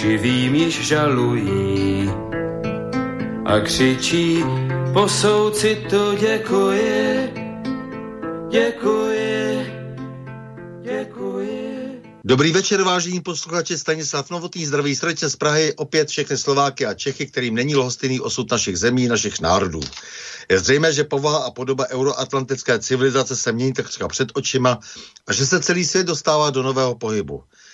živým již žalují a křičí po soucitu děkuji, děkuji, děkuji. Dobrý večer, vážení posluchači, Stanislav Novotný, zdraví srdce z Prahy, opět všechny Slováky a Čechy, kterým není lhostejný osud našich zemí, našich národů. Je zřejmé, že povaha a podoba euroatlantické civilizace se mění takřka před očima a že se celý svět dostává do nového pohybu.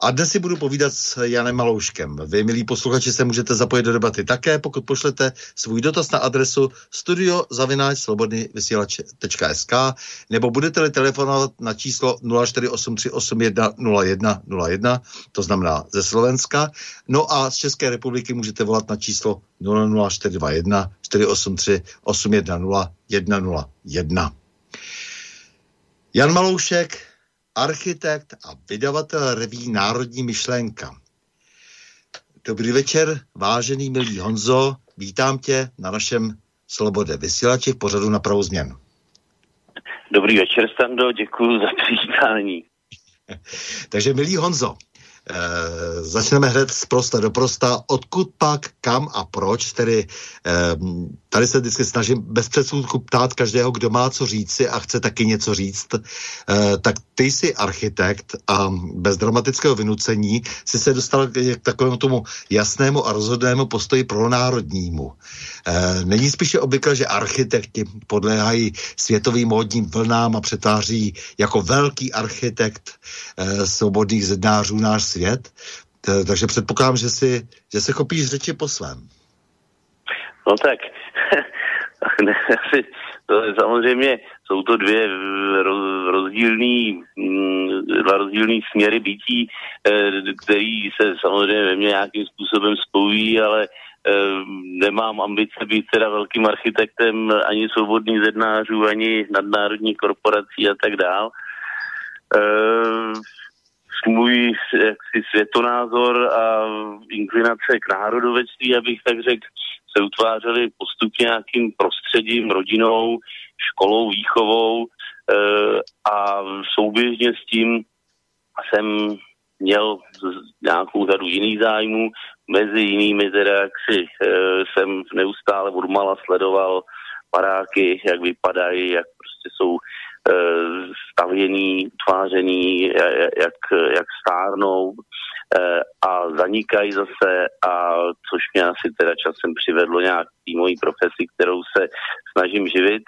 A dnes si budu povídat s Janem Malouškem. Vy, milí posluchači, se můžete zapojit do debaty také, pokud pošlete svůj dotaz na adresu studiozavináčslobodnyvysílač.sk nebo budete-li telefonovat na číslo 0483810101, to znamená ze Slovenska. No a z České republiky můžete volat na číslo 00421 483 810 101. Jan Maloušek, architekt a vydavatel reví Národní myšlenka. Dobrý večer, vážený milý Honzo, vítám tě na našem Slobode vysílači v pořadu na pravou změn. Dobrý večer, Stando, děkuji za přivítání. Takže milý Honzo, Eh, začneme hned z prosta do prosta. Odkud pak, kam a proč? Tedy eh, tady se vždycky snažím bez předsudku ptát každého, kdo má co říci a chce taky něco říct. Eh, tak ty jsi architekt a bez dramatického vynucení si se dostal k takovému tomu jasnému a rozhodnému postoji pro národnímu. Eh, není spíše obvykle, že architekti podléhají světovým módním vlnám a přetváří jako velký architekt eh, svobodných zednářů náš svět. Takže předpokládám, že si, že se chopíš řeči po svém. No tak, to je samozřejmě jsou to dvě rozdílný, mm, dva rozdílný směry bytí, který se samozřejmě ve mně nějakým způsobem spojují, ale Ehm, nemám ambice být teda velkým architektem ani svobodných zednářů, ani nadnárodní korporací a tak dál. Ehm, můj jaksi světonázor a inklinace k národovectví, abych tak řekl, se utvářely postupně nějakým prostředím, rodinou, školou, výchovou ehm, a souběžně s tím jsem měl nějakou řadu jiných zájmů, Mezi jinými teda, jak si e, jsem neustále odmala sledoval paráky, jak vypadají, jak prostě jsou e, stavěný, utvářený, jak, jak stárnou. e, a zanikají zase a což mě asi teda časem přivedlo nějak k té mojí profesi, kterou se snažím živit.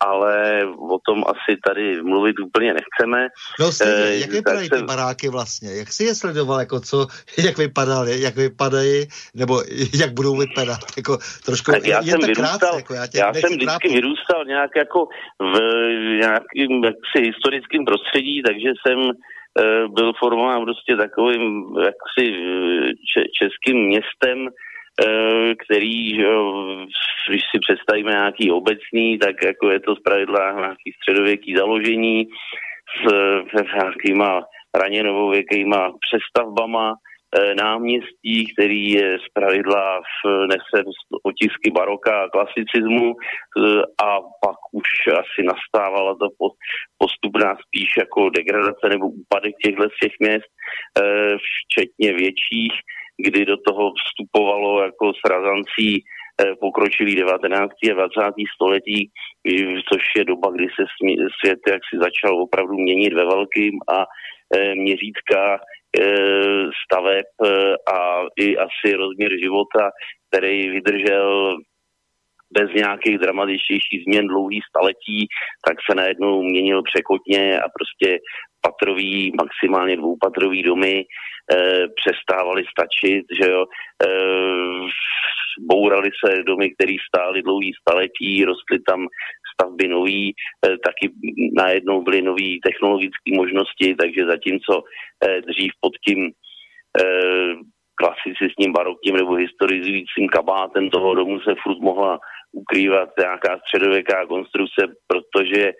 ale o tom asi tady mluvit úplně nechceme. No stejně, jak vypadají ty baráky vlastně? Jak si je sledoval, jako co, jak vypadaly, jak vypadají, nebo jak budou vypadat? Jako trošku, tak já jsem vyrůstal, krátce, jako já, já jsem vždycky trápit. vyrůstal nějak jako v nějakým jaksi historickým prostředí, takže jsem byl formován prostě takovým jaksi českým městem, Eh, který, když si představíme nějaký obecný, tak jako je to zpravidla nějaký středověký založení s, nějakýma raně novověkýma přestavbama, eh, náměstí, který je zpravidla v, nese otisky baroka a klasicismu eh, a pak už asi nastávala to postupná spíš jako degradace nebo úpadek těchto těch měst, včetně větších kdy do toho vstupovalo jako s razancí eh, pokročilý 19. a 20. století, což je doba, kdy se svět jaksi začal opravdu měnit ve velkým a eh, měřítka eh, staveb a i asi rozměr života, který vydržel bez nějakých dramatičtějších změn dlouhý staletí, tak se najednou měnil překotně a prostě patrový, maximálně dvoupatrový domy e, přestávaly stačit, že jo. E, bourali se domy, které stály dlouhý staletí, rostly tam stavby nový, e, taky najednou byly nové technologické možnosti, takže zatímco e, dřív pod tím e, klasicistním barokním nebo historizujícím kabátem toho domu se furt mohla ukrývat nějaká středověká konstrukce, protože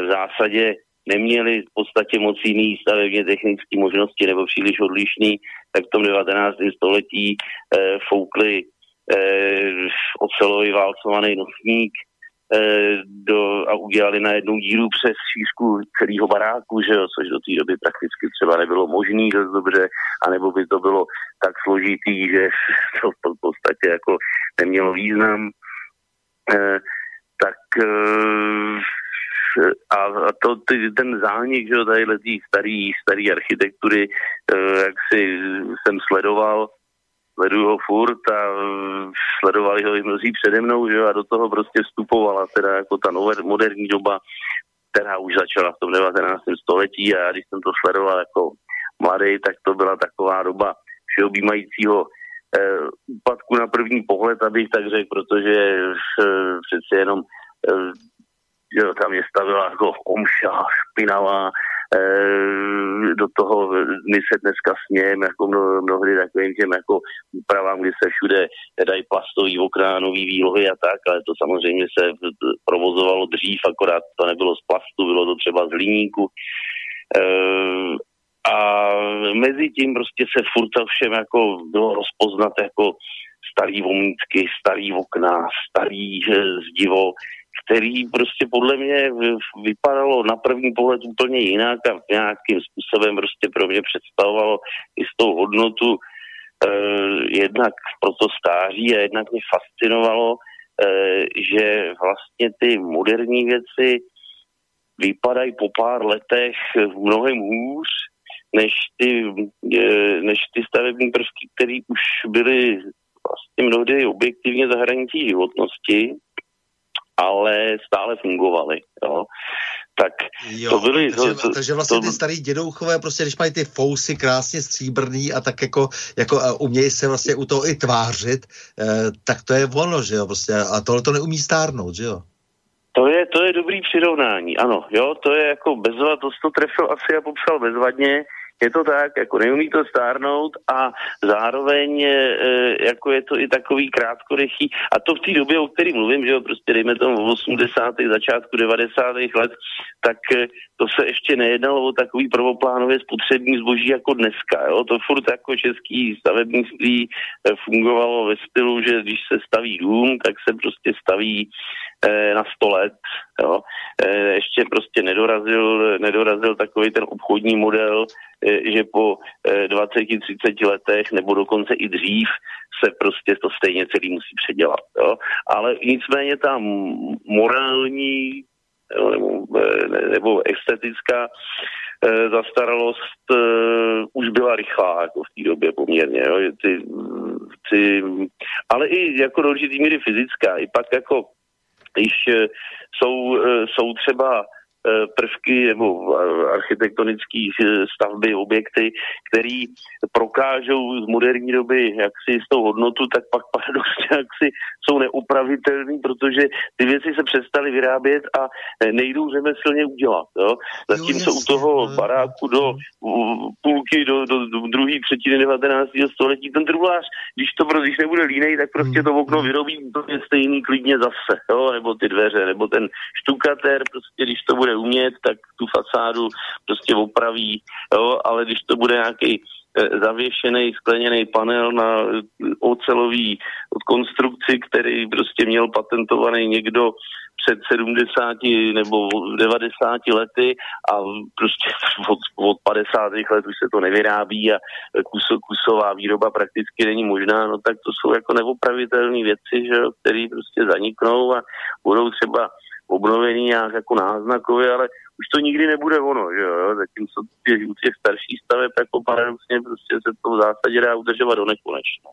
v zásadě neměli v podstatě moc jiný stavebně technické možnosti nebo příliš odlišný, tak v tom 19. století eh, foukli eh, ocelový válcovaný nosník eh, do, a udělali na jednu díru přes šířku celého baráku, že jo, což do té doby prakticky třeba nebylo možné dost dobře, anebo by to bylo tak složitý, že to v podstatě jako nemělo význam. Eh, tak eh, a to, ty, ten zánik, že tady letí starý, starý architektury, eh, jak si jsem sledoval, sleduju ho furt a sledovali ho i mnozí přede mnou, že a do toho prostě vstupovala teda jako ta nové, moderní doba, která už začala v tom 19. století a já, když jsem to sledoval jako mladý, tak to byla taková doba všeobjímajícího eh, úpadku na první pohled, abych tak řekl, protože eh, přece jenom eh, že ta města byla jako omša, špinavá, do toho my se dneska smějeme jako mno, mnohdy takovým těm jako úpravám, kdy se všude dají plastový okna, nový výlohy a tak, ale to samozřejmě se provozovalo dřív, akorát to nebylo z plastu, bylo to třeba z hliníku. E, a mezi tím prostě se furt všem jako bylo rozpoznat jako starý vomítky, starý okna, starý zdivo, který prostě podle mě vypadalo na první pohled úplně jinak a nějakým způsobem prostě pro mě představovalo jistou hodnotu eh, jednak pro to stáří a jednak mě fascinovalo, eh, že vlastně ty moderní věci vypadají po pár letech mnohem hůř, než ty, eh, než ty stavební prvky, které už byly vlastně mnohdy objektivně za hranicí životnosti ale stále fungovaly. Jo. Tak jo, to byly... Takže, to, takže vlastně to, ty starý dědouchové, prostě když mají ty fousy krásně stříbrný a tak jako, jako a umějí se vlastně u toho i tvářit, eh, tak to je ono, že jo, prostě a tohle to neumí stárnout, že jo? To je, to je dobrý přirovnání, ano, jo, to je jako bezvad, to to trefil asi a popsal bezvadně, je to tak, jako neumí to stárnout a zároveň e, jako je to i takový krátkorychý a to v té době, o které mluvím, že jo, prostě dejme tomu v 80. začátku 90. let, tak e, to se ještě nejednalo o takový prvoplánově spotřební zboží jako dneska. Jo? To furt jako český stavebnictví e, fungovalo ve stylu, že když se staví dům, tak se prostě staví e, na 100 let. Jo? E, ještě prostě nedorazil, nedorazil takový ten obchodní model, e, že po e, 20-30 letech nebo dokonce i dřív se prostě to stejně celý musí předělat. Jo? Ale nicméně ta morální nebo, nebo estetická zastaralost už byla rychlá jako v té době poměrně. Jo? Ty, ty, ale i jako do určitý míry fyzická. I pak jako když jsou, jsou třeba Eh, prvky nebo architektonické eh, stavby, objekty, které prokážou z moderní doby jaksi s tou hodnotu, tak pak paradoxně jaksi jsou neupravitelný, protože ty věci se přestaly vyrábět a nejdou řemeslně udělat. Jo? Zatímco u toho no. baráku do půlky, do, do, do druhé třetiny 19. století, ten truhlář, když to když nebude línej, tak prostě to okno hmm. vyrobí úplně stejný klidně zase, jo? nebo ty dveře, nebo ten štukatér, prostě když to bude umět, tak tu fasádu prostě opraví, jo, ale když to bude nějaký eh, zavěšený skleněný panel na eh, ocelový konstrukci, který prostě měl patentovaný někdo před 70 nebo 90 lety a prostě od, od 50 let už se to nevyrábí a kuso, kusová výroba prakticky není možná, no tak to jsou jako neopravitelné věci, že které prostě zaniknou a budou třeba obnovený nějak jako náznakově, ale už to nikdy nebude ono, že jo, zatímco u těch starších staveb jako paradoxně prostě se to v zásadě dá udržovat do nekonečna.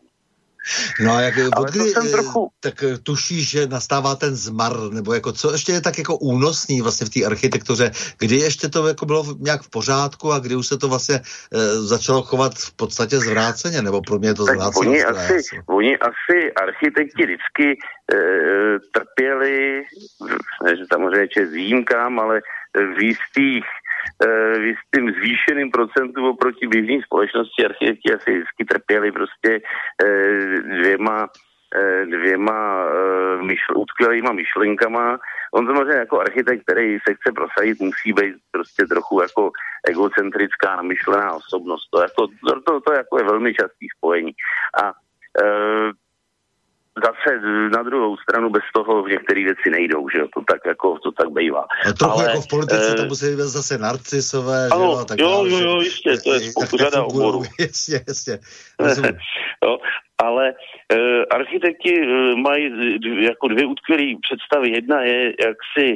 No a jak od kdy, trochu... tak tušíš, že nastává ten zmar, nebo jako co ještě je tak jako únosný vlastně v té architektuře, kdy ještě to jako bylo nějak v pořádku a kdy už se to vlastně e, začalo chovat v podstatě zvráceně, nebo pro mě to zvráceně. Oni asi, oni asi architekti vždycky e, trpěli, ne, že samozřejmě s výjimkám, ale v jistých v jistým zvýšeným procentu oproti běžné společnosti architekti asi vždycky trpěli prostě dvěma dvěma myšl, utkvělýma myšlenkama. On samozřejmě jako architekt, který se chce prosadit, musí být prostě trochu jako egocentrická, namyšlená osobnost. To, jako, to, to, to jako je velmi častý spojení. A zase na druhou stranu bez toho v některé věci nejdou, že jo, to tak jako, to tak bývá. A trochu Ale, jako v politice e... tam musí být zase narcisové, ano, že jo, tak jo, dále, jo, jo, jistě, to je řada oborů. Jasně, jasně. jo, ale e, architekti e, mají jako dvě utkvělé představy. Jedna je, jak si e,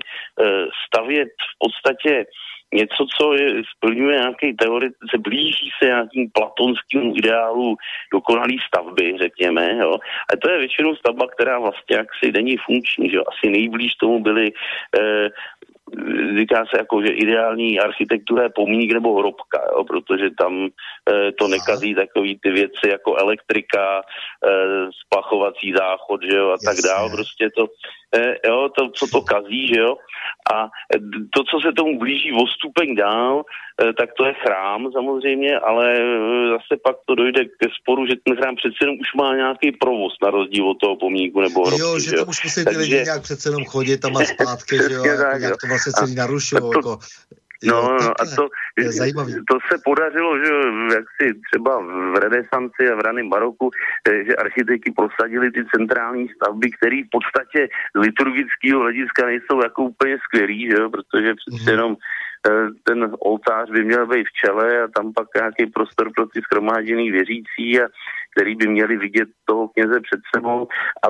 stavět v podstatě něco, co je, splňuje nějaký teorie, se blíží se nějakým platonským ideálu dokonalý stavby, řekněme. Jo. A to je většinou stavba, která vlastně jaksi není funkční. Že? Asi nejblíž tomu byly eh, říká se jako, že ideální architektura je pomník nebo hrobka, jo, protože tam e, to nekazí takový ty věci jako elektrika, e, splachovací záchod, že jo, a tak dále. Prostě to, jo, to, co to kazí, že jo. A to, co se tomu blíží o stupeň dál, e, tak to je chrám samozřejmě, ale e, zase pak to dojde ke sporu, že ten chrám přece jenom už má nějaký provoz na rozdíl od toho pomníku nebo hrobky. Jo, že, tam už musí ty lidi nějak přece jenom chodit tam a zpátky, že jo, jako nějak to vlastně celý narušilo. To, jako, No, no, a to, to se podařilo, že jak si třeba v renesanci a v raném baroku, eh, že architekti prosadili ty centrální stavby, které v podstatě z liturgického hlediska nejsou jako úplně skvělý, že protože přece mhm. jenom eh, ten oltář by měl být v čele a tam pak nějaký prostor pro ty schromážděný věřící a který by měli vidět toho kněze před sebou a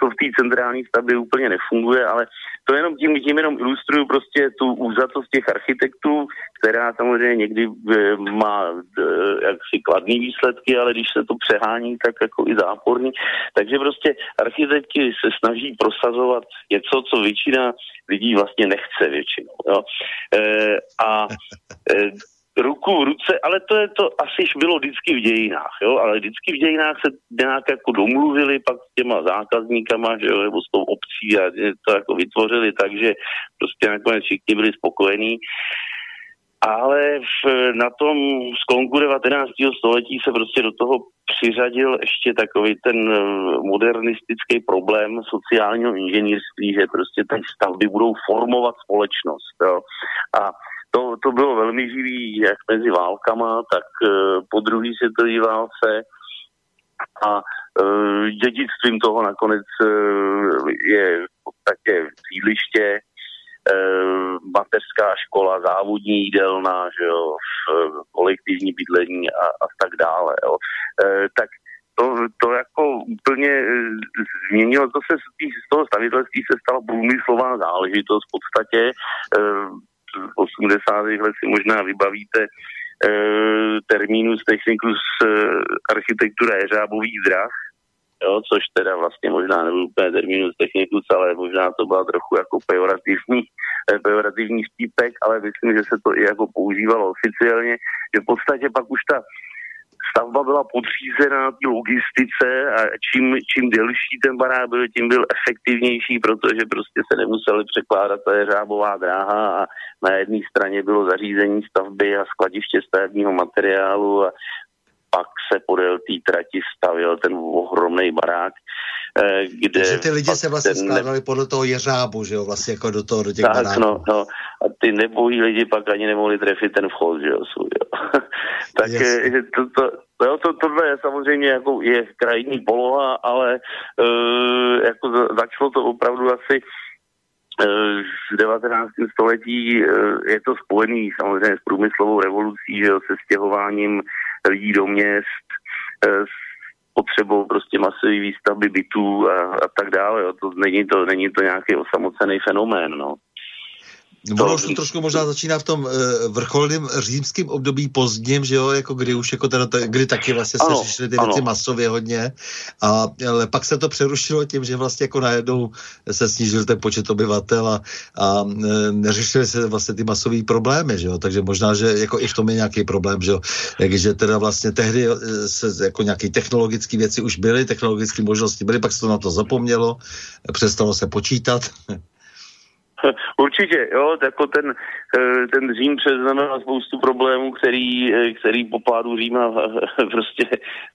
to v té centrální stavbě úplně nefunguje, ale to jenom tím, tím jenom ilustruju prostě tu úzatost těch architektů, která samozřejmě někdy eh, má eh, jaksi kladný výsledky, ale když se to přehání, tak jako i záporný. Takže prostě architekti se snaží prosazovat něco, co většina lidí vlastně nechce většinou. Jo. E, a e, ruku v ruce, ale to je to asi bylo vždycky v dějinách, jo, ale vždycky v dějinách se nějak jako domluvili pak s těma zákazníkama, že jo, nebo s tou obcí a to jako vytvořili, takže prostě nakonec všichni byli spokojení. Ale v, na tom sklonku 19. století se prostě do toho přiřadil ještě takový ten eh, modernistický problém sociálního inženýrství, že prostě ty stavby budou formovat společnost. Jo. A to, to bylo velmi živý jak mezi válkama, tak uh, po druhé světové válce a uh, dědictvím toho nakonec uh, je v podstatě sídliště, mateřská škola, závodní jídelna, že jo, kolektivní bydlení a, a tak dále. Jo. Tak to, to jako úplně změnilo, to se z toho stavitelství se stala průmyslová záležitost v podstatě. 80. let si možná vybavíte eh, termínus technicus eh, architektura jeřábových drah, jo, což teda vlastně možná nebyl úplně terminus technicus, ale možná to byla trochu jako pejorativní, eh, pejorativní vtípek, ale myslím, že se to i jako používalo oficiálně, že v podstatě pak už ta stavba byla podřízená té logistice a čím, čím delší ten barák byl, tím byl efektivnější, protože prostě se nemuseli překládat ta jeřábová dráha a na jedné straně bylo zařízení stavby a skladiště stavebního materiálu a pak se podél té trati stavil ten ohromný barák, kde... Takže ty lidi se vlastně ten... skládali podle toho jeřábu, že jo, vlastně jako do toho, do těch tak. No, no, a ty nebojí lidi pak ani nemohli trefit ten vchod, že jo, svůj, jo. tak yes. to, to, to, to, tohle je samozřejmě jako je krajní poloha, ale uh, jako začalo to opravdu asi v 19. století je to spojený samozřejmě s průmyslovou revolucí, že jo, se stěhováním lidí do měst, s potřebou prostě masové výstavby bytů a, a tak dále. Jo. To není to, není to nějaký osamocený fenomén. No. To, ono už to trošku možná začíná v tom uh, vrcholném římském období pozdním, že jo, jako kdy už jako teda, kdy taky vlastně se ano, řešily ty ano. věci masově hodně, a, ale pak se to přerušilo tím, že vlastně jako najednou se snížil ten počet obyvatel a, a e, neřešily se vlastně ty masové problémy, že jo, takže možná, že jako i v tom je nějaký problém, že jo, takže teda vlastně tehdy e, se jako nějaké technologické věci už byly, technologické možnosti byly, pak se to na to zapomnělo, přestalo se počítat, Určitě, jo, jako ten, eh, ten Řím přeznamenal spoustu problémů, který, eh, který po pádu Říma prostě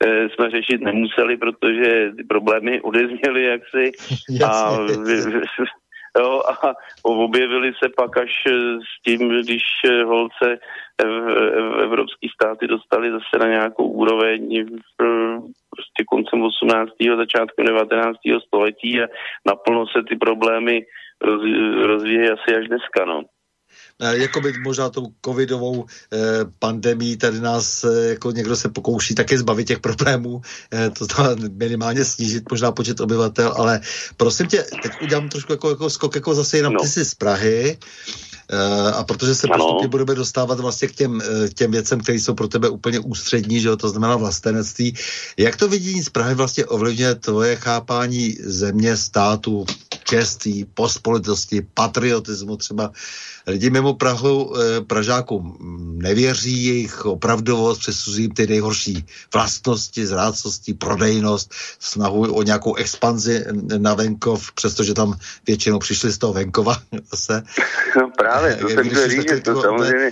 eh, jsme řešit nemuseli, protože ty problémy odezněly jaksi a Jo, a objevili se pak až s tím, když holce evropský státy dostali zase na nějakou úroveň prostě koncem 18. začátkem 19. století a naplno se ty problémy rozvíjí asi až dneska, no jakoby možná tou covidovou eh, pandemí tady nás eh, jako někdo se pokouší také zbavit těch problémů, eh, to znamená minimálně snížit možná počet obyvatel, ale prosím tě, teď udělám trošku jako, jako skok jako zase jenom no. ty jsi z Prahy, Uh, a protože se postupně budeme dostávat vlastně k těm, uh, těm věcem, které jsou pro tebe úplně ústřední, že jo, to znamená vlastenectví. Jak to vidí z Prahy vlastně ovlivňuje tvoje chápání země, státu, čestí, pospolitosti, patriotismu třeba lidi mimo Prahu, eh, Pražákům nevěří, jejich opravdovost přesuzují ty nejhorší vlastnosti, zrácnosti, prodejnost, snahu o nějakou expanzi na venkov, přestože tam většinou přišli z toho venkova zase. No právě, to jsem chtěl říct, to samozřejmě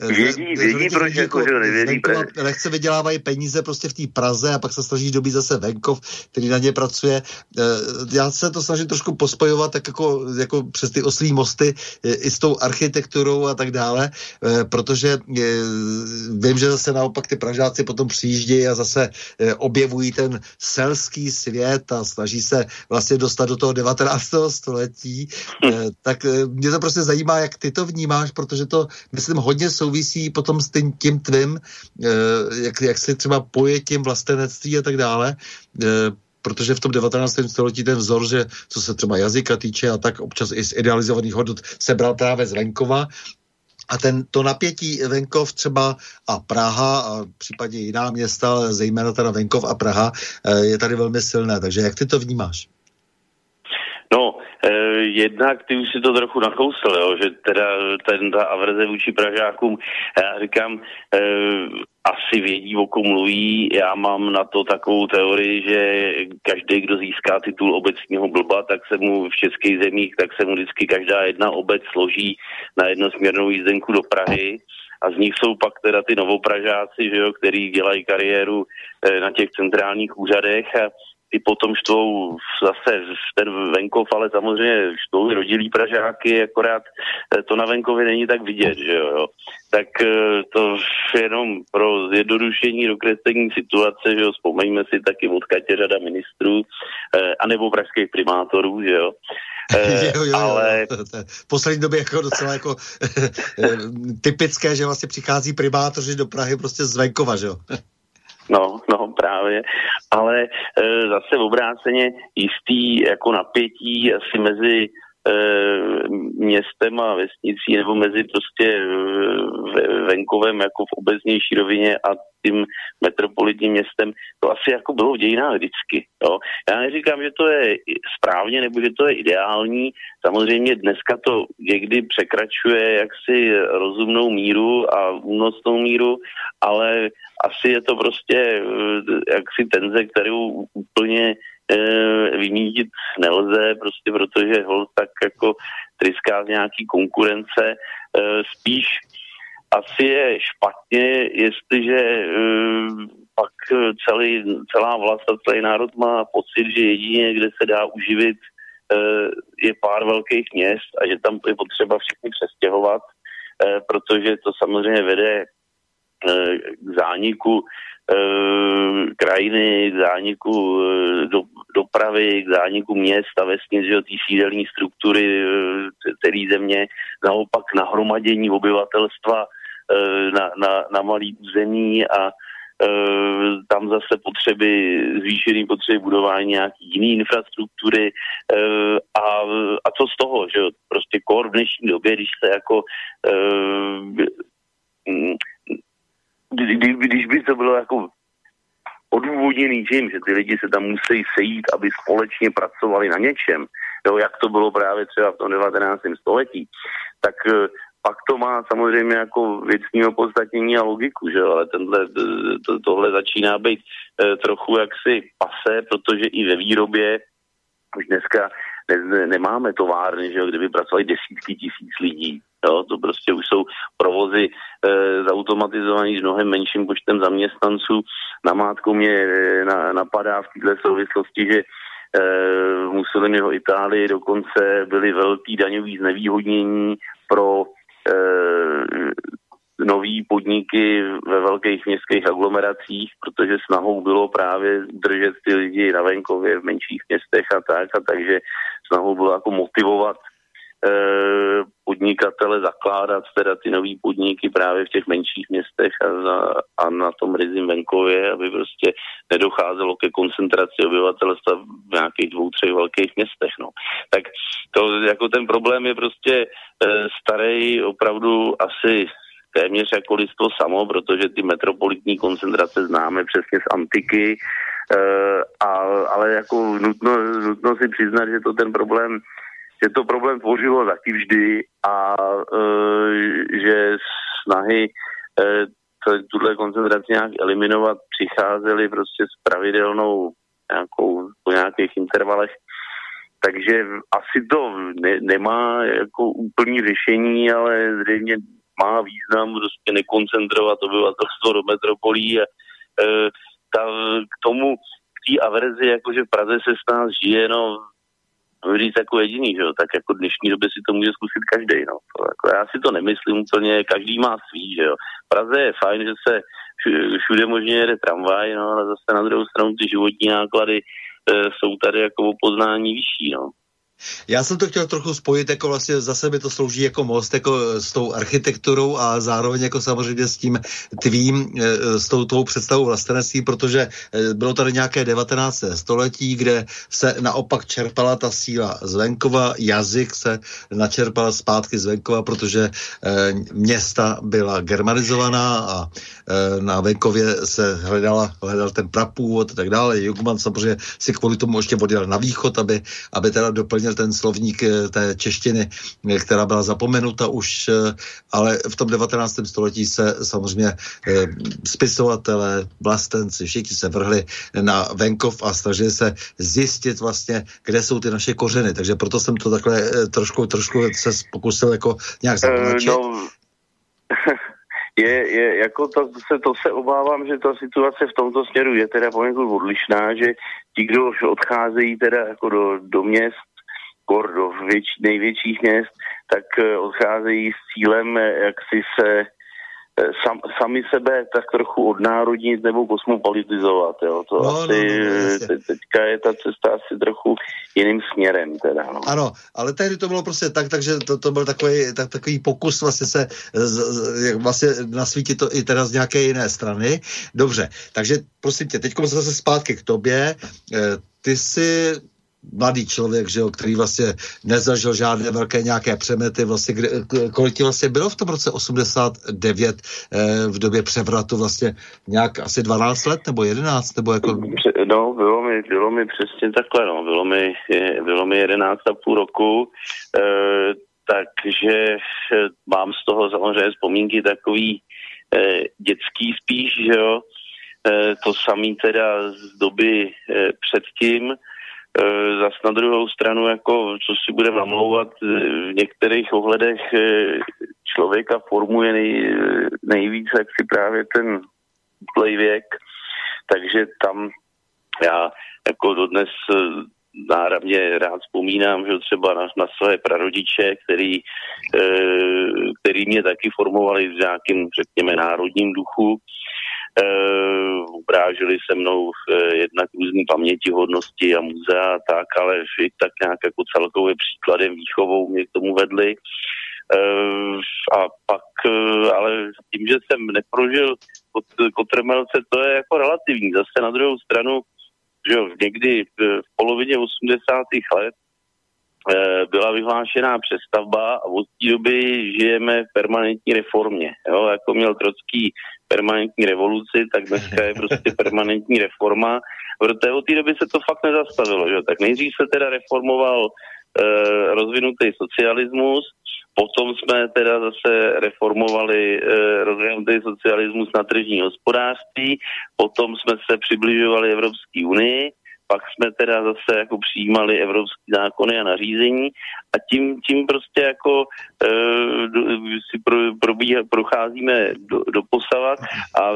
Vědí, vědí, proč jako, že nevědí. Lehce vydělávají peníze prostě v té Praze a pak se snaží dobít zase venkov, který na ně pracuje. Eh, já se to snažím trošku pospojovat tak jako, jako přes ty oslí mosty eh, i s tou architekturou a tak dále, eh, protože vím, že zase naopak ty Pražáci potom přijíždějí a zase objevují ten selský svět a snaží se vlastně dostat do toho 19. století. Hm. Tak mě to prostě zajímá, jak ty to vnímáš, protože to, myslím, hodně jsou souvisí potom s tím, tím tvým, eh, jak, jak se třeba tím vlastenectví a tak dále, eh, protože v tom 19. století ten vzor, že co se třeba jazyka týče a tak občas i z idealizovaných hodnot se bral právě z venkova, a ten, to napětí venkov třeba a Praha a případně jiná města, ale zejména teda venkov a Praha eh, je tady velmi silné. Takže jak ty to vnímáš? No, Eh, jednak ty už si to trochu nakousl, jo, že teda ten, ta averze vůči Pražákům, já říkám, e, asi vědí, o kom mluví. Já mám na to takovou teorii, že každý, kdo získá titul obecního blba, tak se mu v českých zemích, tak se mu vždycky každá jedna obec složí na jednosměrnou jízdenku do Prahy a z nich jsou pak teda ty novopražáci, že jo, který dělají kariéru e, na těch centrálních úřadech a ty potom štvou zase ten venkov, ale samozřejmě štvou i rodilí Pražáky, akorát eh, to na venkově není tak vidět, že jo. Tak eh, to jenom pro zjednodušení dokreslení situace, že jo, vzpomeňme si taky od Katě řada ministrů, eh, anebo pražských primátorů, že jo. jo, jo, ale... jo. V poslední době jako docela jako typické, že vlastně přichází primátoři do Prahy prostě z venkova, že jo. No, no právě, ale e, zase obráceně jistý jako napětí asi mezi městem a vesnicí nebo mezi prostě e, venkovem jako v obecnější rovině a tím metropolitním městem, to asi jako bylo v dějinách vždycky. Jo. Já neříkám, že to je správně nebo že to je ideální. Samozřejmě dneska to někdy překračuje jaksi rozumnou míru a únosnou míru, ale asi je to prostě eh, jaksi tenze, kterou úplně e, vymítit nelze, prostě protože hol tak jako tryská z nějaký konkurence. E, spíš asi je špatně, jestliže uh, pak celý, celá vlast a celý národ má pocit, že jedině, kde se dá uživit, je pár velkých měst a že tam je potřeba všechny přestěhovat, protože to samozřejmě vede k zániku krajiny, k zániku do, dopravy, k zániku měst a vesnic, že té sídelní struktury celé země, naopak nahromadění obyvatelstva Eh, na, na, na malý území a tam zase potřeby, zvýšený potřeby budování nějaký jiný infrastruktury a, a co z toho, že prostě kor v dnešní době, když se jako uh, kdy, když by to bylo jako odůvodněný tím, že ty lidi se tam musí sejít, aby společně pracovali na něčem, jo, jak to bylo právě třeba v tom 19. století, tak pak to má samozřejmě jako věcní opodstatnění a logiku, že ale tenhle, to, tohle začíná být e, trochu jaksi pase, protože i ve výrobě už dneska ne, nemáme továrny, že kdyby pracovali desítky tisíc lidí. Jo, to prostě už jsou provozy e, zautomatizovaný s mnohem menším počtem zaměstnanců. Na mátku mě e, na, napadá v této souvislosti, že e, v Mussoliniho Itálii dokonce byly velký daňový znevýhodnění pro Eh, nový podniky ve velkých městských aglomeracích, protože snahou bylo právě držet ty lidi na venkově v menších městech a tak, a takže snahou bylo jako motivovat Eh, podnikatele zakládat teda ty nový podniky právě v těch menších městech a, za, a na tom rizím venkově, aby prostě nedocházelo ke koncentraci obyvatelstva v nějakých dvou, třech velkých městech. No. Tak to jako ten problém je prostě e, starý opravdu asi téměř jako lidstvo samo, protože ty metropolitní koncentrace známe přesně z antiky, e, a, ale jako nutno, nutno si přiznat, že to ten problém že to problém tvořilo taky vždy a e, že snahy e, tuhle koncentraci nějak eliminovat přicházely prostě s pravidelnou nějakou, po nějakých intervalech. Takže asi to ne, nemá jako úplný řešení, ale zřejmě má význam prostě nekoncentrovat obyvatelstvo do metropolí a e, ta, k tomu, k té averzi, jakože v Praze se s nás žije, no říct jako jediný, že jo, tak jako v dnešní době si to může zkusit každý, no. To, jako já si to nemyslím úplně, každý má svý, že jo. V Praze je fajn, že se všude možně jede tramvaj, no, ale zase na druhou stranu ty životní náklady e, jsou tady jako o poznání vyšší, no. Já jsem to chtěl trochu spojit, jako vlastně zase mi to slouží jako most, jako s tou architekturou a zároveň jako samozřejmě s tím tvým, eh, s tou tvou představou vlastenectví, protože eh, bylo tady nějaké 19. století, kde se naopak čerpala ta síla z venkova, jazyk se načerpal zpátky z venkova, protože eh, města byla germanizovaná a na venkově se hledala, hledal ten prapůvod a tak dále. Jugman samozřejmě si kvůli tomu ještě odjel na východ, aby, aby teda doplnil změnil ten slovník eh, té češtiny, eh, která byla zapomenuta už, eh, ale v tom 19. století se samozřejmě spisovatelé, vlastenci, všichni se vrhli na venkov a snažili se zjistit vlastně, kde jsou ty naše kořeny. Takže proto jsem to takhle trošku, trošku se pokusil jako nějak. Uh, no. je, je jako to se, to se obávám, že ta situace v tomto směru je teda poněkud odlišná, že ti, kdo už odcházejí teda jako do, do měst, kor do věč, největších měst, tak eh, odcházejí s cílem, eh, jak si se eh, sam, sami sebe tak trochu odnárodnit nebo kosmopolitizovat. Jo. To no, asi, no, no, no, teďka je ta cesta asi trochu jiným směrem. Teda, no. Ano, ale tehdy to bylo prostě tak, takže to, to byl takový, tak, takový pokus vlastně se z, z, vlastně nasvítit to i teda z nějaké jiné strany. Dobře, takže prosím tě, teď zase zpátky k tobě. Ty jsi mladý člověk, že jo, který vlastně nezažil žádné velké nějaké přemety, vlastně, kde, kolik ti vlastně bylo v tom roce 89 eh, v době převratu vlastně nějak asi 12 let nebo 11 nebo jako... No, bylo mi, bylo mi přesně takhle, no, bylo mi, bylo mi 11 a půl roku, eh, takže eh, mám z toho samozřejmě vzpomínky takový eh, dětský spíš, že jo, eh, to samý teda z doby eh, předtím, Eh, zas na druhou stranu, jako, co si budeme namlouvat, eh, v některých ohledech eh, člověka formuje nej, nejvíc, jak si právě ten útlej věk, takže tam já jako dodnes náravně rád vzpomínám, že třeba na, na své prarodiče, který, který mě taky formovali v nějakým, řekněme, národním duchu Ubrážili se mnou uh, jednak různý pamětihodnosti a muzea a tak, ale i tak nějak jako celkově příkladem výchovou mě k tomu vedli. Uh, a pak, ale tím, že jsem neprožil kot, kotrmelce, to je jako relativní. Zase na druhou stranu, že jo, někdy v polovině 80. let byla vyhlášená přestavba a od té doby žijeme v permanentní reformě. Jo? Jako měl Trocký permanentní revoluci, tak dneska je prostě permanentní reforma. Protože od té doby se to fakt nezastavilo. Že? Tak nejdřív se teda reformoval e, rozvinutý socialismus, potom jsme teda zase reformovali e, rozvinutý socialismus na tržní hospodářství, potom jsme se přibližovali Evropské unii, pak jsme teda zase jako přijímali evropské zákony a nařízení a tím, tím prostě jako e, si pro, probíha, procházíme do, do posavat a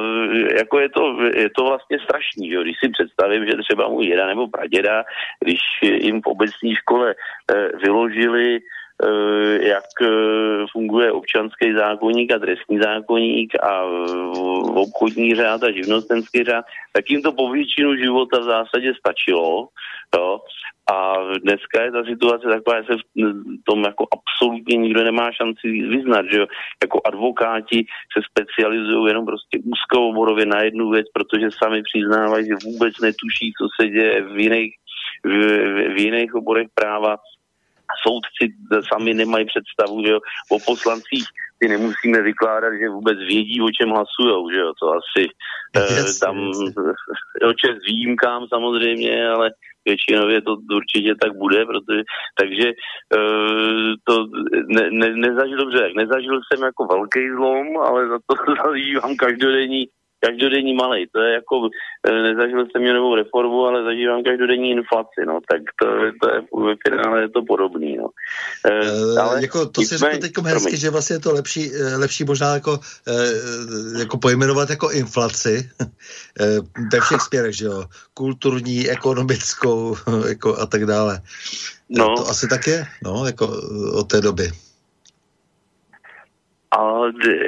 jako je to, je to vlastně strašný, jo? když si představím, že třeba můj děda nebo praděda, když jim v obecní škole e, vyložili Eh, jak eh, funguje občanský zákonník a trestní zákonník a obchodní řád a živnostenský řád, tak jim to po většinu života v zásadě stačilo. Jo? A dneska je ta situace taková, že se v tom jako absolutně nikdo nemá šanci vyznat, že jo? Jako advokáti se specializují jenom prostě úzkooborově na jednu věc, protože sami přiznávají, že vůbec netuší, co se děje v jiných, v, v jiných oborech práva soudci sami nemají představu, že jo, o poslancích. Si nemusíme vykládat, že vůbec vědí, o čem hlasujou, že jo, to asi yes, eh, tam o čem výjimkám samozřejmě, ale většinově to určitě tak bude, protože, takže eh, to ne, ne, nezažil dobře, nezažil jsem jako velký zlom, ale za to zažívám každodenní každodenní malej. To je jako, eh, nezažil jsem novou reformu, ale zažívám každodenní inflaci, no, tak to, to je ve finále je to podobný, no. E, ale jako to si řekl teď hezky, že vlastně je to lepší, lepší možná jako, jako pojmenovat jako inflaci ve všech směrech, že jo, kulturní, ekonomickou, jako a tak dále. No. To asi tak je, no, jako od té doby. A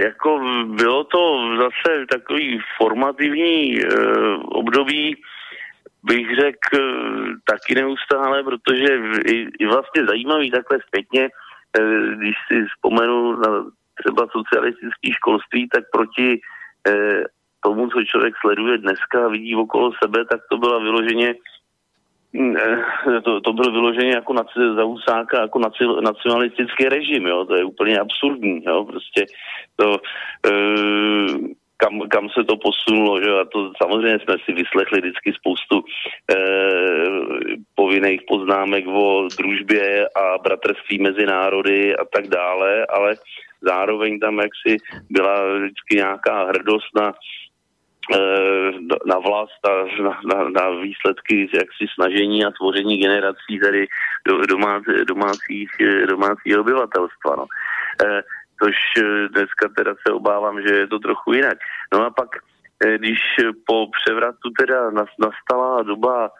jako bylo to zase takový formativní e, období, bych řekl, taky neustále, protože i, i vlastně zajímavý takhle zpětně, e, když si vzpomenu na třeba socialistické školství, tak proti e, tomu, co člověk sleduje dneska a vidí okolo sebe, tak to byla vyloženě to, to bylo vyloženě jako naci, za jako naci, nacionalistický režim, jo, to je úplně absurdní, jo, prostě to, e, kam, kam se to posunulo, že a to samozřejmě jsme si vyslechli vždycky spoustu e, povinných poznámek o družbě a bratrství mezi národy a tak dále, ale zároveň tam jaksi byla vždycky nějaká hrdost na Eh, na vlast a na, na, na výsledky jaksi snažení a tvoření generací tady do, domácí, domácích, domácích obyvatelstva. No. Což eh, dneska teda se obávám, že je to trochu jinak. No a pak, když po převratu teda nastala doba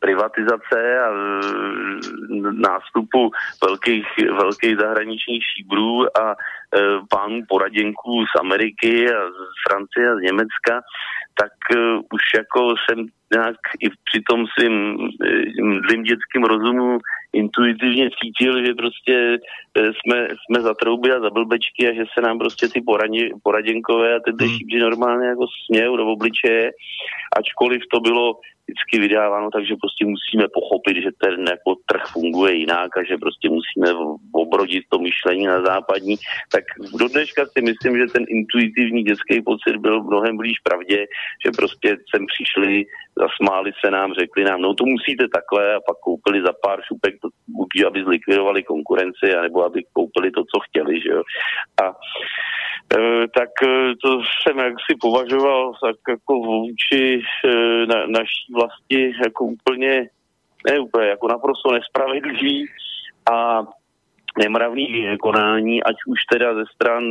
privatizace a nástupu velkých, velkých zahraničních šíbrů a e, pánů poraděnků z Ameriky a z Francie a z Německa, tak e, už jako jsem nějak i při tom svým mdlým dětským rozumu intuitivně cítil, že prostě eh, jsme, jsme za trouby a za blbečky a že se nám prostě ty poradě, poraděnkové a ty hmm. normálně jako smějou do obličeje, ačkoliv to bylo vždycky vydáváno, takže prostě musíme pochopit, že ten jako trh funguje jinak a že prostě musíme obrodit to myšlení na západní, tak do dneška si myslím, že ten intuitivní dětský pocit byl mnohem blíž pravdě, že prostě sem přišli, zasmáli se nám, řekli nám, no to musíte takhle a pak koupili za pár šupek, buď aby zlikvidovali konkurenci, anebo aby koupili to, co chtěli, že jo. A e, tak e, to jsem jaksi považoval tak jako vůči e, na, naší vlasti jako úplně, ne úplně, jako naprosto nespravedlivý a nemravný konání, ať už teda ze stran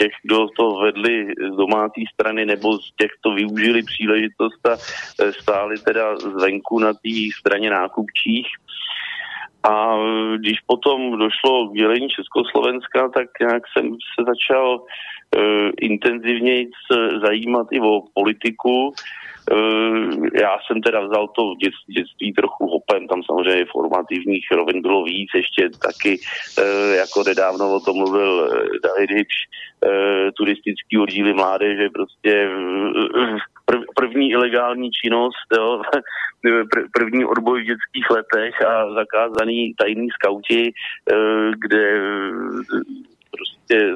těch, kdo to vedli z domácí strany, nebo z těch, kdo využili příležitost a e, stáli teda zvenku na té straně nákupčích. A když potom došlo k dělení Československa, tak nějak jsem se začal uh, intenzivněji zajímat i o politiku. Já jsem teda vzal to v dětství, dětství trochu hopem, tam samozřejmě formativních rovin bylo víc, ještě taky, uh, jako nedávno o tom mluvil David Hipš, turistický oddíly mládeže, prostě prv, první ilegální činnost, jo, první odboj v dětských letech a zakázaný tajný skauti, kde prostě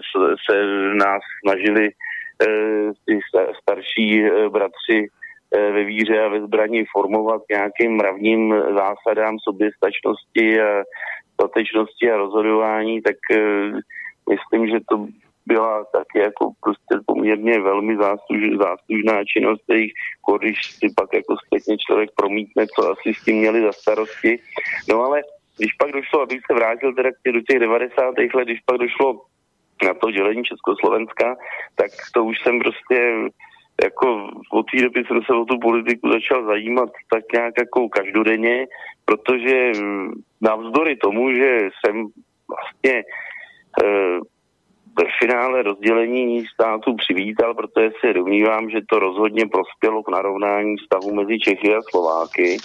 se nás snažili ty starší bratři Eh, ve víře a ve zbraní formovat nějakým mravním zásadám soběstačnosti a statečnosti a rozhodování, tak eh, myslím, že to byla taky jako prostě poměrně velmi zásluž, záslužná činnost, jejich, když si pak jako zpětně člověk promítne, co asi s tím měli za starosti. No ale když pak došlo, abych se vrátil teda do těch 90. let, když pak došlo na to dělení Československa, tak to už jsem prostě jako od té doby jsem se o tu politiku začal zajímat tak nějak jako každodenně, protože mm, navzdory tomu, že jsem vlastně e, ve finále rozdělení státu přivítal, protože si domnívám, že to rozhodně prospělo k narovnání stavu mezi Čechy a Slováky,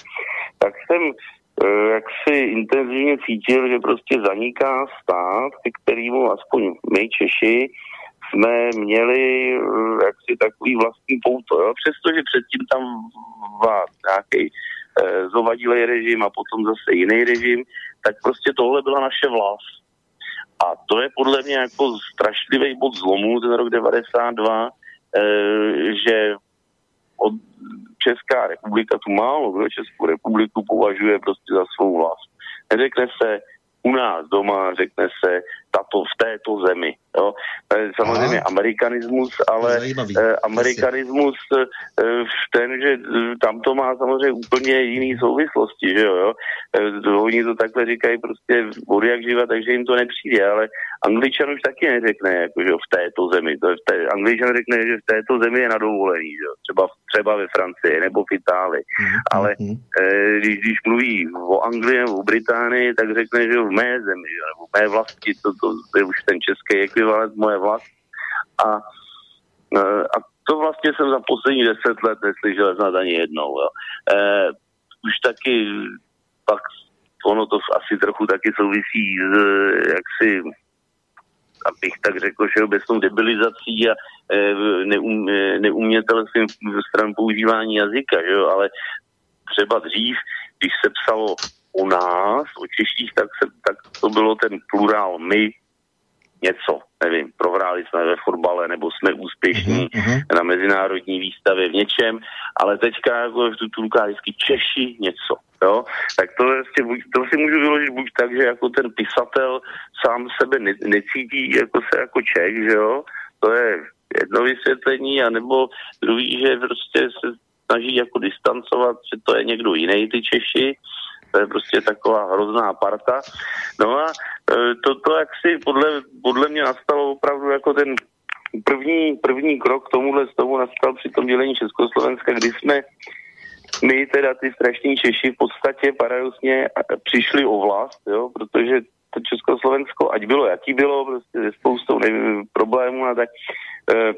tak jsem e, jak si intenzivně cítil, že prostě zaniká stát, ke kterému aspoň my Češi jsme měli eh, jaksi takový vlastní pouto, jo? přestože předtím tam vás nějaký eh, zovadilej režim a potom zase jiný režim, tak prostě tohle byla naše vlast. A to je podle mě jako strašlivý bod zlomu, ten rok 92, eh, že od Česká republika tu málo kdo Českou republiku považuje prostě za svou vlast. Neřekne se u nás doma, řekne se tato v této zemi. Jo. Samozřejmě Aha. amerikanismus, ale eh, amerikanismus eh, ten, že eh, tam to má samozřejmě úplně jiný souvislosti, že jo, jo. Eh, oni to takhle říkají prostě od jak živa, takže jim to nepřijde, ale Angličan už taky neřekne, jako, že v této zemi. To je v té, Angličan řekne, že v této zemi je na dovolení, že jo. Třeba, třeba ve Francii nebo v Itálii. Mm-hmm. Ale eh, když, když mluví o Anglii nebo o Británii, tak řekne, že v mé zemi, že, nebo v mé vlasti, to, to, to je už ten český ekvivalent moje vlast. A, e, a to vlastně jsem za poslední deset let neslyšel snad ani jednou. Jo. E, už taky pak ono to asi trochu taky souvisí s jaksi abych tak řekl, že obecnou debilizací a e, neum, e, neumětelstvím stran používání jazyka, že jo? ale třeba dřív, když se psalo u nás, o Češích, tak, se, tak to bylo ten plurál my, něco, nevím, prohráli jsme ve fotbale, nebo jsme úspěšní uh-huh. na mezinárodní výstavě v něčem, ale teďka jako v tu vždycky Češi něco, jo, tak to, vlastně, to si můžu vyložit buď tak, že jako ten pisatel sám sebe ne, necítí jako se jako Čech, že jo, to je jedno vysvětlení, anebo druhý, že prostě se snaží jako distancovat, že to je někdo jiný, ty Češi, to je prostě taková hrozná parta. No a e, to, to jak si podle, podle mě nastalo opravdu jako ten první, první krok k tomuhle z tomu nastal při tom dělení Československa, kdy jsme my teda ty strašní Češi v podstatě paradoxně přišli o vlast, jo, protože to Československo, ať bylo jaký bylo, prostě se spoustou problémů a tak, e,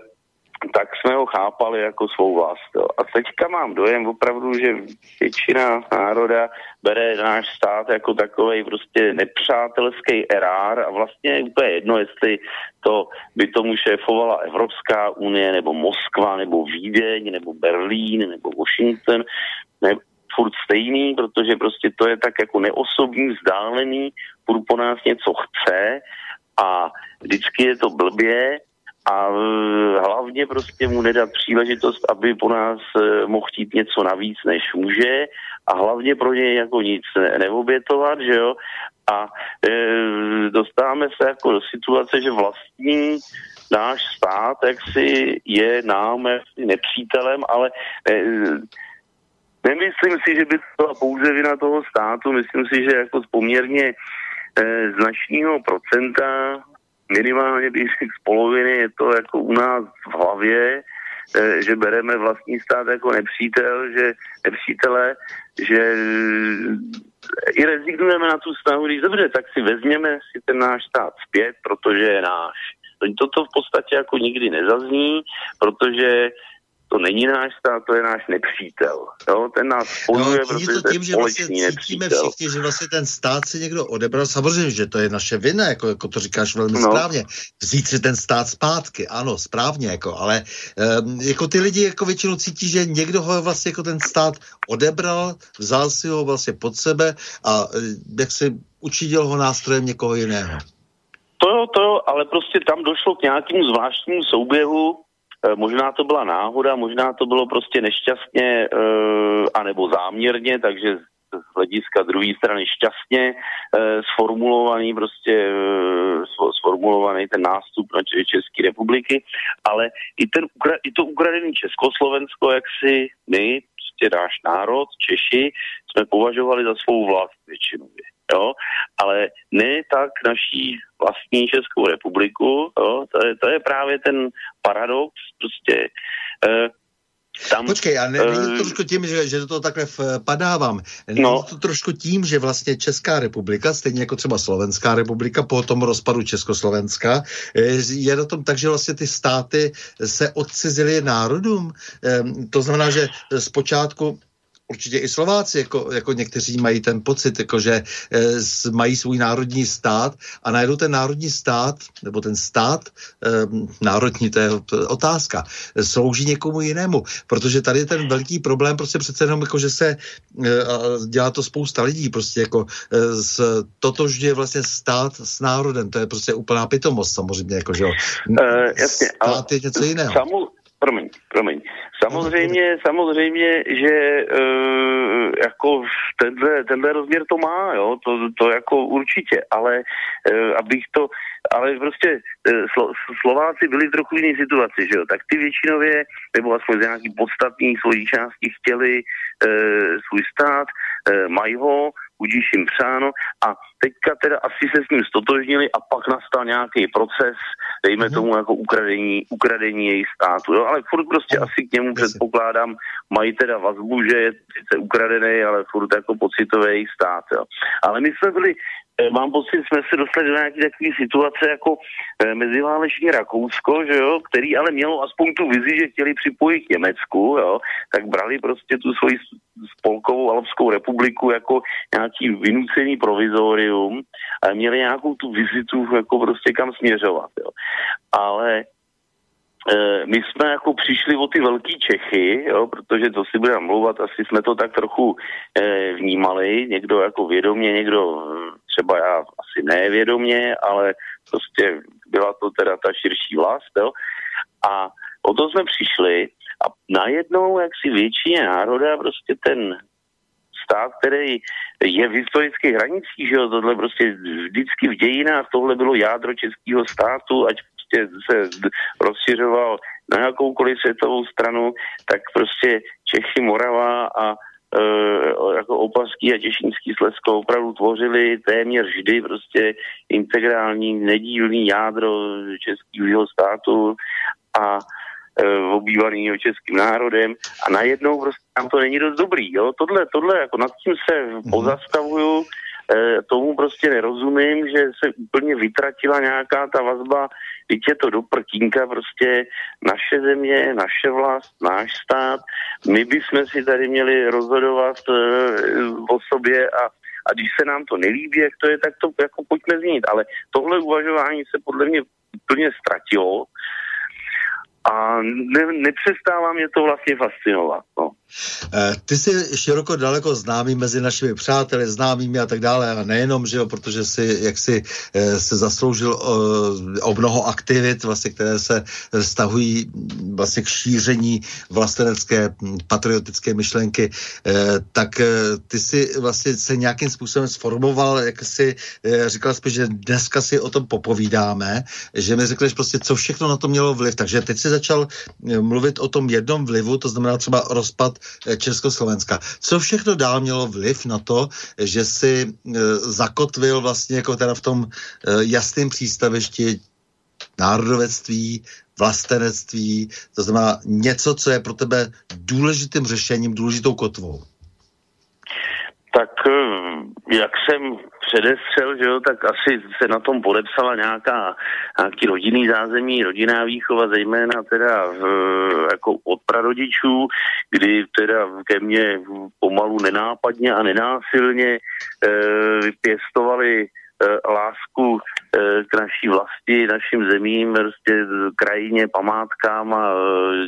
tak jsme ho chápali jako svou vlast. Jo. A teďka mám dojem opravdu, že většina národa bere náš stát jako takový prostě nepřátelský erár a vlastně je úplně jedno, jestli to by tomu šéfovala Evropská unie, nebo Moskva, nebo Vídeň, nebo Berlín, nebo Washington, ne, furt stejný, protože prostě to je tak jako neosobní, vzdálený, furt po nás něco chce a vždycky je to blbě a hlavně prostě mu nedat příležitost, aby po nás e, mohl chtít něco navíc, než může a hlavně pro něj jako nic ne- neobětovat, že jo. A e, dostáváme se jako do situace, že vlastní náš stát, jak si je nám nepřítelem, ale e, nemyslím si, že by to byla pouze vina toho státu, myslím si, že jako z poměrně e, značního procenta minimálně řekl z poloviny, je to jako u nás v hlavě, eh, že bereme vlastní stát jako nepřítel, že nepřítele, že eh, i rezignujeme na tu snahu, když dobře, tak si vezměme si ten náš stát zpět, protože je náš. Toto v podstatě jako nikdy nezazní, protože to není náš stát, to je náš nepřítel. Jo? Ten nás spojuje, no, protože to tím, že vlastně cítíme všichni, že vlastně ten stát si někdo odebral. Samozřejmě, že to je naše vina, jako, jako to říkáš velmi no. správně. Vzít si ten stát zpátky, ano, správně, jako, ale um, jako ty lidi jako většinou cítí, že někdo ho vlastně jako ten stát odebral, vzal si ho vlastně pod sebe a eh, jak si učidil ho nástrojem někoho jiného. To jo, to jo, ale prostě tam došlo k nějakému zvláštnímu souběhu, možná to byla náhoda, možná to bylo prostě nešťastně eh, anebo záměrně, takže z hlediska druhé strany šťastně eh, sformulovaný prostě sformulovaný ten nástup na České republiky, ale i, ten, i to ukradený Československo, jak si my, prostě náš národ, Češi, jsme považovali za svou vlast většinově jo, ale ne tak naší vlastní Českou republiku, jo, to je, to je právě ten paradox, prostě eh, tam, Počkej, a ne, není to eh, trošku tím, že, že do toho takhle padávám. Není no. to trošku tím, že vlastně Česká republika, stejně jako třeba Slovenská republika po tom rozpadu Československa, eh, je na tom tak, že vlastně ty státy se odcizily národům. To znamená, že zpočátku určitě i Slováci, jako, jako někteří mají ten pocit, jako že e, mají svůj národní stát a najednou ten národní stát, nebo ten stát e, národní, to je otázka, slouží někomu jinému, protože tady je ten velký problém prostě přece jenom, jako, že se e, dělá to spousta lidí, prostě jako e, s, totožně vlastně stát s národem, to je prostě úplná pitomost samozřejmě, jako, že jo. Uh, jasně, stát je něco jiného. Samu, promiň, promiň. Samozřejmě, samozřejmě, že uh, jako tenhle, tenhle rozměr to má, jo, to, to jako určitě, ale uh, abych to, ale prostě uh, Slo, Slováci byli v trochu jiné situaci, že jo, tak ty většinově, nebo aspoň z nějaký podstatný svojí části chtěli uh, svůj stát, uh, mají ho, budíš jim přáno a teďka teda asi se s ním stotožnili a pak nastal nějaký proces, dejme mm-hmm. tomu jako ukradení, ukradení jejich státu, jo? ale furt prostě mm-hmm. asi k němu předpokládám, mají teda vazbu, že je sice ukradený, ale furt jako pocitový jejich stát, jo. Ale my jsme byli Eh, mám pocit, jsme se dostali do nějaké takové situace jako e, meziváleční Rakousko, že jo, který ale mělo aspoň tu vizi, že chtěli připojit k Německu, jo, tak brali prostě tu svoji spolkovou Alpskou republiku jako nějaký vynucený provizorium a měli nějakou tu vizitu jako prostě kam směřovat, jo. Ale Eh, my jsme jako přišli o ty velký Čechy, jo, protože to si budeme mluvat, asi jsme to tak trochu e, vnímali, někdo jako vědomě, někdo hm, třeba já asi nevědomě, ale prostě byla to teda ta širší vlast, jo. A o to jsme přišli a najednou, jak si většině národa, prostě ten stát, který je v historických hranicích, že jo, tohle prostě vždycky v dějinách, tohle bylo jádro českého státu, ať prostě se rozšiřoval na jakoukoliv světovou stranu, tak prostě Čechy, Morava a e, jako Opavský a Těšínský Slesko opravdu tvořili téměř vždy prostě integrální, nedílný jádro českého státu a obývanýho českým národem a najednou prostě tam to není dost dobrý. Jo? Tohle, tohle, jako nad tím se mhm. pozastavuju, e, tomu prostě nerozumím, že se úplně vytratila nějaká ta vazba teď je to do prtínka prostě naše země, naše vlast, náš stát, my bychom si tady měli rozhodovat uh, o sobě a a když se nám to nelíbí, jak to je, tak to jako pojďme změnit. Ale tohle uvažování se podle mě úplně ztratilo a ne, nepřestává mě to vlastně fascinovat. No. Eh, ty jsi široko daleko známý mezi našimi přáteli, známými a tak dále, a nejenom, že jo, protože si, jak si eh, se zasloužil o, eh, o mnoho aktivit, vlastně, které se stahují vlastně k šíření vlastenecké hm, patriotické myšlenky, tak ty si vlastně se nějakým způsobem sformoval, jak si říkal spíš, že dneska si o tom popovídáme, že mi řekneš prostě, co všechno na to mělo vliv, takže teď si začal mluvit o tom jednom vlivu, to znamená třeba rozpad Eh, Československa. Co všechno dál mělo vliv na to, že si eh, zakotvil vlastně jako teda v tom eh, jasném přístavišti národovectví, vlastenectví, to znamená něco, co je pro tebe důležitým řešením, důležitou kotvou? Tak jak jsem předestřel, že jo, tak asi se na tom podepsala nějaká, nějaký rodinný zázemí, rodinná výchova, zejména teda v, jako od prarodičů, kdy teda ke mně pomalu nenápadně a nenásilně e, vypěstovali e, lásku e, k naší vlasti, našim zemím, prostě krajině, památkám a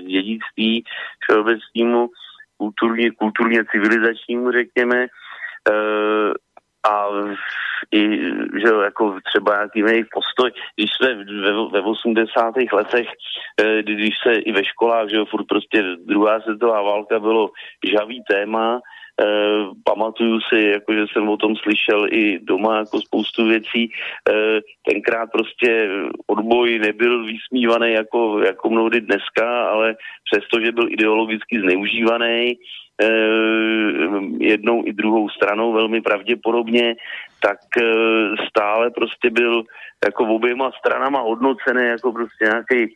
dědictví všeobecnému, kulturně, kulturně civilizačnímu, řekněme. A i, že jako třeba nějaký jejich postoj, když jsme ve, ve 80. letech, eh, když se i ve školách, že jo, furt prostě druhá světová válka bylo žavý téma, Eh, pamatuju si, jako, že jsem o tom slyšel i doma jako spoustu věcí. Eh, tenkrát prostě odboj nebyl vysmívaný jako, jako mnohdy dneska, ale přesto, že byl ideologicky zneužívaný, jednou i druhou stranou velmi pravděpodobně, tak stále prostě byl jako oběma stranama hodnocený jako prostě nějaký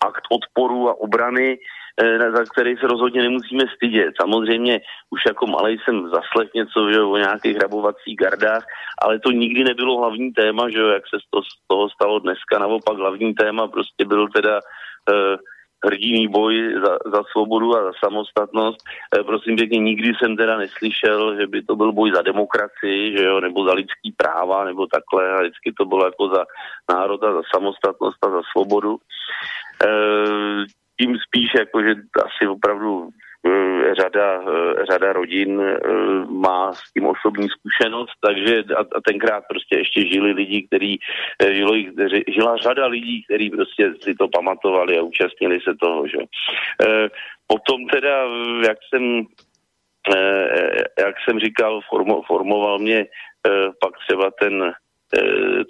akt odporu a obrany, Eh, za který se rozhodně nemusíme stydět. Samozřejmě už jako malý jsem zaslech něco že, o nějakých hrabovacích gardách, ale to nikdy nebylo hlavní téma, že jak se to z toho stalo dneska. Naopak hlavní téma prostě byl teda uh, hrdinný boj za, za svobodu a za samostatnost. E, prosím pěkně, nikdy jsem teda neslyšel, že by to byl boj za demokracii, že jo, nebo za lidský práva, nebo takhle, a vždycky to bylo jako za národ a za samostatnost a za svobodu. E, tím spíš, jako, že asi opravdu řada, eh, řada rodin eh, má s tím osobní zkušenost, takže a, tenkrát prostě ještě žili lidi, kteří žilo jich, žila řada lidí, kteří prostě si to pamatovali a účastnili se toho, že. Potom teda, jak jsem jak jsem říkal, formo, formoval mě pak třeba ten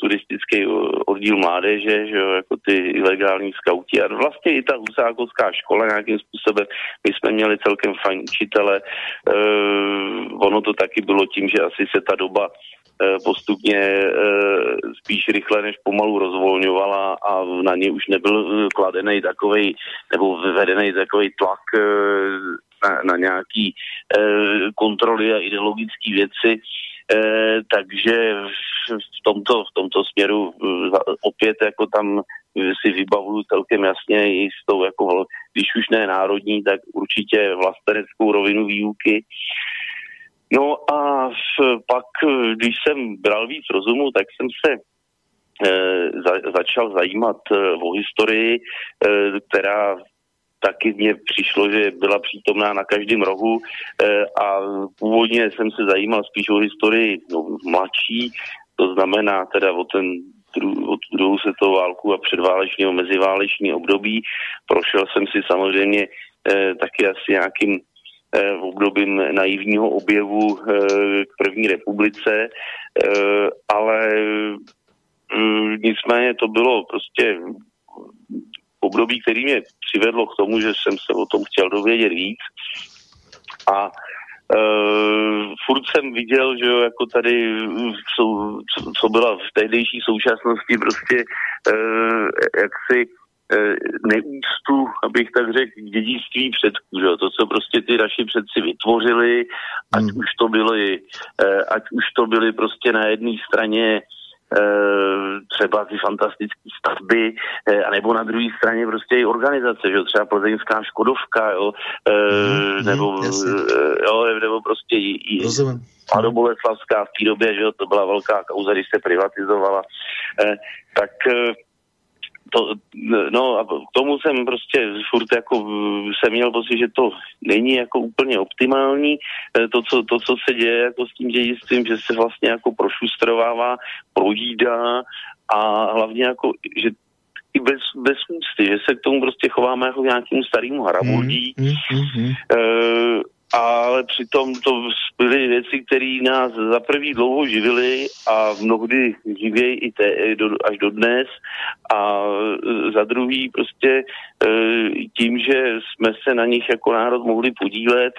turistický oddíl mládeže, že jo, jako ty ilegální skauti a vlastně i ta husákovská škola nějakým způsobem. My jsme měli celkem fajn učitele. E, ono to taky bylo tím, že asi se ta doba postupně spíš rychle než pomalu rozvolňovala a na ně už nebyl kladený takový nebo vedený takový tlak na, na nějaký kontroly a ideologické věci. E, takže v tomto, v tomto směru e, opět jako tam si vybavuju celkem jasně i s tou jako, když už ne národní, tak určitě vlasteneckou rovinu výuky. No a pak, když jsem bral víc rozumu, tak jsem se za, začal zajímat o historii, která taky mně přišlo, že byla přítomná na každém rohu eh, a původně jsem se zajímal spíš o historii no, mladší, to znamená teda o ten od druhou světovou válku a předváleční a meziváleční období. Prošel jsem si samozřejmě eh, taky asi nějakým eh, obdobím naivního objevu eh, k první republice, eh, ale eh, nicméně to bylo prostě období, který mě přivedlo k tomu, že jsem se o tom chtěl dovědět víc. A Uh, furt jsem viděl, že jo, jako tady, co, co byla v tehdejší současnosti prostě uh, jaksi uh, neúctu, abych tak řekl, dědictví předků, že jo, to, co prostě ty naši předci vytvořili, ať hmm. už to byly, uh, ať už to byly prostě na jedné straně třeba ty fantastické stavby, anebo na druhé straně prostě i organizace, že jo, třeba plzeňská Škodovka, jo, mm, nebo, mm, jo, nebo prostě i, i Mladoboleslavská v té době, že jo, to byla velká kauza, když se privatizovala, tak to, no a k tomu jsem prostě furt jako jsem měl pocit, že to není jako úplně optimální, e, to, co, to, co se děje jako s tím dědictvím, že se vlastně jako prošustrovává, projídá a hlavně jako, že i bez, bez ústy, že se k tomu prostě chováme jako nějakým starým hramurdí. Mm, mm, mm, mm ale přitom to byly věci, které nás za prvý dlouho živily a mnohdy živějí i te, do, až do dnes a za druhý prostě e, tím, že jsme se na nich jako národ mohli podílet,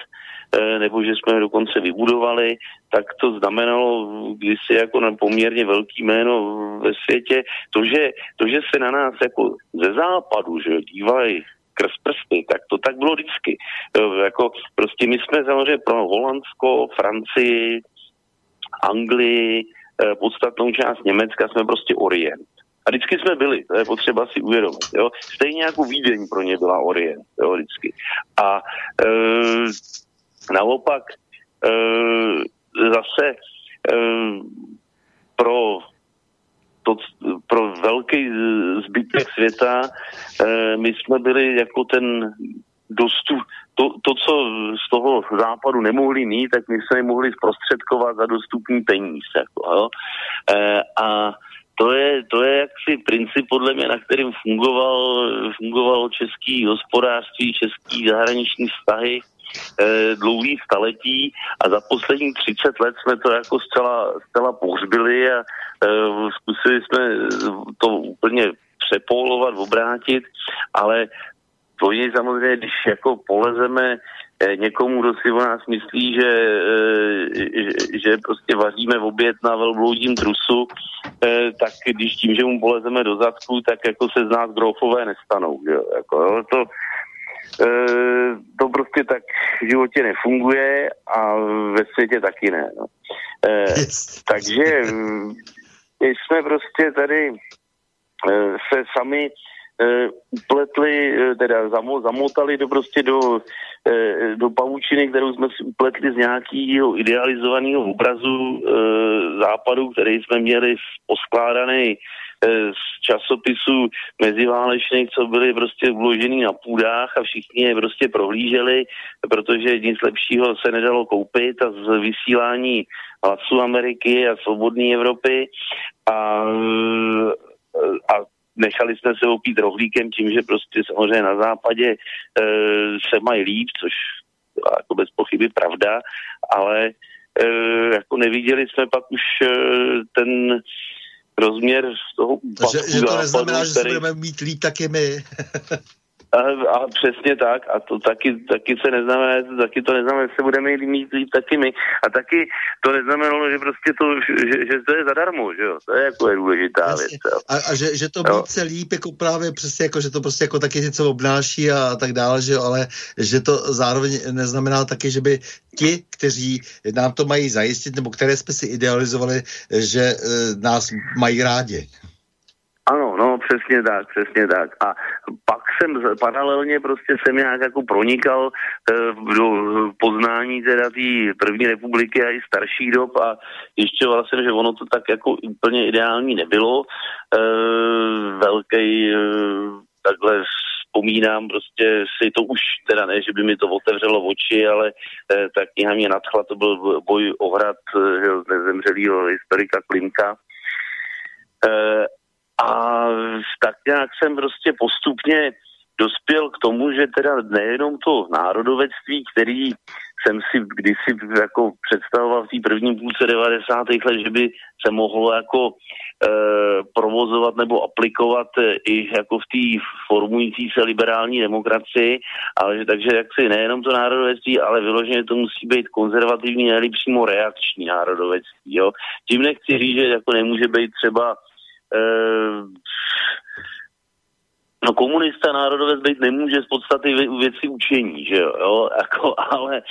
e, nebo že jsme je dokonce vybudovali, tak to znamenalo kdysi jako na poměrně velký jméno ve světě. To, že, to, že se na nás jako ze západu že dívají skrz prsty, tak to tak bylo vždycky. Jako prostě my jsme samozřejmě pro Holandsko, Francii, Anglii, eh, podstatnou část Německa jsme prostě Orient. A vždycky jsme byli, to je potřeba si uvědomit. Jo? Stejně jako Vídeň pro ně byla Orient, jo, vždycky. A e, naopak e, zase e, pro to, pro velký zbytek světa eh, my jsme byli jako ten dostup, to, to, co z toho západu nemohli mít, tak my jsme mohli zprostředkovat za dostupný peníz. Jako, jo? E, a to je, to je jaksi princip, podle mě, na kterým fungoval, fungovalo český hospodářství, český zahraniční vztahy e, dlouhý staletí a za poslední 30 let jsme to jako zcela, zcela pohřbili a e, zkusili jsme to úplně přepolovat, obrátit, ale to je samozřejmě, když jako polezeme e, někomu, kdo si o nás myslí, že, že, že prostě vaříme v oběd na velbloudím trusu, tak když tím, že mu polezeme do zadku, tak jako se z nás grofové nestanou. Že? Jako, jo, to, to prostě tak v životě nefunguje a ve světě taky ne. No. E. Takže jsme prostě tady e, se sami e, upletli, e, teda zamo, zamotali do prostě do, e, do pavučiny, kterou jsme si upletli z nějakého idealizovaného obrazu e, západu, který jsme měli poskládaný z časopisů meziválečných, co byly prostě vložený na půdách a všichni je prostě prohlíželi, protože nic lepšího se nedalo koupit a z vysílání hlasu Ameriky a svobodné Evropy. A, a nechali jsme se opít rohlíkem tím, že prostě samozřejmě na západě e, se mají líp, což jako bez pochyby pravda, ale e, jako neviděli jsme pak už e, ten rozměr toho úpadku. Že, že to neznamená, že se budeme mít líp taky my. A, a přesně tak, a to taky, taky se neznamená, taky to neznamená, že se budeme mít líp taky my. A taky to neznamenalo, že prostě to, že, že to je zadarmo, že jo, to je jako je důležitá Jasně. věc. Jo. A, a že, že to mít se líp, jako právě přesně jako, že to prostě jako taky něco obnáší a tak dále, že jo, ale že to zároveň neznamená taky, že by ti, kteří nám to mají zajistit, nebo které jsme si idealizovali, že e, nás mají rádi. Ano, no přesně tak, přesně tak. A pak jsem paralelně prostě jsem nějak jako pronikal e, do poznání teda té první republiky a i starší dob a ještě jsem, že ono to tak jako úplně ideální nebylo. E, velký e, takhle vzpomínám, prostě si to už, teda ne, že by mi to otevřelo oči, ale e, ta kniha mě nadchla, to byl boj o hrad e, nezemřelého historika Klimka. E, a tak nějak jsem prostě postupně dospěl k tomu, že teda nejenom to národovectví, který jsem si kdysi jako představoval v té první půlce 90. let, že by se mohlo jako e, provozovat nebo aplikovat e, i jako v té formující se liberální demokracii, ale že takže jak si nejenom to národovectví, ale vyloženě to musí být konzervativní, nebo přímo reakční národovectví. Jo. Tím nechci říct, že jako nemůže být třeba Um. No komunista národovec být nemůže z podstaty věci učení, že jo, jo? Jako, ale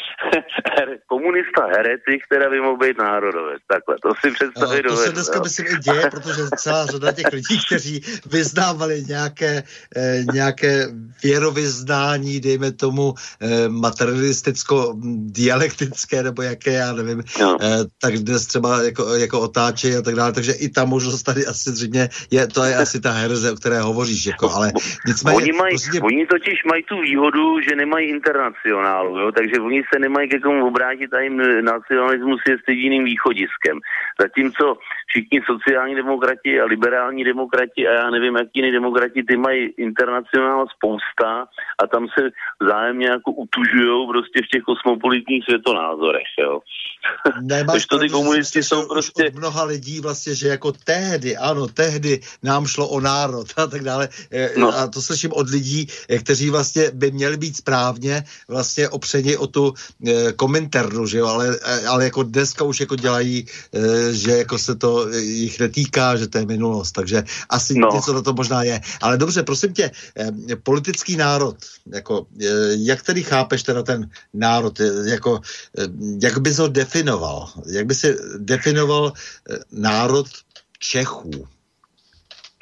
komunista heretik, která by mohl být národovec, takhle, to si představit no, To se dneska jo? myslím i děje, protože celá řada těch lidí, kteří vyznávali nějaké, eh, nějaké věrovyznání, dejme tomu eh, materialisticko-dialektické, nebo jaké, já nevím, no. eh, tak dnes třeba jako, jako otáčejí a tak dále, takže i ta možnost tady asi zřejmě je, to je asi ta herze, o které hovoříš, jako, ale nicméně... Oni, mají, prostě... oni totiž mají tu výhodu, že nemají internacionálu, jo, takže oni se nemají ke komu obrátit a jim nacionalismus je stejným východiskem. Zatímco všichni sociální demokrati a liberální demokrati a já nevím, jaký jiný demokrati, ty mají internacionál spousta a tam se vzájemně jako utužujou prostě v těch kosmopolitních světonázorech, jo. Nemáš to ty komunisti jsou prostě... Od mnoha lidí vlastně, že jako tehdy, ano, tehdy nám šlo o národ a tak dále. E, no. A to slyším od lidí, e, kteří vlastně by měli být správně vlastně opřeni o tu e, komentarnu, že jo, ale, ale jako dneska už jako dělají, že jako se to jich netýká, že to je minulost, takže asi no. něco na to možná je. Ale dobře, prosím tě, politický národ, jako, jak tedy chápeš teda ten národ, jako, jak bys ho definoval? Jak by se definoval eh, národ Čechů?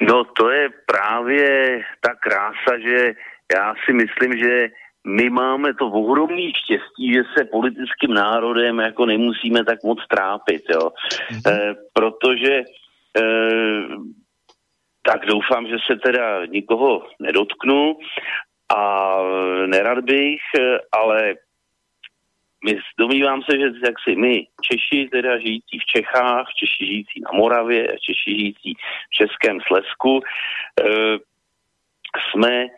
No to je právě ta krása, že já si myslím, že my máme to ohromný štěstí, že se politickým národem jako nemusíme tak moc trápit, jo. Mm-hmm. E, protože e, tak doufám, že se teda nikoho nedotknu a nerad bych, ale my domnívám se, že jak si my, Češi, teda žijící v Čechách, Češi žijící na Moravě, Češi žijící v Českém Slesku, e, jsme e,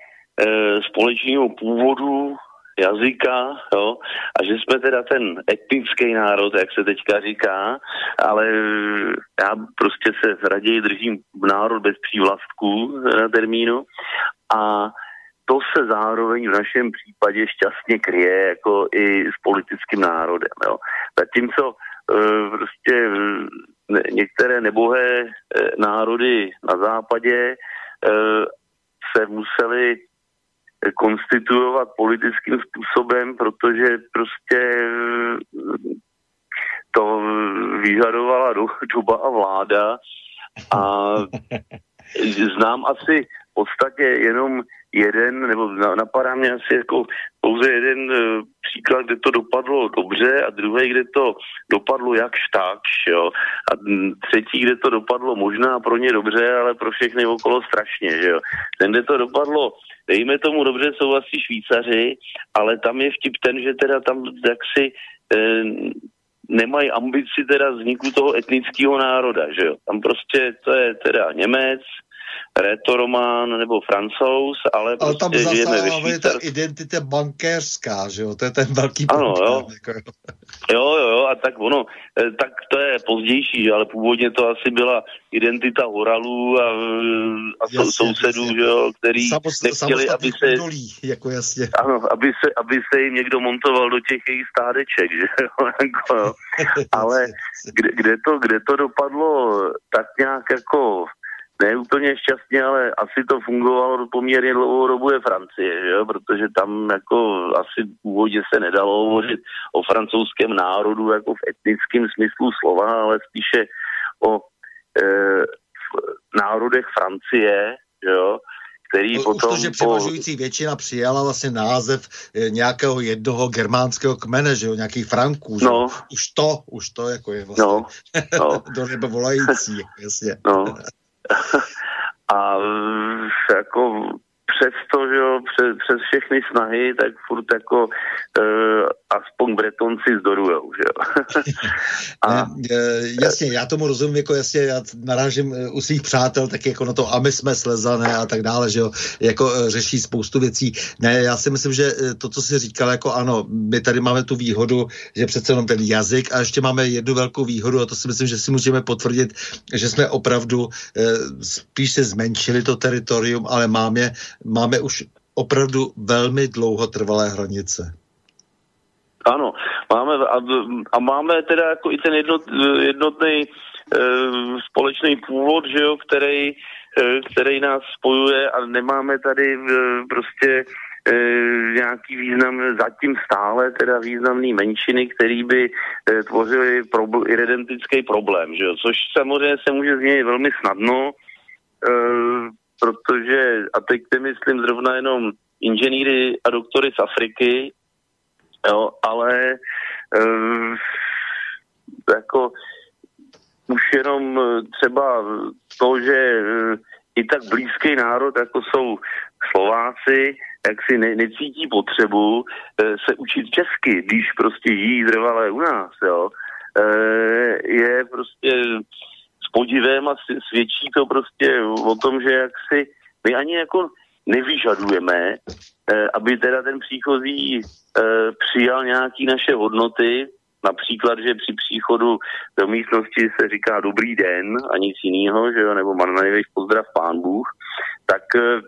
společného původu, jazyka, jo, a že jsme teda ten etnický národ, jak se teďka říká, ale já prostě se raději držím národ bez přívlastků na termínu a to se zároveň v našem případě šťastně kryje jako i s politickým národem. Jo. Zatímco e, prostě některé nebohé e, národy na západě e, se museli konstituovat politickým způsobem, protože prostě to vyžadovala doba a vláda a znám asi podstatě jenom jeden, nebo napadá mě asi jako pouze jeden uh, příklad, kde to dopadlo dobře a druhý, kde to dopadlo jakž takž, jo. A třetí, kde to dopadlo možná pro ně dobře, ale pro všechny okolo strašně, že jo. Ten, kde to dopadlo, dejme tomu dobře, jsou asi Švýcaři, ale tam je vtip ten, že teda tam jaksi eh, nemají ambici teda vzniku toho etnického národa, že jo. Tam prostě to je teda Němec, retoromán nebo francouz, ale, ale tam prostě žijeme ve Švýcarsku. ta identita bankéřská, že jo, to je ten velký Ano, jo. Jako, jo, jo, jo, a tak ono, eh, tak to je pozdější, že, ale původně to asi byla identita horalů a, a jasně, sousedů, jasně. že jo, který Samost, nechtěli, aby se... Dolí, jako jasně. Ano, aby se, aby se jim někdo montoval do těch jejich stádeček, že jo, jako, jo. ale kde, kde, to, kde to dopadlo tak nějak jako ne úplně šťastně, ale asi to fungovalo poměrně dlouhou dobu je Francie, že jo? protože tam jako asi původně se nedalo hovořit o francouzském národu jako v etnickém smyslu slova, ale spíše o e, národech Francie, že jo? který už potom... Už to, že převažující většina přijala vlastně název e, nějakého jednoho germánského kmene, že jo, nějakých Franků, že? No. Už to, už to jako je vlastně no. No. do nebe volající, jasně. No. a jako přesto, že jo, přes, přes všechny snahy, tak furt jako uh, aspoň Bretonci zdorujou, že jo. a, jasně, já tomu rozumím, jako jasně, já narážím e, u svých přátel tak jako na to, a my jsme slezané a tak dále, že jo, jako e, řeší spoustu věcí. Ne, já si myslím, že to, co jsi říkal, jako ano, my tady máme tu výhodu, že přece jenom ten jazyk a ještě máme jednu velkou výhodu a to si myslím, že si můžeme potvrdit, že jsme opravdu spíš se zmenšili to teritorium, ale máme máme už opravdu velmi dlouhotrvalé hranice. Ano, máme a, a máme teda jako i ten jednot, jednotný e, společný původ, že jo, který který nás spojuje a nemáme tady prostě nějaký význam, zatím stále teda významný menšiny, který by tvořili probl- identický problém, že jo? což samozřejmě se může změnit velmi snadno, protože, a teď myslím zrovna jenom inženýry a doktory z Afriky, jo, ale uh, jako už jenom třeba to, že uh, i tak blízký národ, jako jsou Slováci, jak si ne, necítí potřebu uh, se učit česky, když prostě žijí zrvalé u nás, jo, je prostě podivem a svědčí to prostě o tom, že jak si my ani jako nevyžadujeme, eh, aby teda ten příchozí eh, přijal nějaký naše hodnoty, například, že při příchodu do místnosti se říká dobrý den a nic jiného, že jo, nebo man největší pozdrav pán Bůh, tak eh,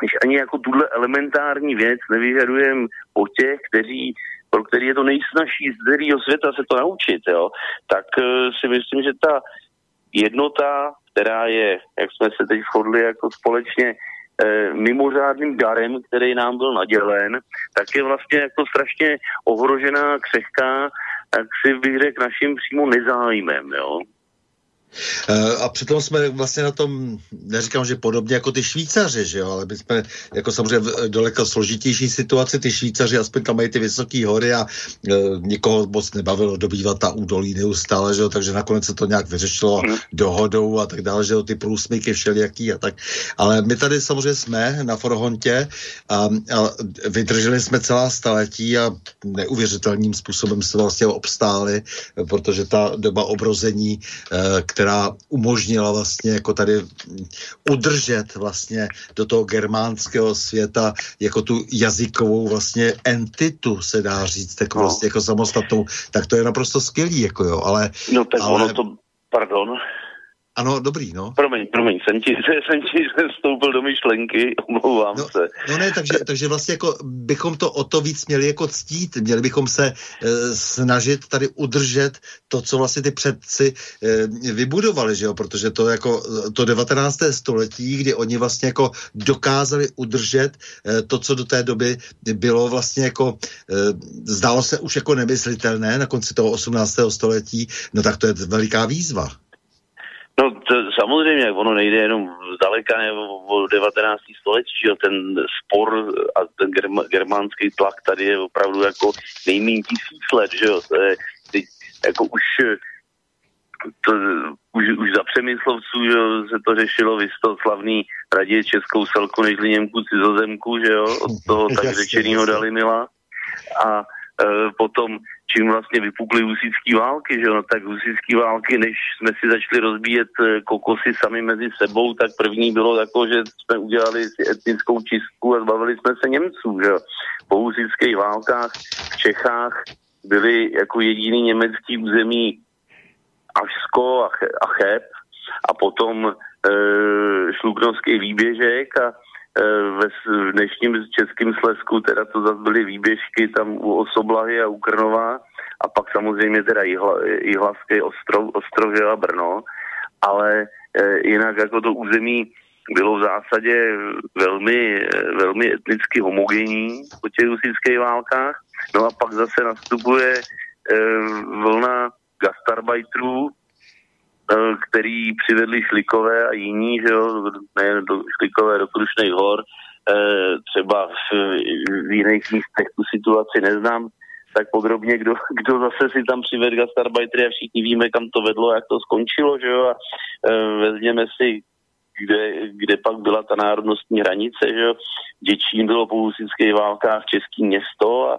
když ani jako tuhle elementární věc nevyžadujeme o těch, kteří pro který je to nejsnažší z celého světa se to naučit, jo, tak si myslím, že ta jednota, která je, jak jsme se teď shodli jako společně, Eh, mimořádným darem, který nám byl nadělen, tak je vlastně jako strašně ohrožená, křehká, jak si bych řekl, naším přímo nezájmem, jo. Eh, a přitom jsme vlastně na tom, neříkám, že podobně jako ty Švýcaři, že jo, ale my jsme jako samozřejmě v daleko složitější situaci, ty Švýcaři aspoň tam mají ty vysoké hory a e, nikoho moc nebavilo dobývat ta údolí neustále, že jo, takže nakonec se to nějak vyřešilo mm. dohodou a tak dále, že jo, ty průsmyky všelijaký a tak. Ale my tady samozřejmě jsme na Forhontě a, a vydrželi jsme celá staletí a neuvěřitelným způsobem se vlastně obstáli, protože ta doba obrození, e, která která umožnila vlastně jako tady udržet vlastně do toho germánského světa jako tu jazykovou vlastně entitu, se dá říct, jako, no. vlastně jako samostatnou, tak to je naprosto skvělý, jako jo, ale... No tak ale... ono to, pardon, ano, dobrý, no. Promiň, promiň, jsem ti, jsem ti vstoupil do myšlenky, omlouvám no, se. No ne, takže, takže vlastně jako bychom to o to víc měli jako ctít, měli bychom se e, snažit tady udržet to, co vlastně ty předci e, vybudovali, že jo, protože to jako to 19. století, kdy oni vlastně jako dokázali udržet e, to, co do té doby bylo vlastně jako, e, zdálo se už jako nemyslitelné na konci toho 18. století, no tak to je veliká výzva. No to, samozřejmě, ono nejde jenom zdaleka nebo o 19. století, že ten spor a ten germa, germánský tlak tady je opravdu jako nejméně tisíc let, že jo, to je teď jako už to, už, už za přemyslovců, že jo, se to řešilo, vy to slavný raději českou selku než Němku cizozemku, že jo, od toho tak řečenýho Dalimila. A e, potom čím vlastně vypukly husitské války, že no, tak husitské války, než jsme si začali rozbíjet eh, kokosy sami mezi sebou, tak první bylo tako, že jsme udělali si etnickou čistku a zbavili jsme se Němců, že Po husitských válkách v Čechách byly jako jediný německý území Ašsko a, a Cheb a potom e, Šluknovský výběžek a Eh, ve dnešním českém Slesku teda to zase byly výběžky tam u Osoblahy a u Krnova a pak samozřejmě teda Jihlavský ostrov, ostrov a Brno, ale e, jinak jako to území bylo v zásadě velmi, velmi etnicky homogenní po těch husických válkách. No a pak zase nastupuje vlna gastarbajtrů, Eh, který přivedli Šlikové a jiní, že jo, nejen do Šlikové do Krušných hor, eh, třeba v, v jiných místech tu situaci neznám, tak podrobně, kdo, kdo zase si tam přivedl gastarbajtry a všichni víme, kam to vedlo, jak to skončilo, že jo, a e, vezměme si, kde, kde pak byla ta národnostní hranice, že jo, Děčín bylo po husických válkách český město a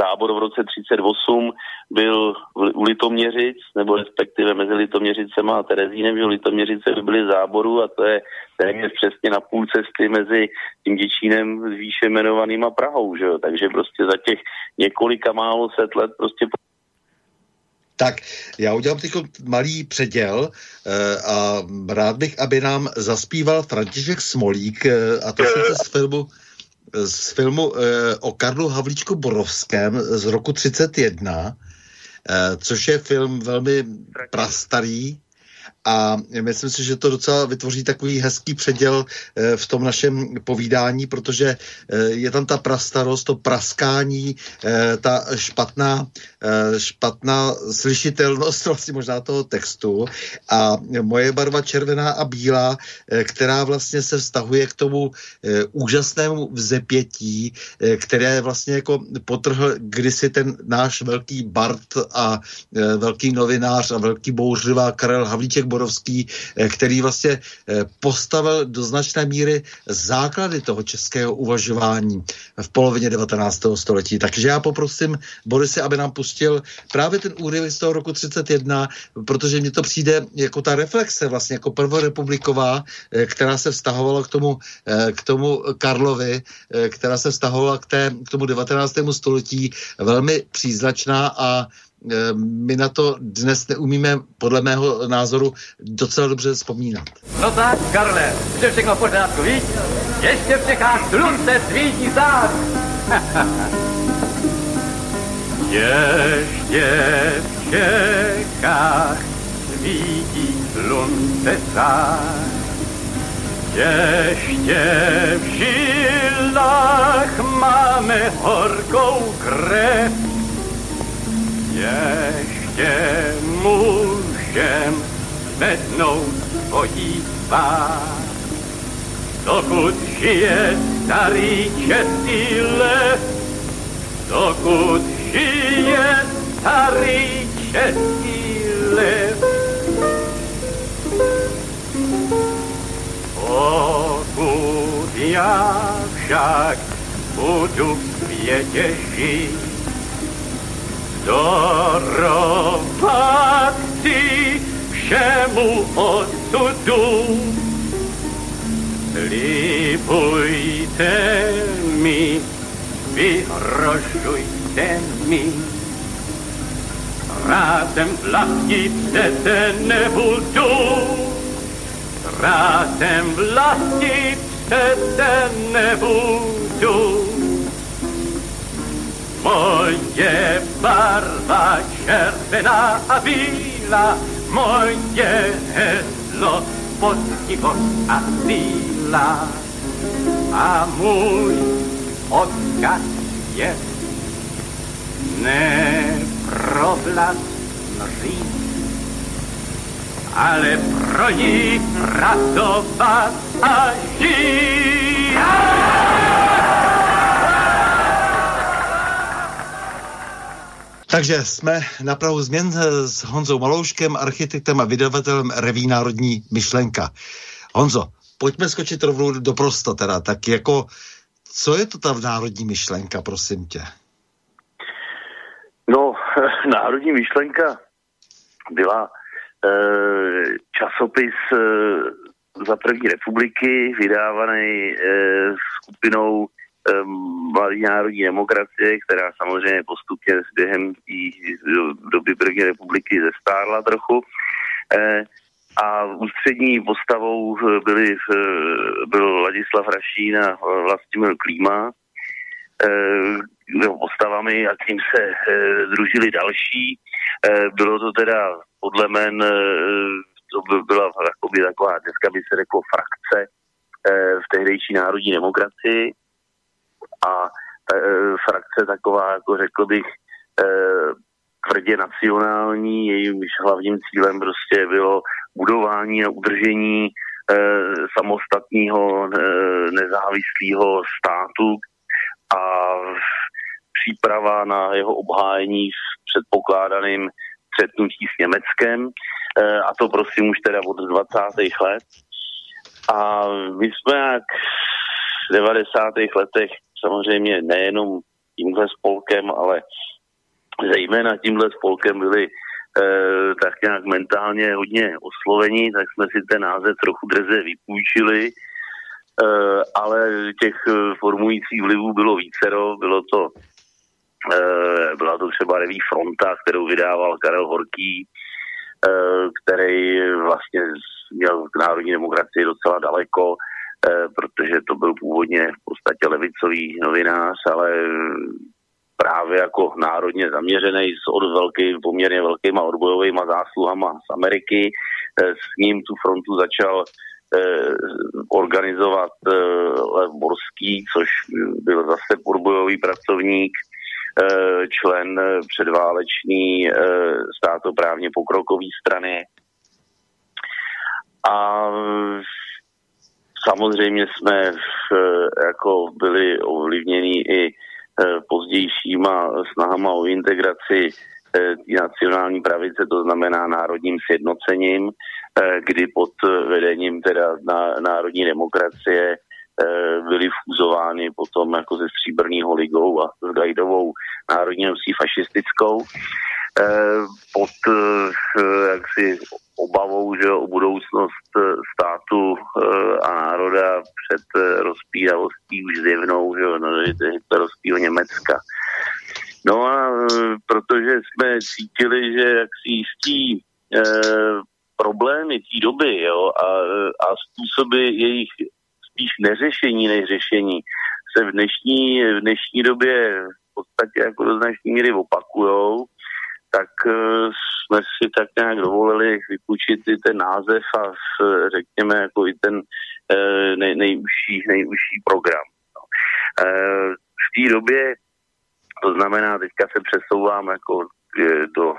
zábor v roce 38 byl u Litoměřic, nebo respektive mezi Litoměřicema a Terezínem, že Litoměřice by byly záboru a to je téměř přesně na půl cesty mezi tím Děčínem s výše jmenovaným a Prahou, že jo? takže prostě za těch několika málo set let prostě tak já udělám teď malý předěl eh, a rád bych, aby nám zaspíval František Smolík, eh, a to sice z filmu z filmu eh, o Karlu Havlíčku Borovském z roku 31, eh, což je film velmi prastarý a myslím si, že to docela vytvoří takový hezký předěl eh, v tom našem povídání, protože eh, je tam ta prastarost, to praskání, eh, ta špatná, špatná slyšitelnost vlastně možná toho textu. A moje barva červená a bílá, která vlastně se vztahuje k tomu úžasnému vzepětí, které vlastně jako potrhl kdysi ten náš velký Bart a velký novinář a velký bouřlivá Karel Havlíček Borovský, eh, který vlastně eh, postavil do značné míry základy toho českého uvažování v polovině 19. století. Takže já poprosím Borisy, aby nám pustil právě ten úryvek z toho roku 31, protože mně to přijde jako ta reflexe vlastně jako prvorepubliková, eh, která se vztahovala k tomu, k tomu Karlovi, která se vztahovala k, té, k tomu 19. století velmi příznačná a my na to dnes neumíme, podle mého názoru, docela dobře vzpomínat. No tak, Karle, vše všechno pořádku, víš? Ještě v Čechách slunce svítí zás. Ještě v Čechách svítí slunce zás. Ještě v žilách máme horkou krev, ještě můžem zvednout svojí tvář. Dokud žije starý český les, dokud žije starý český les. Pokud já však budu v světě žít, Darovat si všemu osudu. Slibujte mi, vyhrožujte mi. Rázem vlastní přece nebudu. Rázem vlastní přece nebudu. Moje barva červená a bílá, moje heslo poctivost a síla. A můj odkaz je neprovlad říct, ale pro ní pracovat a žít. Takže jsme na Prahu změn s Honzou Malouškem, architektem a vydavatelem Reví Národní myšlenka. Honzo, pojďme skočit rovnou do prosta teda. Tak jako, co je to ta národní myšlenka, prosím tě? No, národní myšlenka byla e, časopis e, za první republiky, vydávaný e, skupinou mladý národní demokracie, která samozřejmě postupně během doby první republiky zestárla trochu. Eh, a ústřední postavou byli, byl Ladislav Rašín a Vlastimil Klíma. Eh, postavami, a tím se eh, družili další. Bylo to teda podle men, to by byla taková, dneska by se řeklo frakce v tehdejší národní demokracii a e, frakce taková, jako řekl bych, e, tvrdě nacionální, jejímž hlavním cílem prostě bylo budování a udržení e, samostatného e, nezávislého státu a příprava na jeho obhájení s předpokládaným střetnutí s Německem e, a to prosím už teda od 20. let. A my jsme jak v 90. letech samozřejmě nejenom tímhle spolkem, ale zejména tímhle spolkem byli e, tak nějak mentálně hodně oslovení, tak jsme si ten název trochu drze vypůjčili, e, ale těch eh, formujících vlivů bylo vícero, bylo to e, byla to třeba reví Fronta, kterou vydával Karel Horký, e, který vlastně měl k národní demokracii docela daleko, protože to byl původně v podstatě levicový novinář, ale právě jako národně zaměřený s od velký, poměrně velkýma odbojovými zásluhama z Ameriky. S ním tu frontu začal organizovat Lev Borský, což byl zase odbojový pracovník, člen předváleční státoprávně pokrokový strany. A samozřejmě jsme jako byli ovlivněni i Eh, pozdějšíma snahama o integraci eh, nacionální pravice, to znamená národním sjednocením, eh, kdy pod vedením teda na, národní demokracie byly fúzovány potom jako ze stříbrného ligou a s Gajdovou národní fašistickou pod jaksi obavou že o budoucnost eh, státu eh, a národa před eh, rozpíravostí už zjevnou, že no, hitlerovského Německa. No a protože jsme cítili, že jak si jistí e, problémy té doby jo, a, a způsoby jejich spíš neřešení než řešení se v dnešní, v dnešní době v podstatě jako do značné míry opakujou, tak jsme si tak nějak dovolili vypůjčit i ten název a řekněme jako i ten eh, nej, nejužší, nejužší program. No. Eh, v té době, to znamená, teďka se přesouvám jako do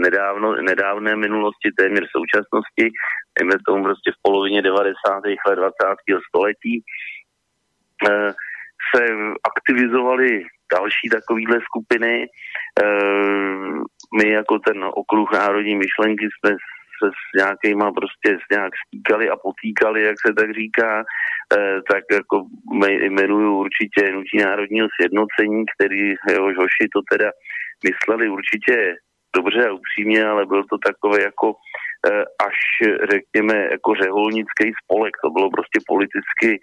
nedávno, nedávné minulosti, téměř současnosti, dejme tomu prostě v polovině 90. let 20. století, eh, se aktivizovali další takovéhle skupiny. My jako ten okruh národní myšlenky jsme se s nějakýma prostě s nějak stýkali a potýkali, jak se tak říká, eh, tak jako jmenuju určitě nutí národního sjednocení, který jehož hoši to teda mysleli určitě dobře a upřímně, ale byl to takové jako až řekněme jako řeholnický spolek. To bylo prostě politicky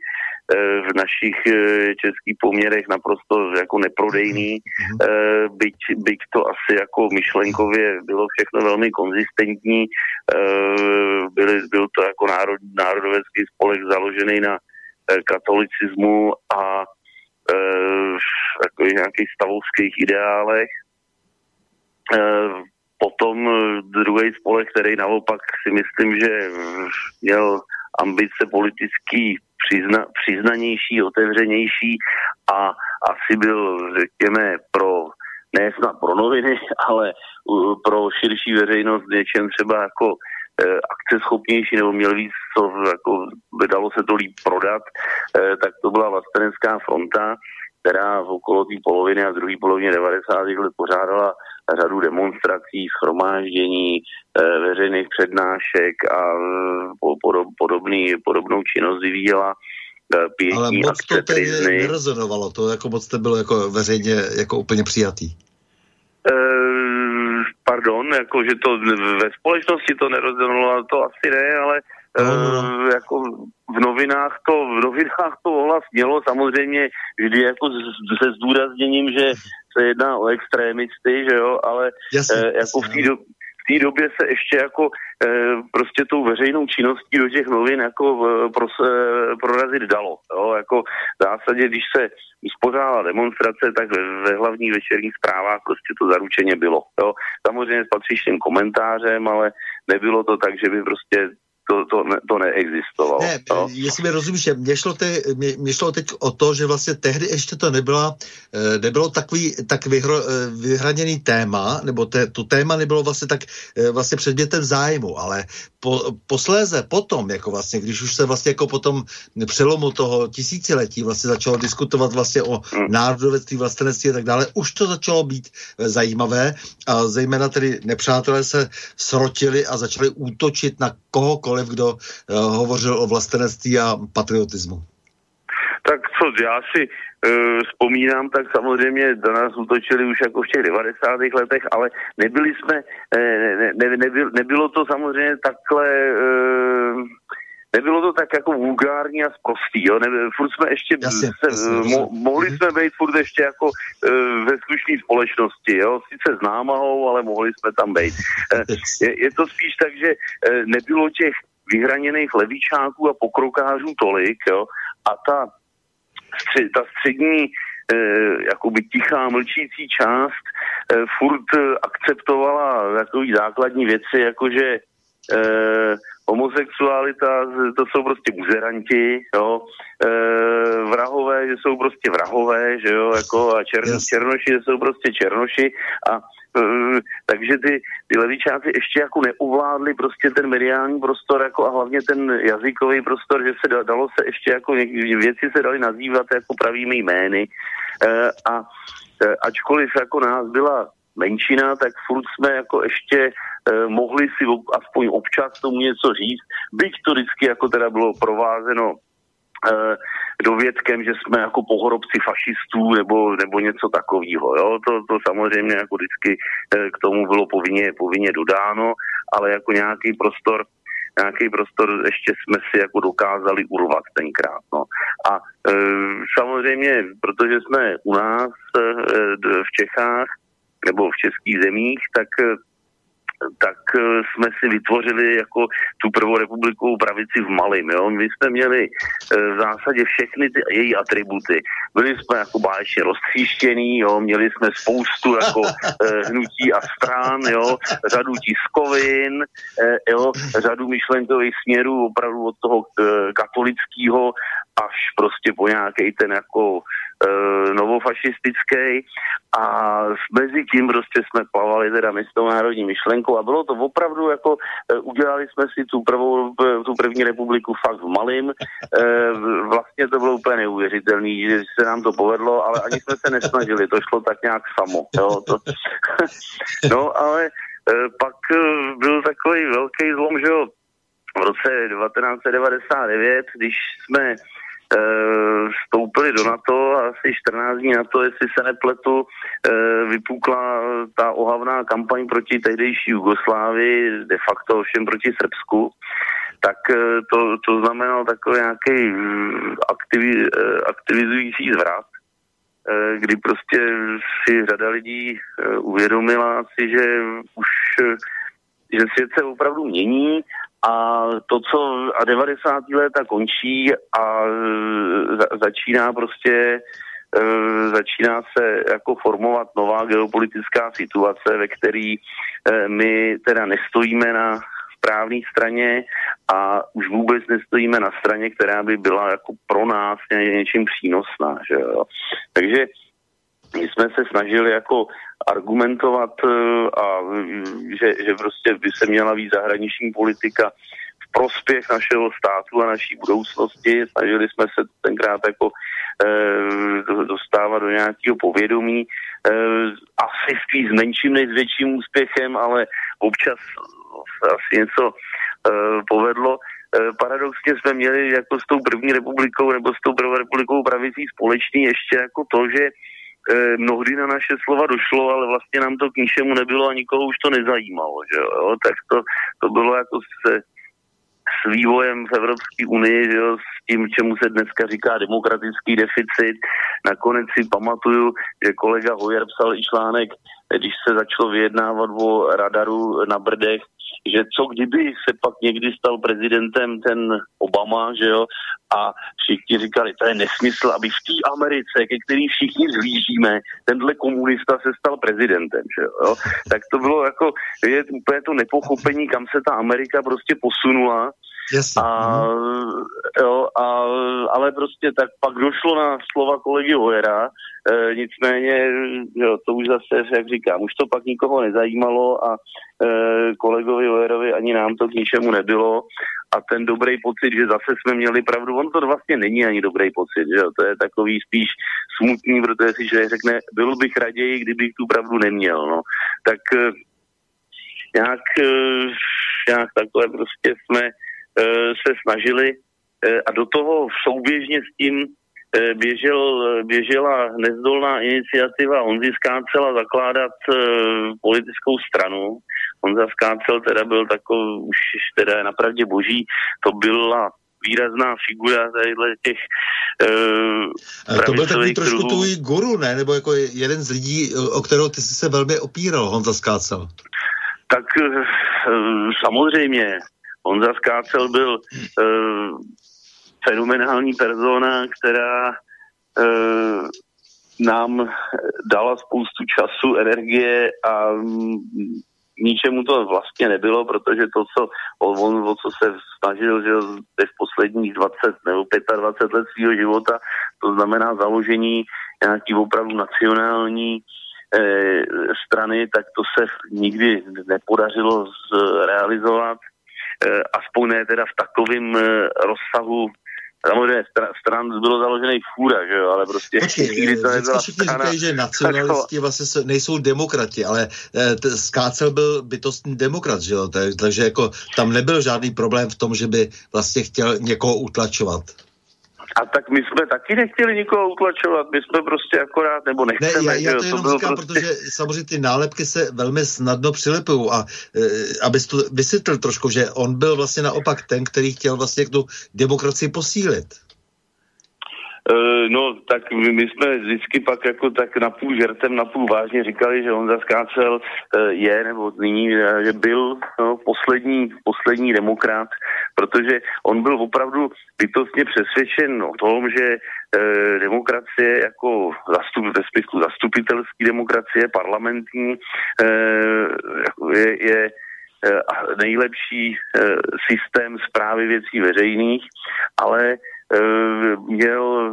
Eh, v našich eh, českých poměrech naprosto jako neprodejný, mhm. eh, byť, byť to asi jako myšlenkově bylo všechno velmi konzistentní, byly, byl to jako národ, národovecký spolek založený na katolicismu a jako nějakých stavovských ideálech. Potom druhý spolek, který naopak si myslím, že měl ambice politický přizna, přiznanější, otevřenější a asi byl, řekněme, pro ne snad pro noviny, ale pro širší veřejnost něčem třeba jako uh, akceschopnější nebo měl víc, co jako by dalo se to líp prodat, uh, tak to byla vlastenecká fronta, která v okolo té poloviny a druhé polovině 90. let pořádala řadu demonstrací, schromáždění, eh, veřejných přednášek a eh, podobný, podobnou činnost vyvíjela eh, Ale moc to tedy nerezonovalo, to jako moc to bylo jako veřejně jako úplně přijatý. Uh, pardon, jako že to ve společnosti to nerezonovalo, to asi ne, ale Uh, jako v novinách to v novinách to ohlas mělo samozřejmě vždy jako se zdůrazněním, že se jedná o extrémisty, že jo, ale jasně, uh, jako v té do, v té době se ještě jako e, prostě tou veřejnou činností do těch novin jako e, pro, e, prorazit dalo. Jo? Jako v zásadě, když se uspořádala demonstrace, tak ve, ve hlavních večerních zprávách prostě to zaručeně bylo. Jo? Samozřejmě s patřičným komentářem, ale nebylo to tak, že by prostě to, to, ne, to neexistovalo. Ne, no. jestli mi rozumíš, mě šlo, te, mě, mě šlo teď o to, že vlastně tehdy ještě to nebyla, eh, nebylo takový tak vyhro, eh, vyhraněný téma, nebo te, to téma nebylo vlastně tak eh, vlastně předmětem zájmu, ale po, posléze potom, jako vlastně, když už se vlastně jako potom přelomu toho tisíciletí vlastně začalo diskutovat vlastně o hmm. národovectví, vlastenectví a tak dále, už to začalo být zajímavé a zejména tedy nepřátelé se srotili a začali útočit na kohokoliv, kdo uh, hovořil o vlastenectví a patriotismu. Tak co, já si uh, vzpomínám, tak samozřejmě do nás útočili už jako v těch 90. letech, ale nebyli jsme, eh, ne, ne, nebyl, nebylo to samozřejmě takhle uh, nebylo to tak jako vulgární a zprostý, jo, ne, furt jsme ještě, jasně, se, jasně, mo, mohli jsme být furt ještě jako e, ve slušné společnosti, jo, sice s námahou, ale mohli jsme tam být. E, je, je to spíš tak, že e, nebylo těch vyhraněných levíčáků a pokrokářů tolik, jo, a ta, střed, ta střední jakoby tichá, mlčící část furt akceptovala takový základní věci, jakože homosexualita, to jsou prostě buzeranti, jo, e, vrahové, že jsou prostě vrahové, že jo, jako a čern, yes. černoši, že jsou prostě černoši. A e, takže ty, ty levičáci ještě jako neuvládli prostě ten mediální prostor jako a hlavně ten jazykový prostor, že se dalo se ještě jako věci se dali nazývat jako pravými jmény. E, a e, ačkoliv jako nás byla menšina, tak furt jsme jako ještě eh, mohli si aspoň občas tomu něco říct, byť to vždycky jako teda bylo provázeno eh, dovědkem, že jsme jako pohrobci fašistů nebo, nebo něco takového. Jo? To, to samozřejmě jako vždycky eh, k tomu bylo povinně, povinně dodáno, ale jako nějaký prostor nějaký prostor ještě jsme si jako dokázali urvat tenkrát. No. A e, samozřejmě, protože jsme u nás e, v Čechách, nebo v českých zemích, tak tak eh, jsme si vytvořili jako tu prvorepublikovou pravici v Malim. Jo? My jsme měli eh, v zásadě všechny ty její atributy. Byli jsme jako báječně roztříštěný, jo? měli jsme spoustu jako eh, hnutí a stran, jo? řadu tiskovin, jo? řadu myšlenkových směrů opravdu od toho katolického až prostě po nějaký ten jako e, novofašistický. A mezi tím prostě jsme plavali teda my s tou národní myšlenkou a bylo to opravdu jako, e, udělali jsme si tu, prvou, tu první republiku fakt v malým, e, vlastně to bylo úplně neuvěřitelné, že se nám to povedlo, ale ani jsme se nesnažili, to šlo tak nějak samo, jo, to, no ale e, pak e, byl takový velký zlom, že jo, v roce 1999, když jsme vstoupili do NATO a asi 14 dní na to, jestli se nepletu, eh, vypukla ta ohavná kampaň proti tehdejší Jugoslávii, de facto ovšem proti Srbsku, tak eh, to, to znamenal takový nějaký aktivi, aktivizující zvrat, kdy prostě si řada lidí uvědomila si, že už že svět se opravdu mění a to, co a 90. léta končí a za, začíná prostě e, začíná se jako formovat nová geopolitická situace, ve který e, my teda nestojíme na správné straně a už vůbec nestojíme na straně, která by byla jako pro nás něčím přínosná. Že jo? Takže my jsme se snažili jako argumentovat eh, a že, že prostě by se měla víc zahraniční politika v prospěch našeho státu a naší budoucnosti. Snažili jsme se tenkrát jako e, dostávat do nějakého povědomí. E, asi spíš s menším než s větším úspěchem, ale občas se asi něco e, povedlo paradoxně jsme měli jako s tou první republikou nebo s tou první republikou pravicí společný ještě jako to, že mnohdy na naše slova došlo, ale vlastně nám to k ničemu nebylo a nikoho už to nezajímalo, že jo? tak to, to bylo jako se s vývojem v Evropské unii, že jo, s tím, čemu se dneska říká demokratický deficit. Nakonec si pamatuju, že kolega Hojer psal i článek, když se začalo vyjednávat o radaru na Brdech, že co kdyby se pak někdy stal prezidentem ten Obama, že jo, a všichni říkali, to je nesmysl, aby v té Americe, ke který všichni zlížíme, tenhle komunista se stal prezidentem, že jo. Tak to bylo jako, je úplně to nepochopení, kam se ta Amerika prostě posunula, Jasně. A, jo, a, ale prostě tak pak došlo na slova kolegy Hojera, e, nicméně jo, to už zase, jak říkám, už to pak nikoho nezajímalo a e, kolegovi Hojerovi ani nám to k ničemu nebylo a ten dobrý pocit, že zase jsme měli pravdu, on to vlastně není ani dobrý pocit, že jo, to je takový spíš smutný, protože si člověk řekne, byl bych raději, kdybych tu pravdu neměl, no. Tak e, nějak, e, nějak takhle prostě jsme se snažili eh, a do toho souběžně s tím eh, běžel, běžela nezdolná iniciativa Honzi Skácela zakládat politickou stranu. Honza Skácel teda byl takový, už teda napravdě boží, to byla výrazná figura tadyhle těch uh, To byl takový trošku kruhů. tvůj guru, ne? Nebo jako jeden z lidí, o kterého ty jsi se velmi opíral, Honza Skácel. Tak samozřejmě, Honza Skácel byl uh, fenomenální persona, která uh, nám dala spoustu času, energie a ničemu to vlastně nebylo, protože to, co on, o co se snažil, že v posledních 20 nebo 25 let svého života, to znamená založení nějaký opravdu nacionální eh, strany, tak to se nikdy nepodařilo zrealizovat, aspoň ne teda v takovém eh, rozsahu samozřejmě stran bylo založený fůra, že jo, ale prostě Počkej, nikdy to nebyla všichni strana, říkají, že nacionalisti vlastně nejsou demokrati, ale eh, Skácel byl bytostný demokrat, že jo, takže jako tam nebyl žádný problém v tom, že by vlastně chtěl někoho utlačovat. A tak my jsme taky nechtěli nikoho utlačovat, my jsme prostě akorát, nebo nechceme. Ne, já, já to jenom to říkám, prostě... protože samozřejmě ty nálepky se velmi snadno přilepují a e, abys to vysvětlil trošku, že on byl vlastně naopak ten, který chtěl vlastně tu demokracii posílit. Uh, no, tak my, jsme vždycky pak jako tak napůl žertem, napůl vážně říkali, že on zaskácel uh, je, nebo nyní, uh, že byl no, poslední, poslední demokrat, protože on byl opravdu bytostně přesvědčen o tom, že demokracie jako zastup, ve smyslu zastupitelský demokracie, parlamentní, uh, je, je nejlepší systém zprávy věcí veřejných, ale Eh, měl,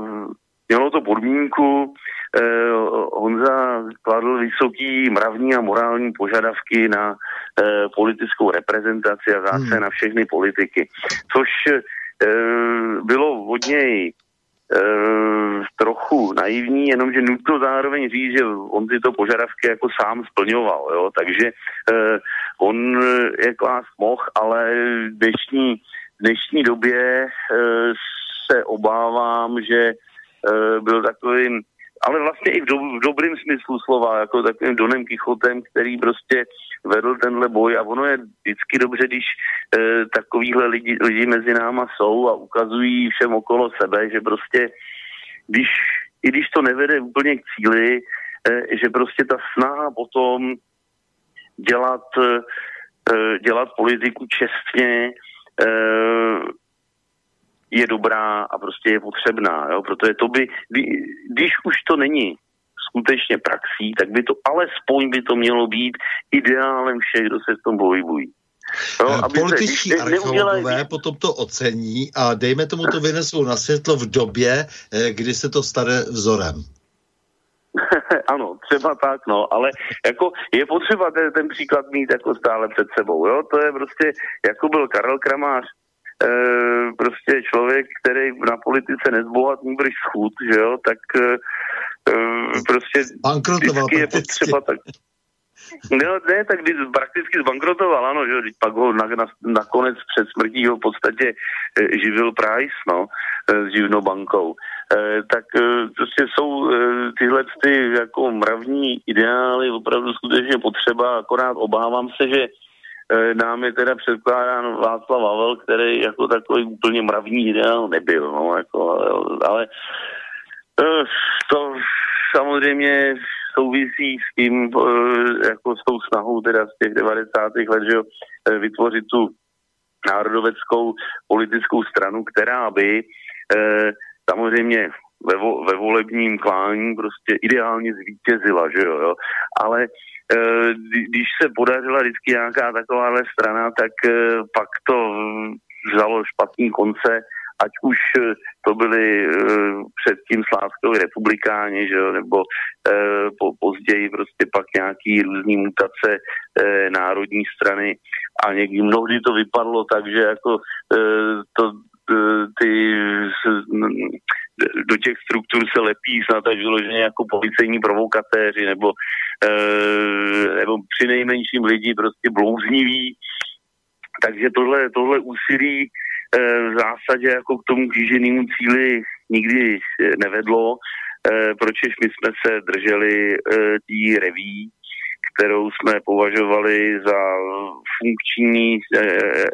mělo to podmínku, eh, Honza kladl vysoký mravní a morální požadavky na eh, politickou reprezentaci a zase hmm. na všechny politiky, což bylo od něj trochu naivní, jenomže nutno zároveň říct, že on tyto požadavky jako sám splňoval, jo? takže on je klás moh, ale v dnešní, dnešní době se obávám, že uh, byl takovým, ale vlastně i v, do, v dobrým smyslu slova, jako takovým Donem Kichotem, který prostě vedl tenhle boj. A ono je vždycky dobře, když uh, takovýhle lidi, lidi mezi náma jsou a ukazují všem okolo sebe, že prostě když, i když to nevede úplně k cíli, uh, že prostě ta snaha potom dělat, uh, dělat politiku čestně, je dobrá a prostě je potřebná, jo? protože to by, když už to není skutečně praxí, tak by to alespoň by to mělo být ideálem všech, kdo se v tom pohybují. No, aby Političtí se, archeologové neudělají... potom to ocení a dejme tomu to vynesou na světlo v době, eh, kdy se to stane vzorem. ano, třeba tak, no, ale jako je potřeba ten, ten příklad mít jako stále před sebou, jo, to je prostě, jako byl Karel Kramář, prostě člověk, který na politice nezbohat nýbrž schůd, že jo, tak e, prostě vždycky je potřeba tak... No, ne, tak když prakticky zbankrotoval, ano, že pak ho na, na, nakonec před smrtí ho v podstatě e, živil Price, no, e, s živnou bankou. E, tak e, prostě jsou e, tyhle ty jako mravní ideály opravdu skutečně potřeba, akorát obávám se, že E, nám je teda předkládán Václav Havel, který jako takový úplně mravní ideál nebyl, no, jako, ale e, to samozřejmě souvisí s tím, e, jako s tou snahou teda z těch 90. let, že vytvořit tu národoveckou politickou stranu, která by samozřejmě ve, vo, ve volebním klání prostě ideálně zvítězila, že jo, jo. ale když se podařila vždycky nějaká takováhle strana, tak eh, pak to vzalo špatný konce, ať už eh, to byly předtím Slávskovi republikáni, že jo, nebo po, později prostě pak nějaký různý mutace národní strany. A někdy mnohdy to vypadlo tak, že jako to ty do těch struktur se lepí snad až vyloženě jako policejní provokatéři nebo, e, nebo při nejmenším lidi prostě blouzniví. Takže tohle, tohle úsilí e, v zásadě jako k tomu kýženému cíli nikdy nevedlo, e, proč my jsme se drželi e, tý reví, kterou jsme považovali za funkční e,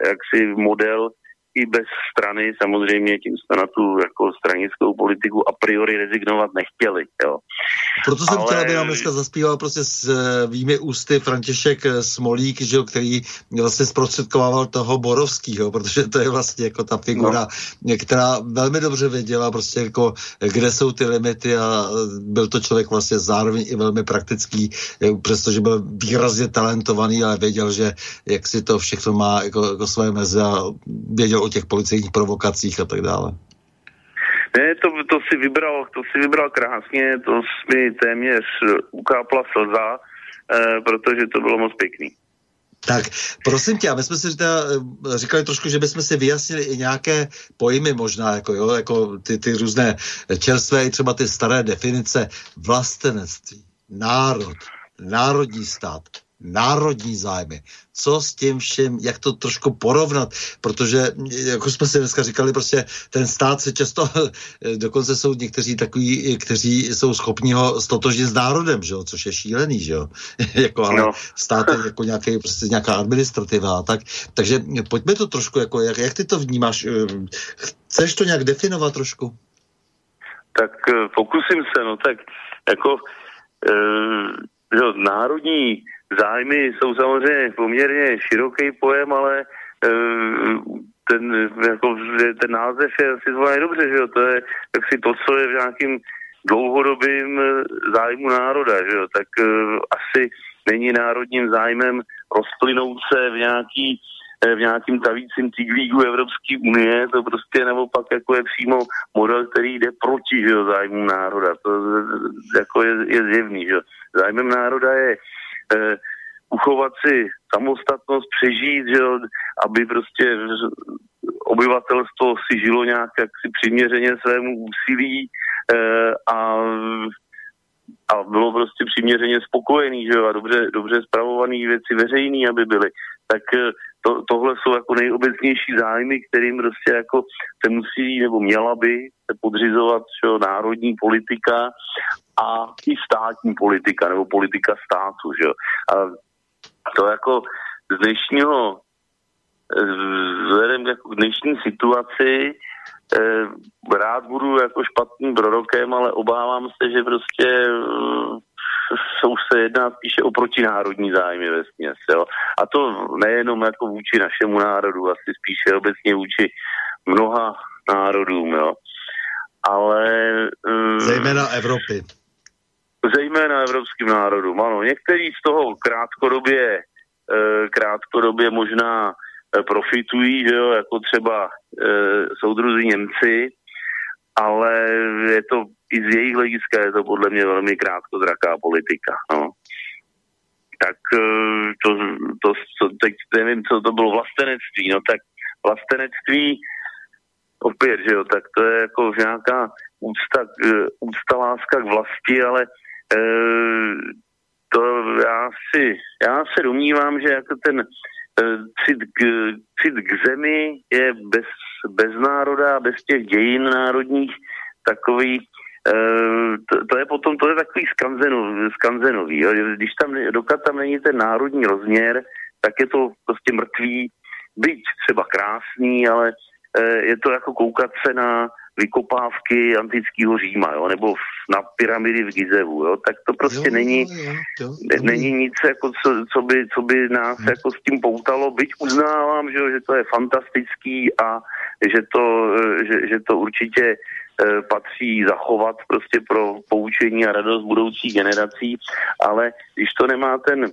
jaksi model i bez strany, samozřejmě tím jsme na tu jako stranickou politiku a priori rezignovat nechtěli. Jo. Proto jsem Ale... chtěl, aby nám dneska zaspíval prostě s vými ústy František Smolík, že, který vlastně zprostředkovával toho Borovského, protože to je vlastně jako ta figura, no. která velmi dobře věděla prostě jako, kde jsou ty limity a byl to člověk vlastně zároveň i velmi praktický, přestože byl výrazně talentovaný, ale věděl, že jak si to všechno má jako, jako své meze a věděl o těch policejních provokacích a tak dále. Ne, to, to si vybral, to si vybral krásně, to mi téměř ukápla slza, eh, protože to bylo moc pěkný. Tak, prosím tě, my jsme si teda eh, říkali trošku, že bychom si vyjasnili i nějaké pojmy možná, jako, jo, jako ty, ty různé čerstvé, i třeba ty staré definice vlastenectví, národ, národní stát, národní zájmy. Co s tím vším, jak to trošku porovnat, protože, jako jsme si dneska říkali, prostě ten stát se často, dokonce jsou někteří takový, kteří jsou schopni ho stotožnit s národem, že jo, což je šílený, že jo, jako, ale no. stát je jako nějaký, prostě nějaká administrativa, tak, takže pojďme to trošku, jako, jak, jak ty to vnímáš, chceš to nějak definovat trošku? Tak eh, pokusím se, no tak jako e, jo, národní zájmy jsou samozřejmě poměrně široký pojem, ale eh, ten, jako, ten název je asi zvolený dobře, že jo? To je tak si to, co je v nějakým dlouhodobým eh, zájmu národa, že jo? Tak uh, asi není národním zájmem rozplynout se v nějaký v nějakým tavícím týglíku Evropské unie, to prostě naopak jako je přímo model, který jde proti že jo, zájmu národa. To jako je, je zjevný. Že jo. Zájmem národa je eh, uchovat si samostatnost, přežít, že aby prostě obyvatelstvo si žilo nějak jaksi přiměřeně svému úsilí eh, a, a bylo prostě přiměřeně spokojený, že a dobře, dobře zpravovaný věci veřejný, aby byly. Tak eh, to, tohle jsou jako nejobecnější zájmy, kterým prostě jako se musí nebo měla by se podřizovat jo, národní politika a i státní politika nebo politika státu. Že. A to jako z dnešního, vzhledem jako k dnešní situaci, eh, rád budu jako špatným prorokem, ale obávám se, že prostě eh, jsou se jedná spíše o protinárodní zájmy ve směs, jo. A to nejenom jako vůči našemu národu, asi spíše obecně vůči mnoha národům, jo. Ale... Um, zejména Evropy. Zejména evropským národům, ano. Některý z toho krátkodobě, uh, krátkodobě možná uh, profitují, že jo, jako třeba soudruzi Němci, ale je to i z jejich hlediska je to podle mě velmi krátkozraká politika. No. Tak eh, to, to, to, teď nevím, co to bylo vlastenectví, no tak vlastenectví opět, že jo, tak to je jako nějaká úcta, eh, úcta láska k vlasti, ale e, to já si, já se domnívám, že jako ten e, cit, k, cit k zemi je bez, bez národa, bez těch dějin národních takový to, to je potom, to je takový skanzenový, skanzenový jo. když tam, dokud tam není ten národní rozměr, tak je to prostě mrtvý, byť třeba krásný, ale eh, je to jako koukat se na vykopávky antického Říma, jo, nebo na pyramidy v Gizevu, jo, tak to prostě jo, není, jo, jo, jo. není nic, jako co, co, by, co by nás hmm. jako s tím poutalo, byť uznávám, že, že to je fantastický a že to, eh, že, že to určitě patří zachovat prostě pro poučení a radost budoucích generací, ale když to nemá ten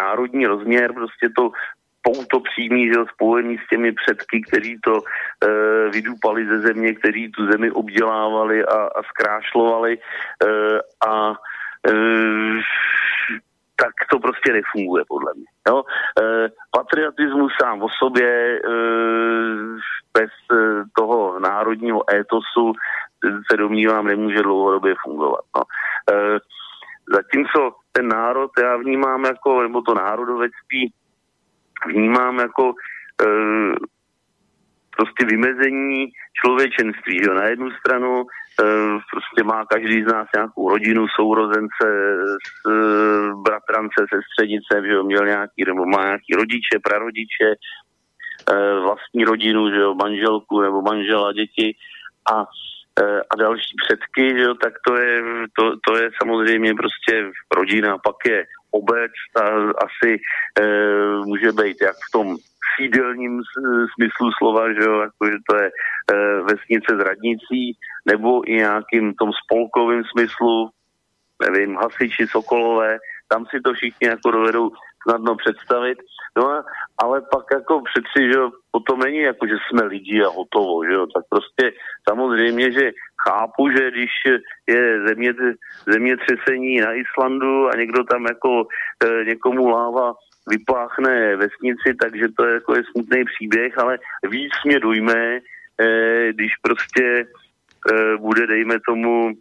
národní rozměr, prostě to pouto přímý, že spojený s těmi předky, kteří to e, vydupali ze země, kteří tu zemi obdělávali a, a zkrášlovali e, a e, tak to prostě nefunguje podle mě. Jo? E, patriotismus sám o sobě e, bez e, toho národního étosu se domnívám nemůže dlouhodobě fungovat. No. E, zatímco ten národ já vnímám jako, nebo to národovectví vnímám jako e, prostě vymezení člověčenství. Že? Na jednu stranu Eh, prostě má každý z nás nějakou rodinu, sourozence, s, eh, bratrance, sestřenice, že jo, měl nějaký, nebo má nějaký rodiče, prarodiče, eh, vlastní rodinu, že jo, manželku nebo manžela, děti a a další předky, že jo, tak to je, to, to je samozřejmě prostě rodina, pak je obec, ta asi e, může být jak v tom sídelním smyslu slova, že jo, jako, že to je e, vesnice s radnicí, nebo i nějakým tom spolkovém smyslu, nevím, hasiči, sokolové, tam si to všichni jako dovedou snadno představit. No ale pak jako přeci, že potom není jako, že jsme lidi a hotovo, že jo, tak prostě samozřejmě, že chápu, že když je země, zemětřesení na Islandu a někdo tam jako e, někomu láva vypláchne vesnici, takže to je jako je smutný příběh, ale víc mě dojme, e, když prostě e, bude, dejme tomu,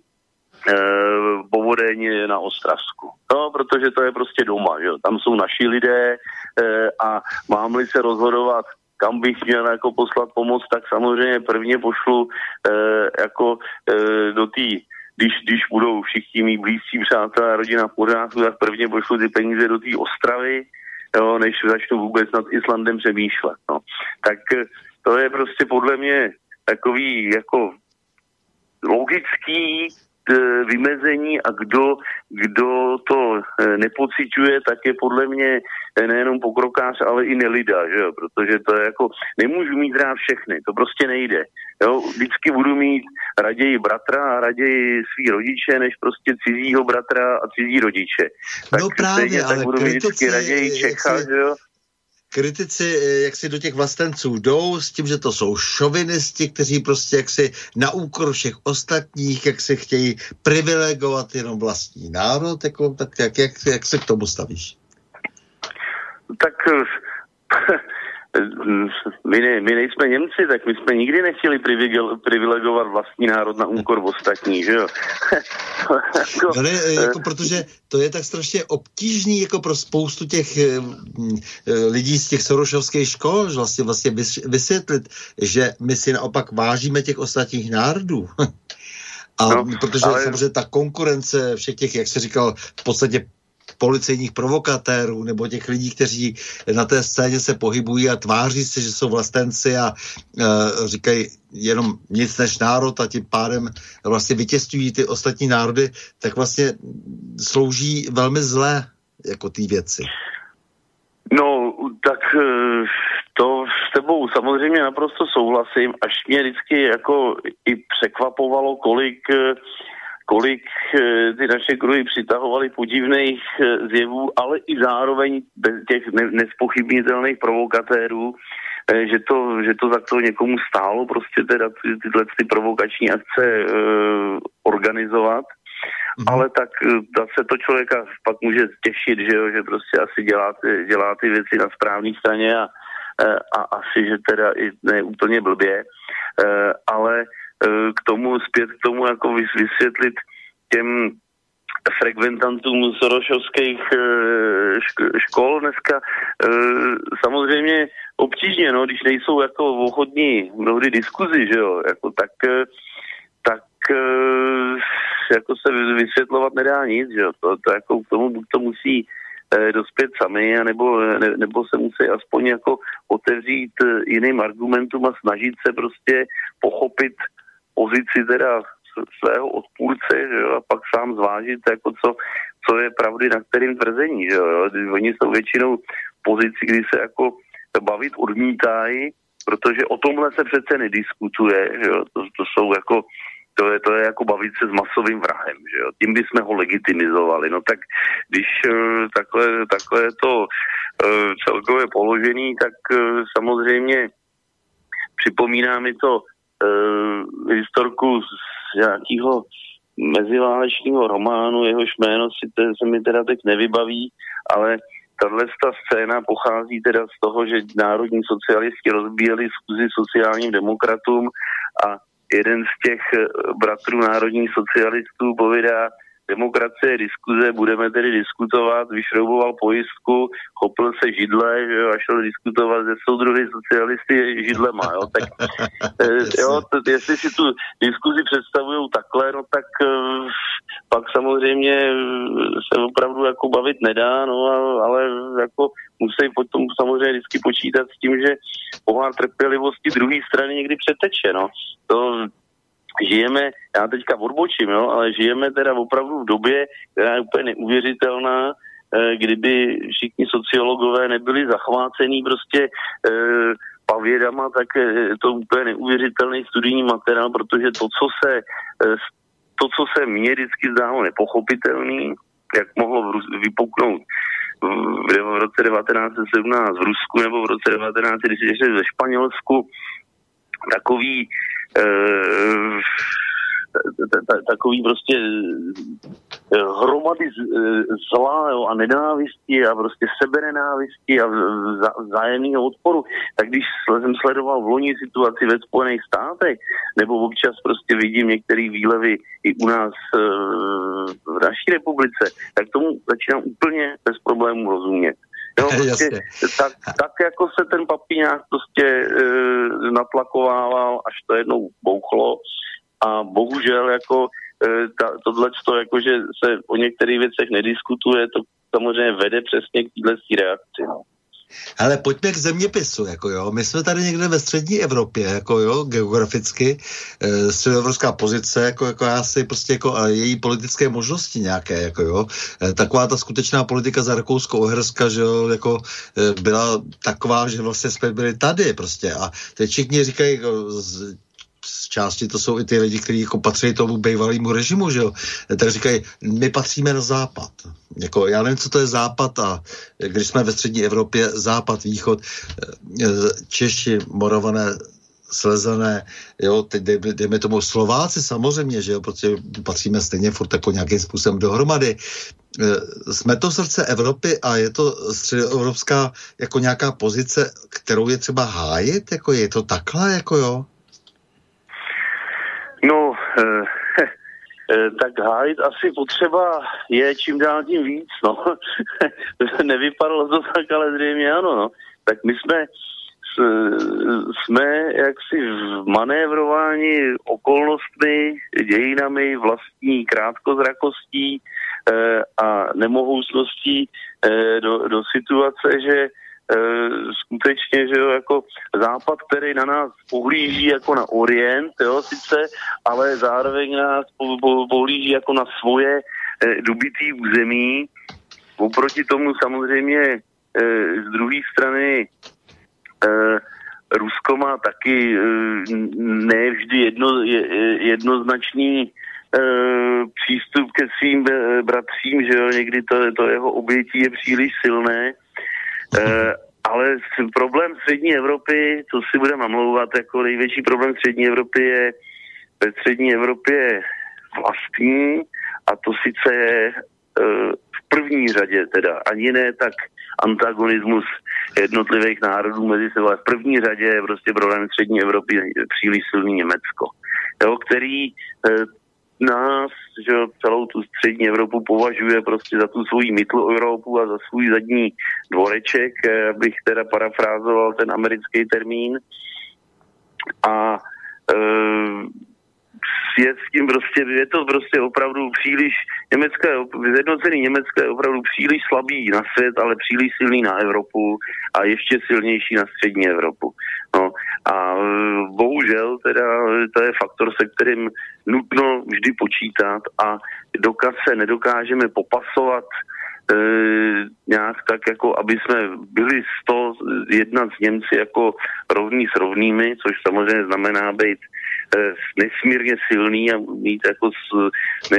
Eh, povodeň na Ostravsku. No, protože to je prostě doma, že? tam jsou naši lidé eh, a mám-li se rozhodovat, kam bych měl jako poslat pomoc, tak samozřejmě prvně pošlu eh, jako do té když, když budou všichni mý blízcí přátelé a rodina v pořádku, tak prvně pošlu ty peníze do té Ostravy, jo, než začnu vůbec nad Islandem přemýšlet. No. Tak to je prostě podle mě takový jako logický vymezení a kdo, kdo to e, nepociťuje, tak je podle mě e, nejenom pokrokář, ale i nelida, že jo? protože to je jako, nemůžu mít rád všechny, to prostě nejde. Jo? Vždycky budu mít raději bratra a raději svý rodiče, než prostě cizího bratra a cizí rodiče. Tak no právě, stejně, ale tak budu mít vždycky raději Čecha, že jo? Kritici eh, jak si do těch vlastenců jdou s tím, že to jsou šovinisti, kteří prostě jak si na úkor všech ostatních, jak si chtějí privilegovat jenom vlastní národ, jako, tak jak, jak, jak se k tomu stavíš? Tak eh, my, ne, my nejsme Němci, tak my jsme nikdy nechtěli privilegovat vlastní národ na úkor ostatní, že jo? jako, no ne, jako, protože to je tak strašně obtížný jako pro spoustu těch eh, eh, lidí z těch sorošovských škol, že vlastně, vlastně vysvětlit, že my si naopak vážíme těch ostatních národů. A no, protože ale... samozřejmě ta konkurence všech těch, jak se říkal, v podstatě policejních provokatérů nebo těch lidí, kteří na té scéně se pohybují a tváří se, že jsou vlastenci a e, říkají jenom nic než národ a tím pádem vlastně vytěstují ty ostatní národy, tak vlastně slouží velmi zlé jako ty věci. No, tak e, to s tebou samozřejmě naprosto souhlasím, až mě vždycky jako i překvapovalo, kolik e, kolik eh, ty naše kruhy přitahovaly podivných eh, zjevů, ale i zároveň těch nespochybnitelných provokatérů, eh, že to, že to za to někomu stálo prostě teda ty, tyhle ty provokační akce organizovat. Mm-hmm. Ale tak zase to člověka pak může těšit, že, jo, že prostě asi dělá ty, dělá ty věci na správné straně a, a asi, že teda i ne úplně blbě, ale k tomu, zpět k tomu jako vysvětlit těm frekventantům sorošovských eh, škol dneska. Eh, samozřejmě obtížně, no, když nejsou jako ochotní mnohdy diskuzi, že jo, jako tak, tak jako se vysvětlovat nedá nic, že jo, to, to jako k tomu buď to musí dospět sami, nebo, ne, nebo se musí aspoň jako otevřít jiným argumentům a snažit se prostě pochopit pozici teda svého odpůrce, že jo, a pak sám zvážit, jako co, co je pravdy na kterým tvrzení, že jo. Oni jsou většinou v pozici, kdy se jako bavit odmítají, protože o tomhle se přece nediskutuje, že jo. To, to jsou jako to je, to je jako bavit se s masovým vrahem, že jo? tím bychom ho legitimizovali. No tak když uh, takhle, takhle je to uh, celkově položený, tak uh, samozřejmě připomíná mi to uh, historku z nějakého meziválečního románu, jehož jméno si te, se mi teda teď nevybaví, ale tahle ta scéna pochází teda z toho, že národní socialisti rozbíjeli zkuzi sociálním demokratům a jeden z těch eh, bratrů národních socialistů povídá, demokracie, diskuze, budeme tedy diskutovat, vyšrouboval pojistku, chopil se židle že jo, a šel diskutovat ze soudruhy socialisty židlema. Jo. Tak, eh, jo, t- jestli si tu diskuzi představují takhle, no tak uh, pak samozřejmě se opravdu jako bavit nedá, no, ale jako musí potom samozřejmě vždycky počítat s tím, že pohár trpělivosti druhé strany někdy přeteče. No. To žijeme, já teďka odbočím, jo, ale žijeme teda opravdu v době, která je úplně neuvěřitelná, eh, kdyby všichni sociologové nebyli zachvácený prostě eh, pavědama, tak je to úplně neuvěřitelný studijní materiál, protože to, co se, to, co se mně vždycky zdálo nepochopitelný, jak mohlo vypuknout v roce 1917 v Rusku nebo v roce 1936 ve Španělsku, takový takový prostě eh, hromady eh, zla a nenávisti a prostě sebenenávisti a vzájemného odporu. Tak když jsem sledoval v loni situaci ve Spojených státech, nebo občas prostě vidím některé výlevy i u nás v naší republice, tak tomu začínám úplně bez problémů rozumět. Jo, prostě, tak, tak jako se ten papíňák prostě e, natlakovával, až to jednou bouchlo, a bohužel jako e, tohle, jako, že se o některých věcech nediskutuje, to samozřejmě vede přesně k téhle reakci. No. Ale pojďme k zeměpisu, jako jo. My jsme tady někde ve střední Evropě, jako jo, geograficky, e, středoevropská pozice, jako, jako já si prostě jako a její politické možnosti nějaké, jako jo. E, taková ta skutečná politika za Rakousko-Uherska, že jo, jako e, byla taková, že vlastně jsme byli tady prostě a teď všichni říkají, jako, z, z části to jsou i ty lidi, kteří jako patří tomu bývalému režimu, že jo, tak říkají, my patříme na západ. Jako, já nevím, co to je západ a když jsme ve střední Evropě, západ, východ, eh, Češi, Morované, slezené, jo, teď dejme, dejme tomu Slováci samozřejmě, že jo, protože patříme stejně furt jako nějakým způsobem dohromady. Eh, jsme to srdce Evropy a je to středoevropská jako nějaká pozice, kterou je třeba hájit, jako je to takhle, jako jo? No, eh, eh, tak hájit asi potřeba je čím dál tím víc, no. Nevypadalo to tak, ale zřejmě ano, no. Tak my jsme jsme jaksi v manévrování okolnostmi, dějinami, vlastní krátkozrakostí eh, a nemohoucností eh, do, do situace, že skutečně, že jo, jako západ, který na nás pohlíží jako na orient, jo, sice, ale zároveň nás pohlíží jako na svoje e, dubitý území. Oproti tomu samozřejmě e, z druhé strany e, Rusko má taky e, ne vždy jedno, je, jednoznačný e, přístup ke svým bratřím, že jo, někdy to, to jeho obětí je příliš silné. Uh, ale problém střední Evropy, to si budeme namlouvat, jako největší problém střední Evropy je ve střední Evropě vlastní a to sice je uh, v první řadě teda, ani ne tak antagonismus jednotlivých národů mezi sebou, ale v první řadě je prostě problém střední Evropy příliš silný Německo, jo, který uh, nás, že celou tu střední Evropu považuje prostě za tu svoji mytlu Evropu a za svůj zadní dvoreček, eh, abych teda parafrázoval ten americký termín. A e, je s tím prostě, je to prostě opravdu příliš, německé, zjednocený Německo je opravdu příliš slabý na svět, ale příliš silný na Evropu a ještě silnější na střední Evropu. No a bohužel teda to je faktor, se kterým nutno vždy počítat a dokaz se nedokážeme popasovat e, nějak tak, jako aby jsme byli z toho jednat s Němci jako rovní s rovnými, což samozřejmě znamená být nesmírně silný a mít jako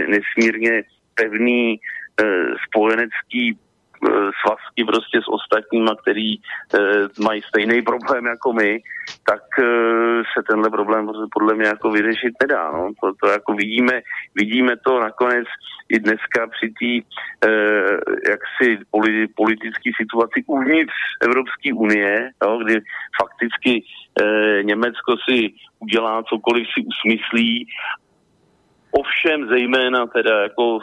nesmírně pevný e, spojenecký Eh, svazky prostě s ostatníma, který e, mají stejný problém jako my, tak e, se tenhle problém podle mě jako vyřešit nedá. No. To, to jako vidíme, vidíme to nakonec i dneska při té e, jaksi politické situaci uvnitř Evropské unie, jo, kdy fakticky e, Německo si udělá cokoliv si usmyslí Ovšem zejména teda jako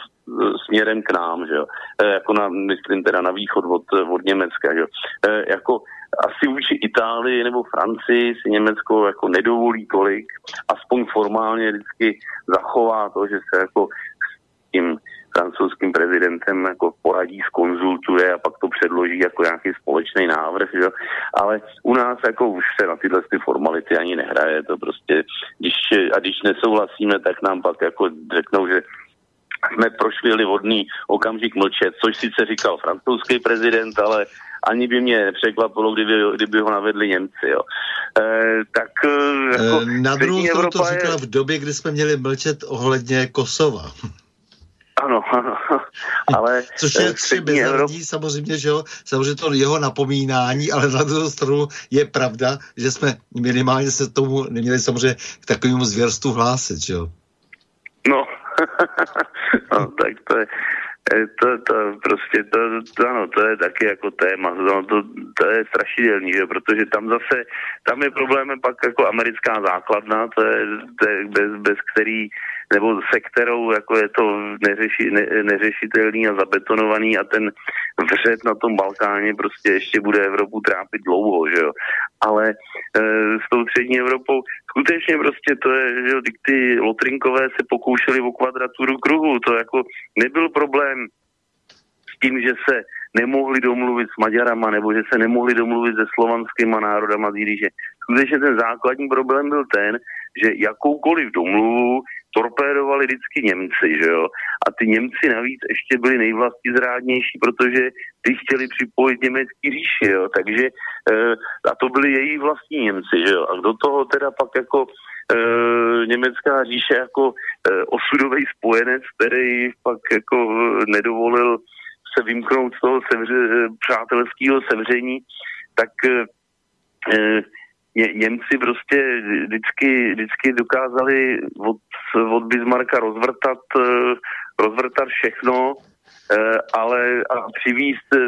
směrem k nám, že jo. E, jako na, myslím teda na východ od, od Německa, že jo. E, jako asi vůči Itálii nebo Francii si Německo jako nedovolí tolik, aspoň formálně vždycky zachová to, že se jako s tím francouzským prezidentem jako poradí, skonzultuje a pak to předloží jako nějaký společný návrh, že? ale u nás jako už se na tyhle ty formality ani nehraje, to prostě, když, a když nesouhlasíme, tak nám pak jako řeknou, že jsme prošvihli vodný okamžik mlčet, což sice říkal francouzský prezident, ale ani by mě nepřekvapilo, kdyby, kdyby ho navedli Němci. Jo. E, tak e, jako Na druhou stranu to říkal je... v době, kdy jsme měli mlčet ohledně Kosova. Ano, ano, ale... Což je tři Evrop... samozřejmě, že jo, samozřejmě to jeho napomínání, ale na druhou stranu je pravda, že jsme minimálně se tomu neměli samozřejmě k takovému zvěrstvu hlásit, že jo. No, no tak to je, E, to, to prostě, to, to, ano, to je taky jako téma, no, to, to je strašidelný, že? protože tam zase, tam je problémem pak jako americká základna, to je, to je bez, bez který nebo se kterou jako je to neřeši, ne, neřešitelný a zabetonovaný a ten vřet na tom Balkáně prostě ještě bude Evropu trápit dlouho, že jo. Ale e, s tou střední Evropou skutečně prostě to je, že ty Lotrinkové se pokoušeli o kvadraturu kruhu, to jako nebyl problém s tím, že se nemohli domluvit s Maďarama nebo že se nemohli domluvit se slovanskýma národama, že skutečně ten základní problém byl ten, že jakoukoliv domluvu torpédovali vždycky Němci, že jo. A ty Němci navíc ještě byli nejvlastizrádnější, protože ty chtěli připojit německý říši, jo. Takže e, a to byli její vlastní Němci, že jo. A do toho teda pak jako e, německá říše jako e, osudový spojenec, který pak jako nedovolil se vymknout z toho sevře, přátelského sevření, tak e, Ně, Němci prostě vždycky, vždycky dokázali od, od Bismarcka rozvrtat, eh, rozvrtat všechno, ale a přivízt, eh,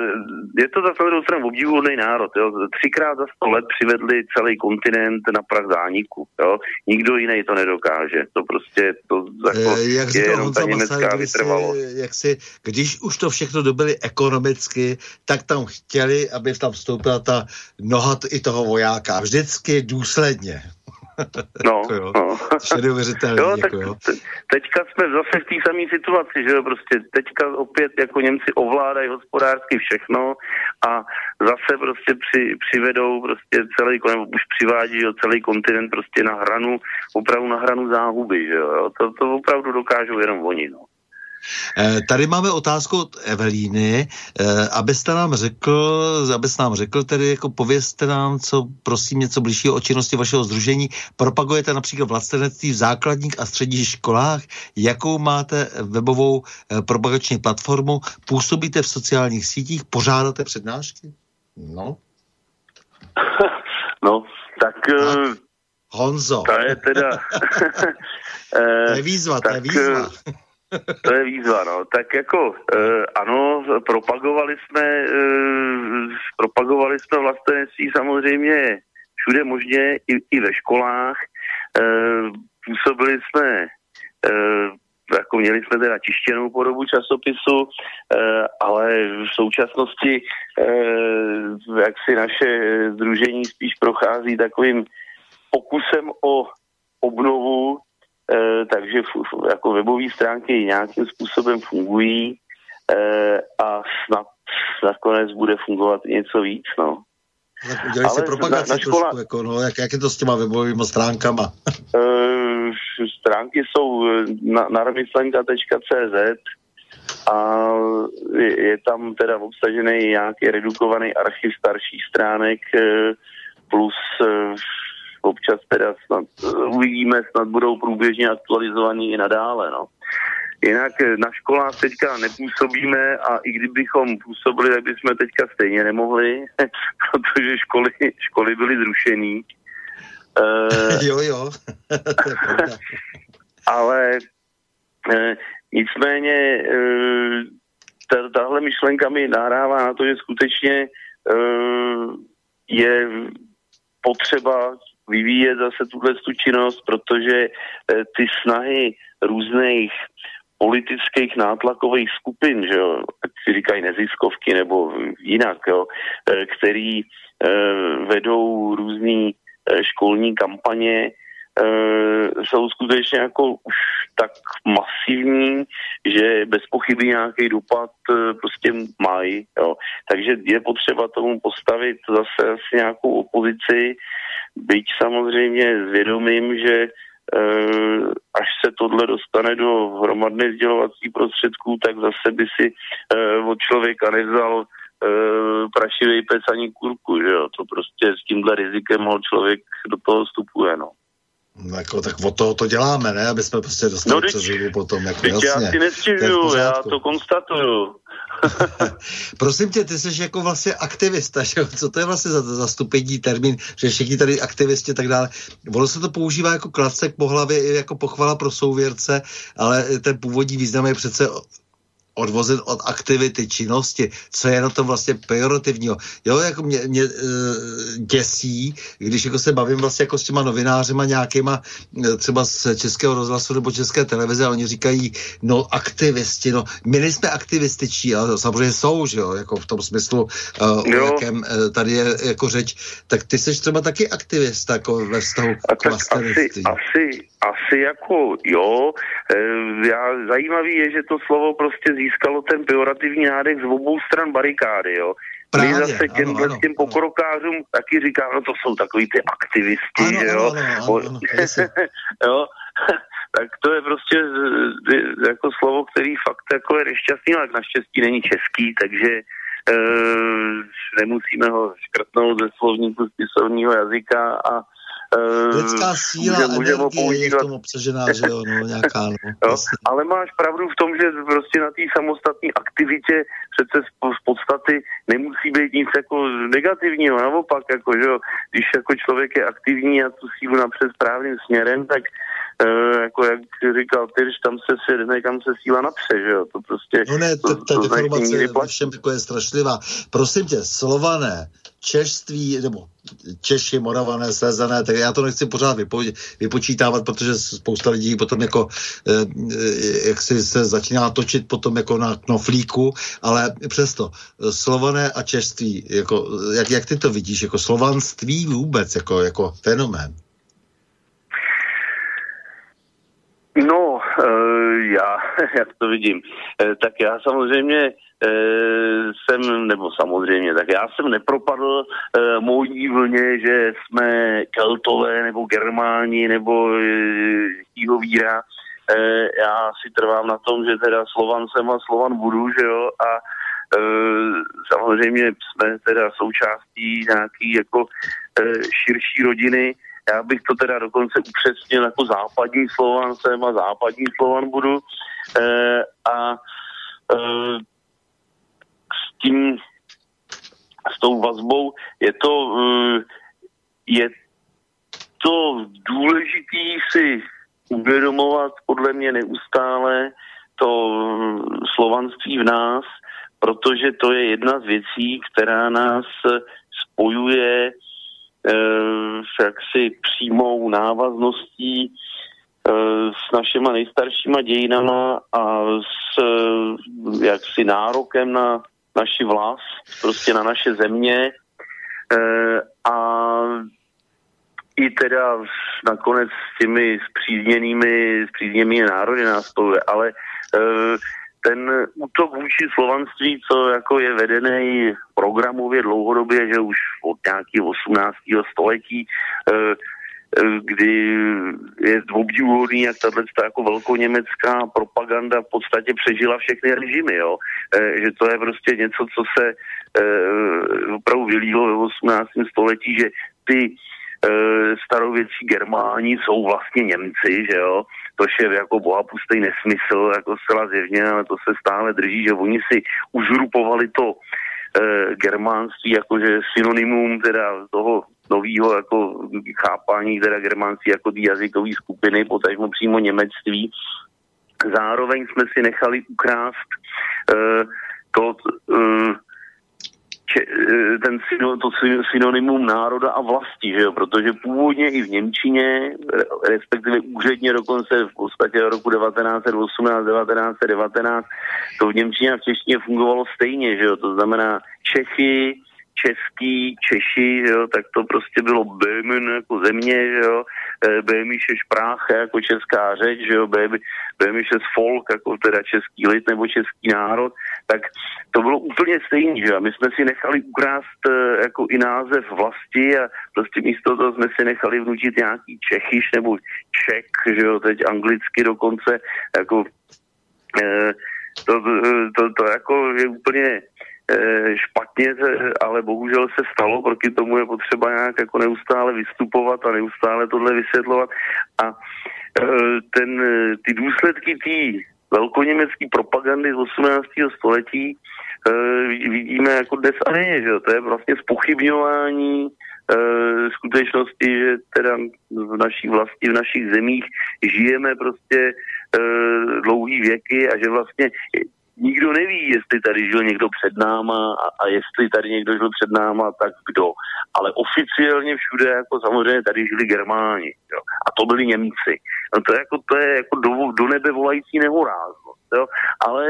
je to zase druhou stranu obdivuhodný národ. Jo. Třikrát za sto let přivedli celý kontinent na prach zániku. Jo. Nikdo jiný to nedokáže. To prostě to jako, e, jak je jenom ta německá vytrvalost. Jak si, když už to všechno dobili ekonomicky, tak tam chtěli, aby tam vstoupila ta noha i toho vojáka. Vždycky důsledně. No, jako no. Neuvěřitelný, jo, tak jako, jo. teďka jsme zase v té samé situaci, že jo, prostě teďka opět jako Němci ovládají hospodářsky všechno a zase prostě při, přivedou prostě celý, nebo už přivádí jo, celý kontinent prostě na hranu, opravdu na hranu záhuby, že jo, to, to opravdu dokážou jenom oni, no. Eh, tady máme otázku od Evelíny, eh, abyste nám řekl, abyste nám řekl tedy, jako povězte nám, co prosím něco blížšího o činnosti vašeho združení. Propagujete například vlastenectví v základních a středních školách? Jakou máte webovou eh, propagační platformu? Působíte v sociálních sítích? Pořádáte přednášky? No. no, tak... tak. Honzo. To je teda... to je výzva, tak, to je výzva. To je výzva, no. Tak jako e, ano, propagovali jsme, e, propagovali jsme vlastenectví samozřejmě všude možně, i, i ve školách. E, působili jsme, e, jako měli jsme teda tištěnou podobu časopisu, e, ale v současnosti e, jak si naše združení spíš prochází takovým pokusem o obnovu takže f- jako webové stránky nějakým způsobem fungují e, a snad nakonec bude fungovat něco víc, no. Tak udělej si propagaci na, na škola... trošku, jako, no, jak, jak je to s těma webovými stránkama? e, stránky jsou na, na remyslenka.cz a je, je tam teda obsažený nějaký redukovaný archiv starších stránek plus občas teda snad eh, uvidíme, snad budou průběžně aktualizovaní i nadále, no. Jinak eh, na školách teďka nepůsobíme a i kdybychom působili, tak bychom teďka stejně nemohli, protože školy, školy byly zrušený. Uh, jo, jo. ale nicméně uh, tahle myšlenka mi nahrává na to, že skutečně je potřeba vyvíjet zase tuhle činnost, protože eh, ty snahy různých politických nátlakových skupin, že jo, tak si říkají neziskovky nebo jinak, jo, eh, který eh, vedou různé školní kampaně, jsou skutečně jako už tak masivní, že bez pochyby nějaký dopad e, prostě mají. Jo. Takže je potřeba tomu postavit zase asi nějakou opozici, byť samozřejmě s vědomím, že e, až se tohle dostane do hromadné sdělovací prostředků, tak zase by si e, od člověka nevzal prašivý pec ani kurku, že jo. To prostě s tímhle rizikem ho člověk do toho vstupuje, no. No, jako, tak o toho to děláme, ne? Aby jsme prostě dostali no, přeživu potom. Jako, jasně, já si nestěžuju, já to konstatuju. Prosím tě, ty jsi jako vlastně aktivista, že? co to je vlastně za zastupení termín, že všichni tady aktivisti a tak dále. Ono se to používá jako klacek po hlavě i jako pochvala pro souvěrce, ale ten původní význam je přece odvozen od aktivity, činnosti, co je na tom vlastně pejorativního. Jo, jako mě, mě e, děsí, když jako se bavím vlastně jako s těma novinářema nějakýma, e, třeba z Českého rozhlasu nebo České televize a oni říkají, no aktivisti, no my nejsme aktivističtí, ale samozřejmě jsou, že jo, jako v tom smyslu, e, o jakém e, tady je jako řeč, tak ty jsi třeba taky aktivista jako ve vztahu k asi, asi, asi jako jo, e, já, zajímavý je, že to slovo prostě získalo ten pejorativní nádech z obou stran barikády, jo. Právě, My zase těm, ano, ano, těm pokrokářům ano. taky říkáme, no to jsou takový ty aktivisti, ano, že jo. Ano, ano, ano, jo. tak to je prostě jako slovo, který fakt jako je nešťastný, ale naštěstí není český, takže e, nemusíme ho škrtnout ze slovníku spisovního jazyka a Lidská síla, může, může energie je v tom obsažená, že jo, no, nějaká, no, jo, Ale máš pravdu v tom, že prostě na té samostatné aktivitě přece z, z podstaty nemusí být nic jako negativního, naopak, jako, že jo, když jako člověk je aktivní a tu sílu napřed správným směrem, tak Uh, jako jak říkal Tyrš, tam se sjedne, kam se síla napře, že jo, to prostě... No ne, ta, ta deformace všem jako je strašlivá. Prosím tě, slované, češství, nebo Češi, Moravané, Slezané, tak já to nechci pořád vypo, vypočítávat, protože spousta lidí potom jako, eh, eh, jak si se začíná točit potom jako na knoflíku, ale přesto slované a češství, jako, jak, jak ty to vidíš, jako slovanství vůbec, jako, jako fenomén? No, eh, já, jak to vidím, tak já samozřejmě e, jsem, nebo samozřejmě, tak já jsem nepropadl e, mojí vlně, že jsme keltové, nebo germáni, nebo e. E, já si trvám na tom, že teda Slovan jsem a Slovan budu, že jo, a e, samozřejmě jsme teda součástí nějaký jako e, širší rodiny, já bych to teda dokonce upřesnil jako západní Slovan jsem a západní Slovan budu. E, a e, tím, s tou vazbou, je to, eh, je to důležitý si uvědomovat podle mě neustále to eh, slovanství v nás, protože to je jedna z věcí, která nás spojuje eh, s jaksi přímou návazností s našima nejstaršíma dějinama a s jaksi nárokem na naši vlast, prostě na naše země e, a i teda nakonec s těmi zpřízněnými, zpřízněnými národy nás spojuje, ale e, ten útok vůči slovanství, co jako je vedený programově dlouhodobě, že už od nějakého 18. století, e, kdy je obdivuhodný, jak tato jako velkoněmecká propaganda v podstatě přežila všechny režimy, jo? E, že to je prostě něco, co se e, opravdu vylílo ve 18. století, že ty e, starověcí Germáni jsou vlastně Němci, že jo, tož je jako bohapustý nesmysl, jako zcela zjevně, ale to se stále drží, že oni si uzrupovali to e, germánství jakože synonymum teda toho nového jako chápání teda germánství jako ty jazykové skupiny, potažmo přímo němectví. Zároveň jsme si nechali ukrást uh, to, uh, če, uh, ten to synonymum národa a vlasti, že jo? protože původně i v Němčině, respektive úředně dokonce v podstatě roku 1918, 1919, to v Němčině a v češtině fungovalo stejně, že jo? to znamená Čechy, český, Češi, jo, tak to prostě bylo Böhmen jako země, jo, eh, Böhmische Sprache jako česká řeč, jo, Böhmische Folk jako teda český lid nebo český národ, tak to bylo úplně stejné, že a my jsme si nechali ukrást eh, jako i název vlasti a prostě místo toho jsme si nechali vnutit nějaký Čechyš nebo Ček, že jo, teď anglicky dokonce, jako eh, to, to, to jako je úplně Eh, špatně, ale bohužel se stalo, proti tomu je potřeba nějak jako neustále vystupovat a neustále tohle vysvětlovat. A eh, ten, ty důsledky té velkoněmecké propagandy z 18. století eh, vidíme jako dnes a denně, že to je vlastně spochybňování skutečnosti, že teda v naší vlasti, v našich zemích žijeme prostě dlouhý věky a že vlastně nikdo neví, jestli tady žil někdo před náma a, a jestli tady někdo žil před náma, tak kdo. Ale oficiálně všude jako samozřejmě tady žili Germáni. Jo. A to byli Němci. No to je jako, to je jako do, do nebe volající nehoráznost. Jo. Ale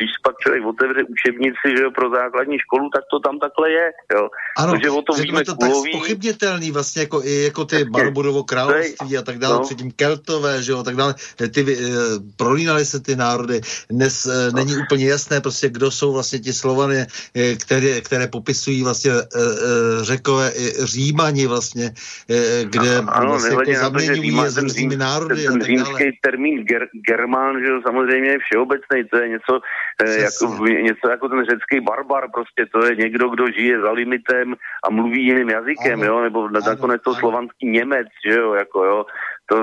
když pak člověk otevře učebnici že jo, pro základní školu, tak to tam takhle je. Jo. Ano, Protože o tom víme to kulový. tak spochybnitelný vlastně jako, i jako ty Barbudovo království a tak dále, no. předtím Keltové, že jo, a tak dále. Ty, e, prolínaly se ty národy. Dnes e, no. není úplně jasné prostě, kdo jsou vlastně ti Slovany, e, které, které popisují vlastně e, e, řekové i Římani vlastně, e, kde ano, vlastně jako zaměňují s různými národy ten, ten římský termín ger, germán, že jo, samozřejmě je všeobecný, to je něco, jako, něco jako ten řecký barbar, prostě to je někdo, kdo žije za limitem a mluví jiným jazykem, ano, jo, nebo ano, nakonec to ano. slovanský Němec, že jo, jako jo, to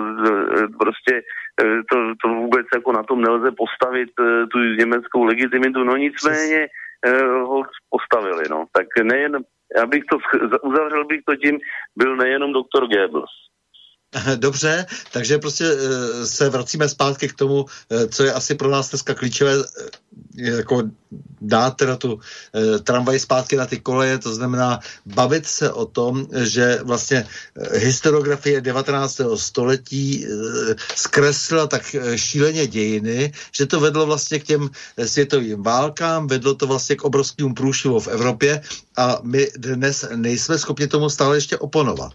prostě e, to, to vůbec jako na tom nelze postavit e, tu německou legitimitu, no nicméně e, ho postavili, no, tak nejen, já bych to, uzavřel bych to tím, byl nejenom doktor Goebbels, Dobře, takže prostě eh, se vracíme zpátky k tomu, eh, co je asi pro nás dneska klíčové, eh, jako dát teda tu tramvaj zpátky na ty koleje, to znamená bavit se o tom, že vlastně historiografie 19. století zkreslila tak šíleně dějiny, že to vedlo vlastně k těm světovým válkám, vedlo to vlastně k obrovskému průšvihu v Evropě a my dnes nejsme schopni tomu stále ještě oponovat.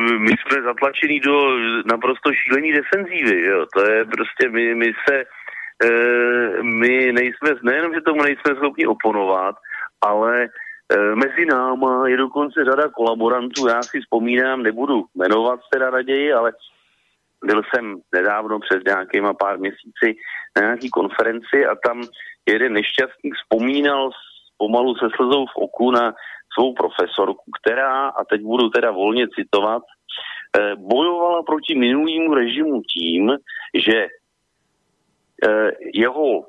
My jsme zatlačení do naprosto šílený defenzívy, jo. To je prostě, my, my se, e, my nejsme, nejenom, že tomu nejsme schopni oponovat, ale e, mezi náma je dokonce řada kolaborantů, já si vzpomínám, nebudu jmenovat teda raději, ale byl jsem nedávno před nějakýma pár měsíci na nějaký konferenci a tam jeden nešťastník vzpomínal pomalu se slzou v oku na svou profesorku, která, a teď budu teda volně citovat, eh, bojovala proti minulému režimu tím, že eh, jeho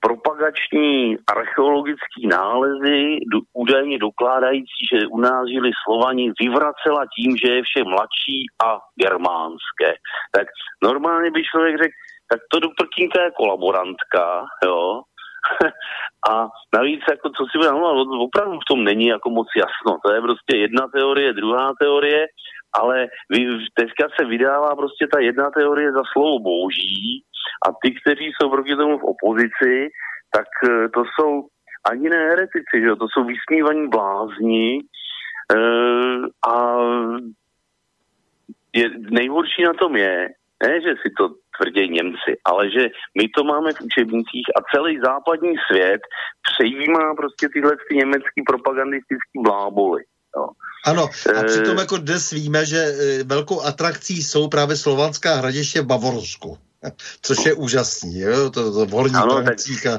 propagační archeologický nálezy, údajně dokládající, že u nás žili Slovani, vyvracela tím, že je vše mladší a germánské. Tak normálně by člověk řekl, tak to do prkínka je kolaborantka, jo, a navíc, jako co si budeme opravdu v tom není jako moc jasno. To je prostě jedna teorie, druhá teorie, ale teďka se vydává prostě ta jedna teorie za slovo boží a ty, kteří jsou proti tomu v opozici, tak e, to jsou ani ne heretici, že? to jsou vysmívaní blázni e, a je, nejhorší na tom je, ne, že si to tvrdí Němci, ale že my to máme v učebnicích a celý západní svět přejímá prostě tyhle ty německý propagandistický bláboly. Jo. Ano, a eh, přitom jako dnes víme, že eh, velkou atrakcí jsou právě slovanská hradiště v Bavorsku. Což je úžasný, jo? To, to volní ano, tak, a,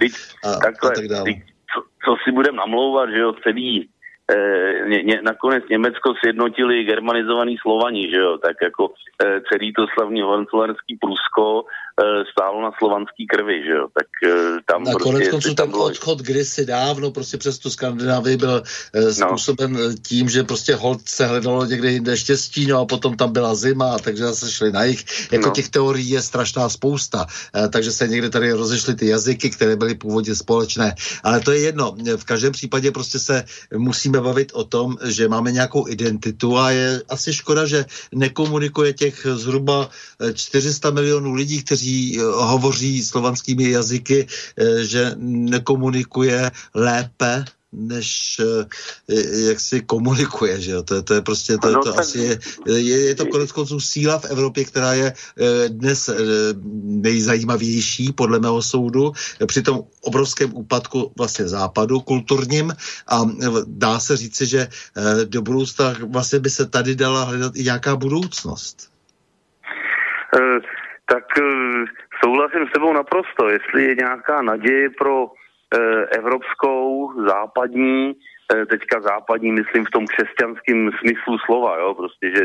a, takhle, a tak dále. Co, co si budeme namlouvat, že jo, celý eh, ně, ně, nakonec Německo sjednotili germanizovaný Slovani, že jo, tak jako eh, celý to slavný hohenzollernský Prusko eh, stálo na slovanský krvi, že jo, tak eh, tam na prostě... konec konců ten bylo... odchod kdysi dávno prostě přes tu Skandinávii byl eh, no. způsoben no. tím, že prostě hold se hledalo někde jinde štěstí, no a potom tam byla zima, takže zase šli na jich. Jako no. těch teorií je strašná spousta, eh, takže se někde tady rozešly ty jazyky, které byly původně společné, ale to je jedno. V každém případě prostě se musíme musíme bavit o tom, že máme nějakou identitu a je asi škoda, že nekomunikuje těch zhruba 400 milionů lidí, kteří eh, hovoří slovanskými jazyky, eh, že nekomunikuje lépe než jak si komunikuje, že jo? To, to je prostě, to, no, to tak... asi je, je, je to konec konců síla v Evropě, která je dnes nejzajímavější, podle mého soudu, při tom obrovském úpadku vlastně západu kulturním a dá se říci, že do budoucna vlastně by se tady dala hledat i nějaká budoucnost. Tak uh, souhlasím s tebou naprosto. Jestli je nějaká naděje pro evropskou, západní, teďka západní, myslím v tom křesťanském smyslu slova, jo, prostě, že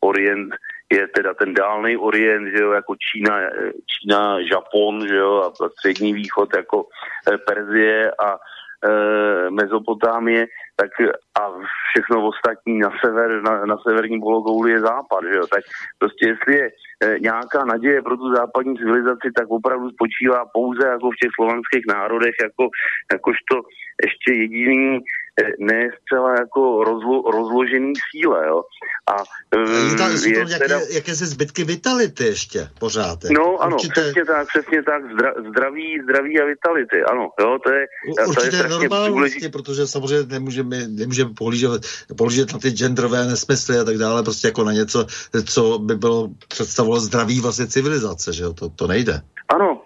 Orient je teda ten dálný Orient, že jo, jako Čína, Čína, Japon, že jo, a střední východ jako Perzie a Mezopotámie, tak a všechno ostatní na sever, na, na severní polokouli je západ, že jo? tak prostě jestli je e, nějaká naděje pro tu západní civilizaci, tak opravdu spočívá pouze jako v těch slovanských národech, jako, jakožto ještě jediný ne zcela jako rozlo, rozložený síle, jo. A je tam, jsou je jaké, teda... jakési zbytky vitality ještě pořád. No ano, Určitě... přesně tak, přesně tak, Zdra, zdraví, zdraví a vitality, ano, jo, to je, Určitě to je normálnosti, důležitý. protože samozřejmě nemůžeme, nemůžeme pohlížet, pohlížet na ty genderové nesmysly a tak dále, prostě jako na něco, co by bylo představovalo zdraví vlastně civilizace, že jo, to, to nejde. Ano,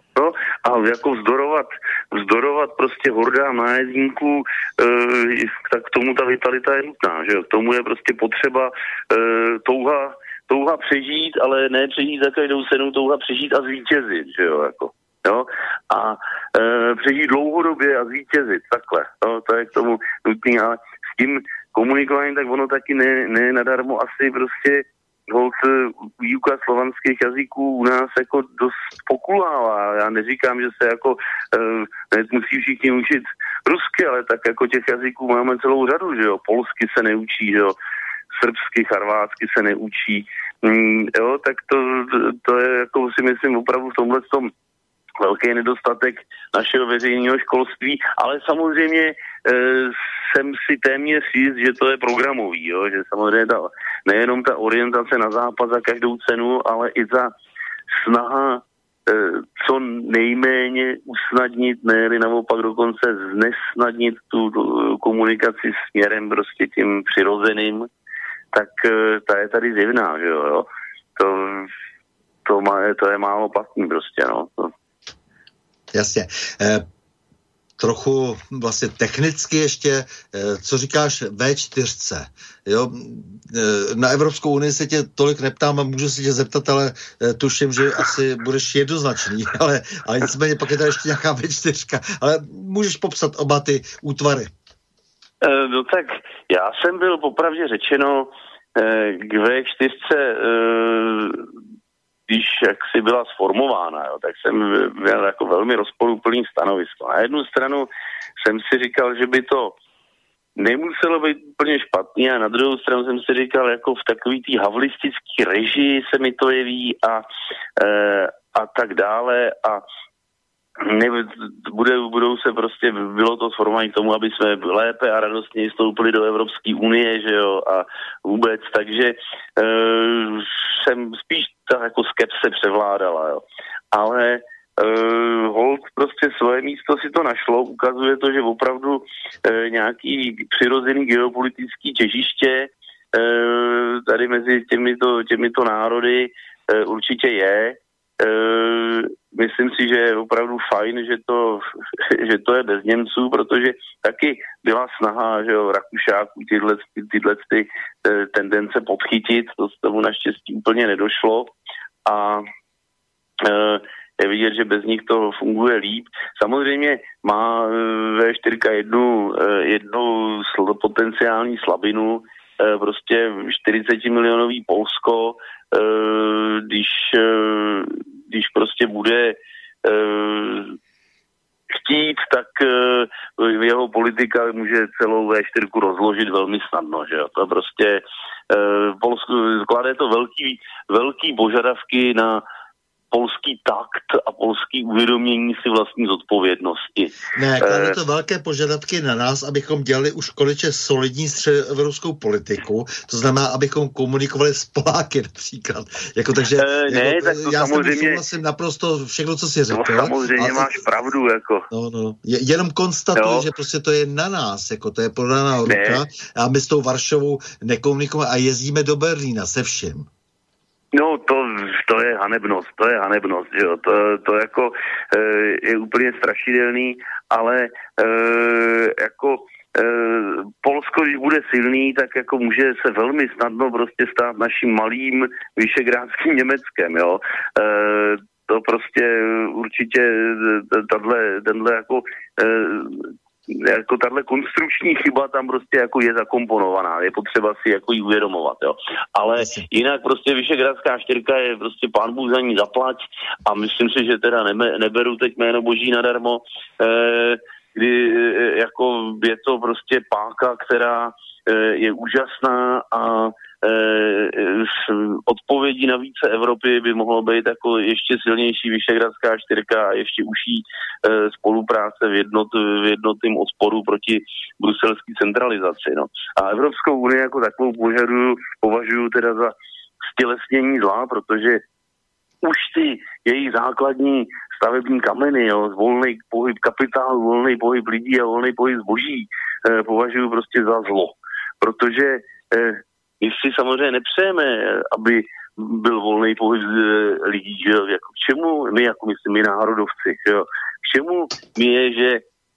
no, a jako vzdorovat, vzdorovat prostě hordám nájezdníků, e, tak k tomu ta vitalita je nutná, že jo? K tomu je prostě potřeba e, touha, touha přežít, ale ne přežít za každou cenu, touha přežít a zvítězit, že jo, jako. Jo? A e, přežít dlouhodobě a zvítězit, takhle. Jo? To je k tomu nutný, ale s tím komunikováním, tak ono taky ne, ne nadarmo asi prostě hold výuka slovanských jazyků u nás jako dost pokulává. Já neříkám, že se jako uh, musí všichni učit rusky, ale tak jako těch jazyků máme celou řadu, že jo. Polsky se neučí, že jo. Srbsky, charvátsky se neučí. Mm, jo, tak to, to je jako si myslím opravdu v tomhle tom velký nedostatek našeho veřejného školství, ale samozřejmě e, jsem si téměř jist, že to je programový, jo? že samozřejmě ta, nejenom ta orientace na západ za každou cenu, ale i ta snaha e, co nejméně usnadnit, ne naopak dokonce znesnadnit tu, tu komunikaci směrem prostě tím přirozeným, tak e, ta je tady divná, že jo, jo? To, to, má, to je málo platný prostě, no. To, Jasně. E, trochu vlastně technicky ještě, e, co říkáš V4? Jo, e, na Evropskou unii se tě tolik neptám a můžu se tě zeptat, ale e, tuším, že asi budeš jednoznačný, ale, ale nicméně pak je tady ještě nějaká V4, ale můžeš popsat oba ty útvary. No tak já jsem byl popravdě řečeno k V4 když jak si byla sformována, jo, tak jsem měl jako velmi rozporuplný stanovisko. Na jednu stranu jsem si říkal, že by to nemuselo být úplně špatný a na druhou stranu jsem si říkal, jako v takový tý havlistický režii se mi to jeví a, e, a tak dále a ne, bude, budou se prostě, bylo to sformování k tomu, aby jsme lépe a radostně vstoupili do Evropské unie, že jo, a vůbec, takže e, jsem spíš ta jako skepse převládala, jo. Ale e, hold prostě svoje místo si to našlo, ukazuje to, že opravdu e, nějaký přirozený geopolitický těžiště e, tady mezi těmito, těmito národy e, určitě je. E, myslím si, že je opravdu fajn, že to, že to je bez Němců, protože taky byla snaha, že jo, Rakušáků tyhle, tyhle ty e, tendence podchytit, to z tomu naštěstí úplně nedošlo a e, je vidět, že bez nich to funguje líp. Samozřejmě má e, V4 jednu, jednu potenciální slabinu, prostě 40 milionový Polsko, když když prostě bude chtít, tak jeho politika může celou V4 rozložit velmi snadno, že jo. To prostě Polsku to velký, velký požadavky na polský takt a polský uvědomění si vlastní zodpovědnosti. Ne, klade to velké požadavky na nás, abychom dělali už konečně solidní středoevropskou politiku, to znamená, abychom komunikovali s Poláky například. Jako, takže, e, ne, jako, tak to já samozřejmě... souhlasím naprosto všechno, co jsi řekl. No, samozřejmě ale, máš pravdu. Jako. No, no. Je, jenom konstatuji, že prostě to je na nás, jako to je podaná ruka ne. a my s tou Varšovou nekomunikujeme a jezdíme do Berlína se všem. No, to, to je hanebnost, to je hanebnost, jo. To, to jako e, je úplně strašidelný, ale e, jako e, Polsko, když bude silný, tak jako může se velmi snadno prostě stát naším malým vyšegrádským Německem, jo. E, to prostě určitě tato, tenhle jako jako tahle konstrukční chyba tam prostě jako je zakomponovaná, je potřeba si jako ji uvědomovat, jo. Ale jinak prostě Vyšegradská čtyřka je prostě pán Bůh za ní zaplať a myslím si, že teda nebe, neberu teď jméno boží nadarmo, eh, kdy eh, jako je to prostě páka, která eh, je úžasná a Eh, odpovědí na více Evropy by mohlo být jako ještě silnější Vyšegradská čtyřka a ještě užší eh, spolupráce v, jednot, v jednotném odporu proti bruselské centralizaci. No. A Evropskou unii jako takovou požaduju, považuji teda za stělesnění zla, protože už ty její základní stavební kameny, jo, volný pohyb kapitálu, volný pohyb lidí a volný pohyb zboží eh, považuji prostě za zlo. Protože eh, my si samozřejmě nepřejeme, aby byl volný pohyb eh, lidí, že jo, jako k čemu my, jako myslím, my národovci, jo, k čemu mi je, že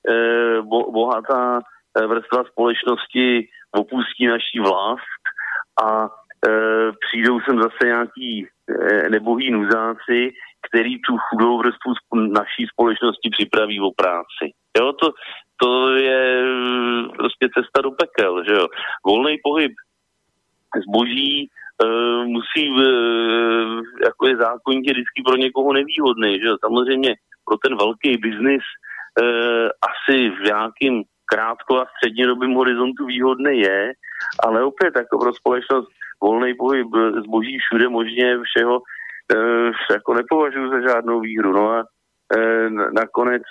eh, bo, bohatá eh, vrstva společnosti opustí naší vlast a eh, přijdou sem zase nějaký eh, nebohý nuzáci, který tu chudou vrstvu naší společnosti připraví o práci. Jo, to, to je prostě cesta do pekel, že jo. Volný pohyb zboží uh, musí, uh, jako je zákonitě vždycky pro někoho nevýhodný, že samozřejmě pro ten velký biznis uh, asi v nějakým krátko a střednědobým horizontu výhodný je, ale opět jako pro společnost volný pohyb zboží všude možně všeho uh, jako nepovažuji za žádnou výhru. No a nakonec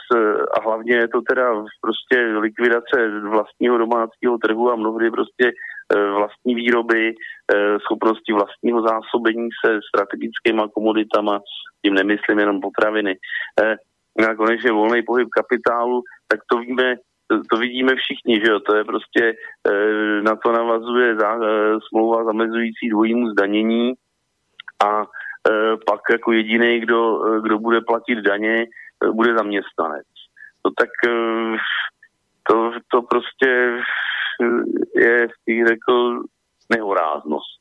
a hlavně je to teda prostě likvidace vlastního domácího trhu a mnohdy prostě vlastní výroby, eh, schopnosti vlastního zásobení se strategickými komoditama, tím nemyslím jenom potraviny. Eh, a konečně volný pohyb kapitálu, tak to víme, to vidíme všichni, že jo, to je prostě, na to navazuje zá, smlouva zamezující dvojímu zdanění a pak jako jediný, kdo, kdo bude platit daně, bude zaměstnanec. To tak to, to prostě je, bych řekl, nehoráznost,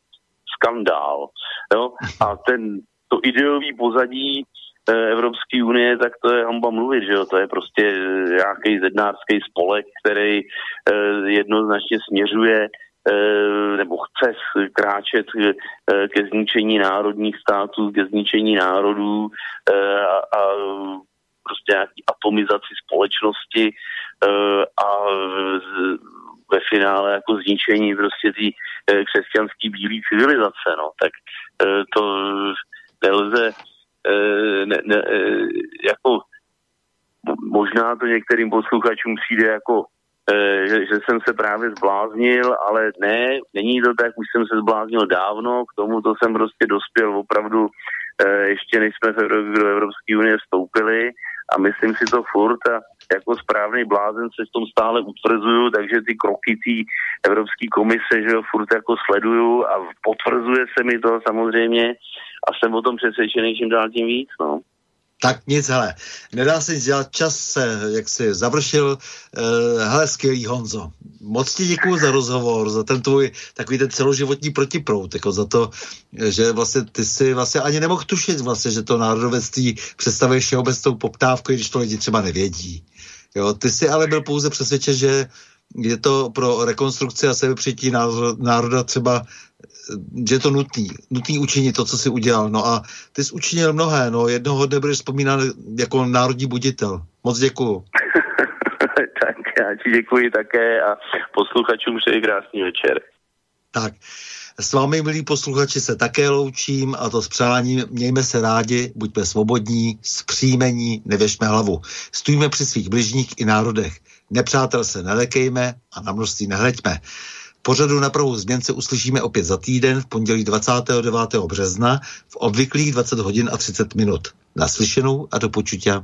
skandál. Jo? A ten, to ideový pozadí eh, Evropské unie, tak to je hamba mluvit, že jo? To je prostě nějaký zednářský spolek, který eh, jednoznačně směřuje eh, nebo chce kráčet ke zničení národních států, ke zničení národů a, a prostě nějaký atomizaci společnosti a ve finále jako zničení prostě té e, křesťanské bílé civilizace, no, tak e, to nelze e, ne, ne, jako možná to některým posluchačům přijde jako že, že jsem se právě zbláznil, ale ne, není to tak, už jsem se zbláznil dávno, k tomu to jsem prostě dospěl opravdu ještě než jsme do Evropské unie vstoupili a myslím si to furt a jako správný blázen se v tom stále utvrzuju, takže ty kroky té Evropské komise, že jo, furt jako sleduju a potvrzuje se mi to samozřejmě a jsem o tom přesvědčený čím dál tím víc, no. Tak nic, hele, nedá se nic dělat, čas se, jak si završil. Uh, hele, skvělý Honzo, moc ti děkuji za rozhovor, za ten tvůj takový ten celoživotní protiprout, jako za to, že vlastně ty si vlastně ani nemohl tušit vlastně, že to národovectví představuje všeobecnou poptávku, když to lidi třeba nevědí. Jo, ty jsi ale byl pouze přesvědčen, že je to pro rekonstrukci a sebepřití národa třeba, že je to nutný, nutný učinit to, co jsi udělal. No a ty jsi učinil mnohé, no jednoho dne budeš vzpomínat jako národní buditel. Moc děkuju. tak já ti děkuji také a posluchačům přeji krásný večer. Tak, S vámi, milí posluchači, se také loučím a to s přáním mějme se rádi, buďme svobodní, zpříjmení, nevěšme hlavu. Stojíme při svých bližních i národech. Nepřátel se nelekejme a na množství nehleďme. Pořadu na pravou změn se uslyšíme opět za týden v pondělí 29. března v obvyklých 20 hodin a 30 minut. Naslyšenou a do počutia.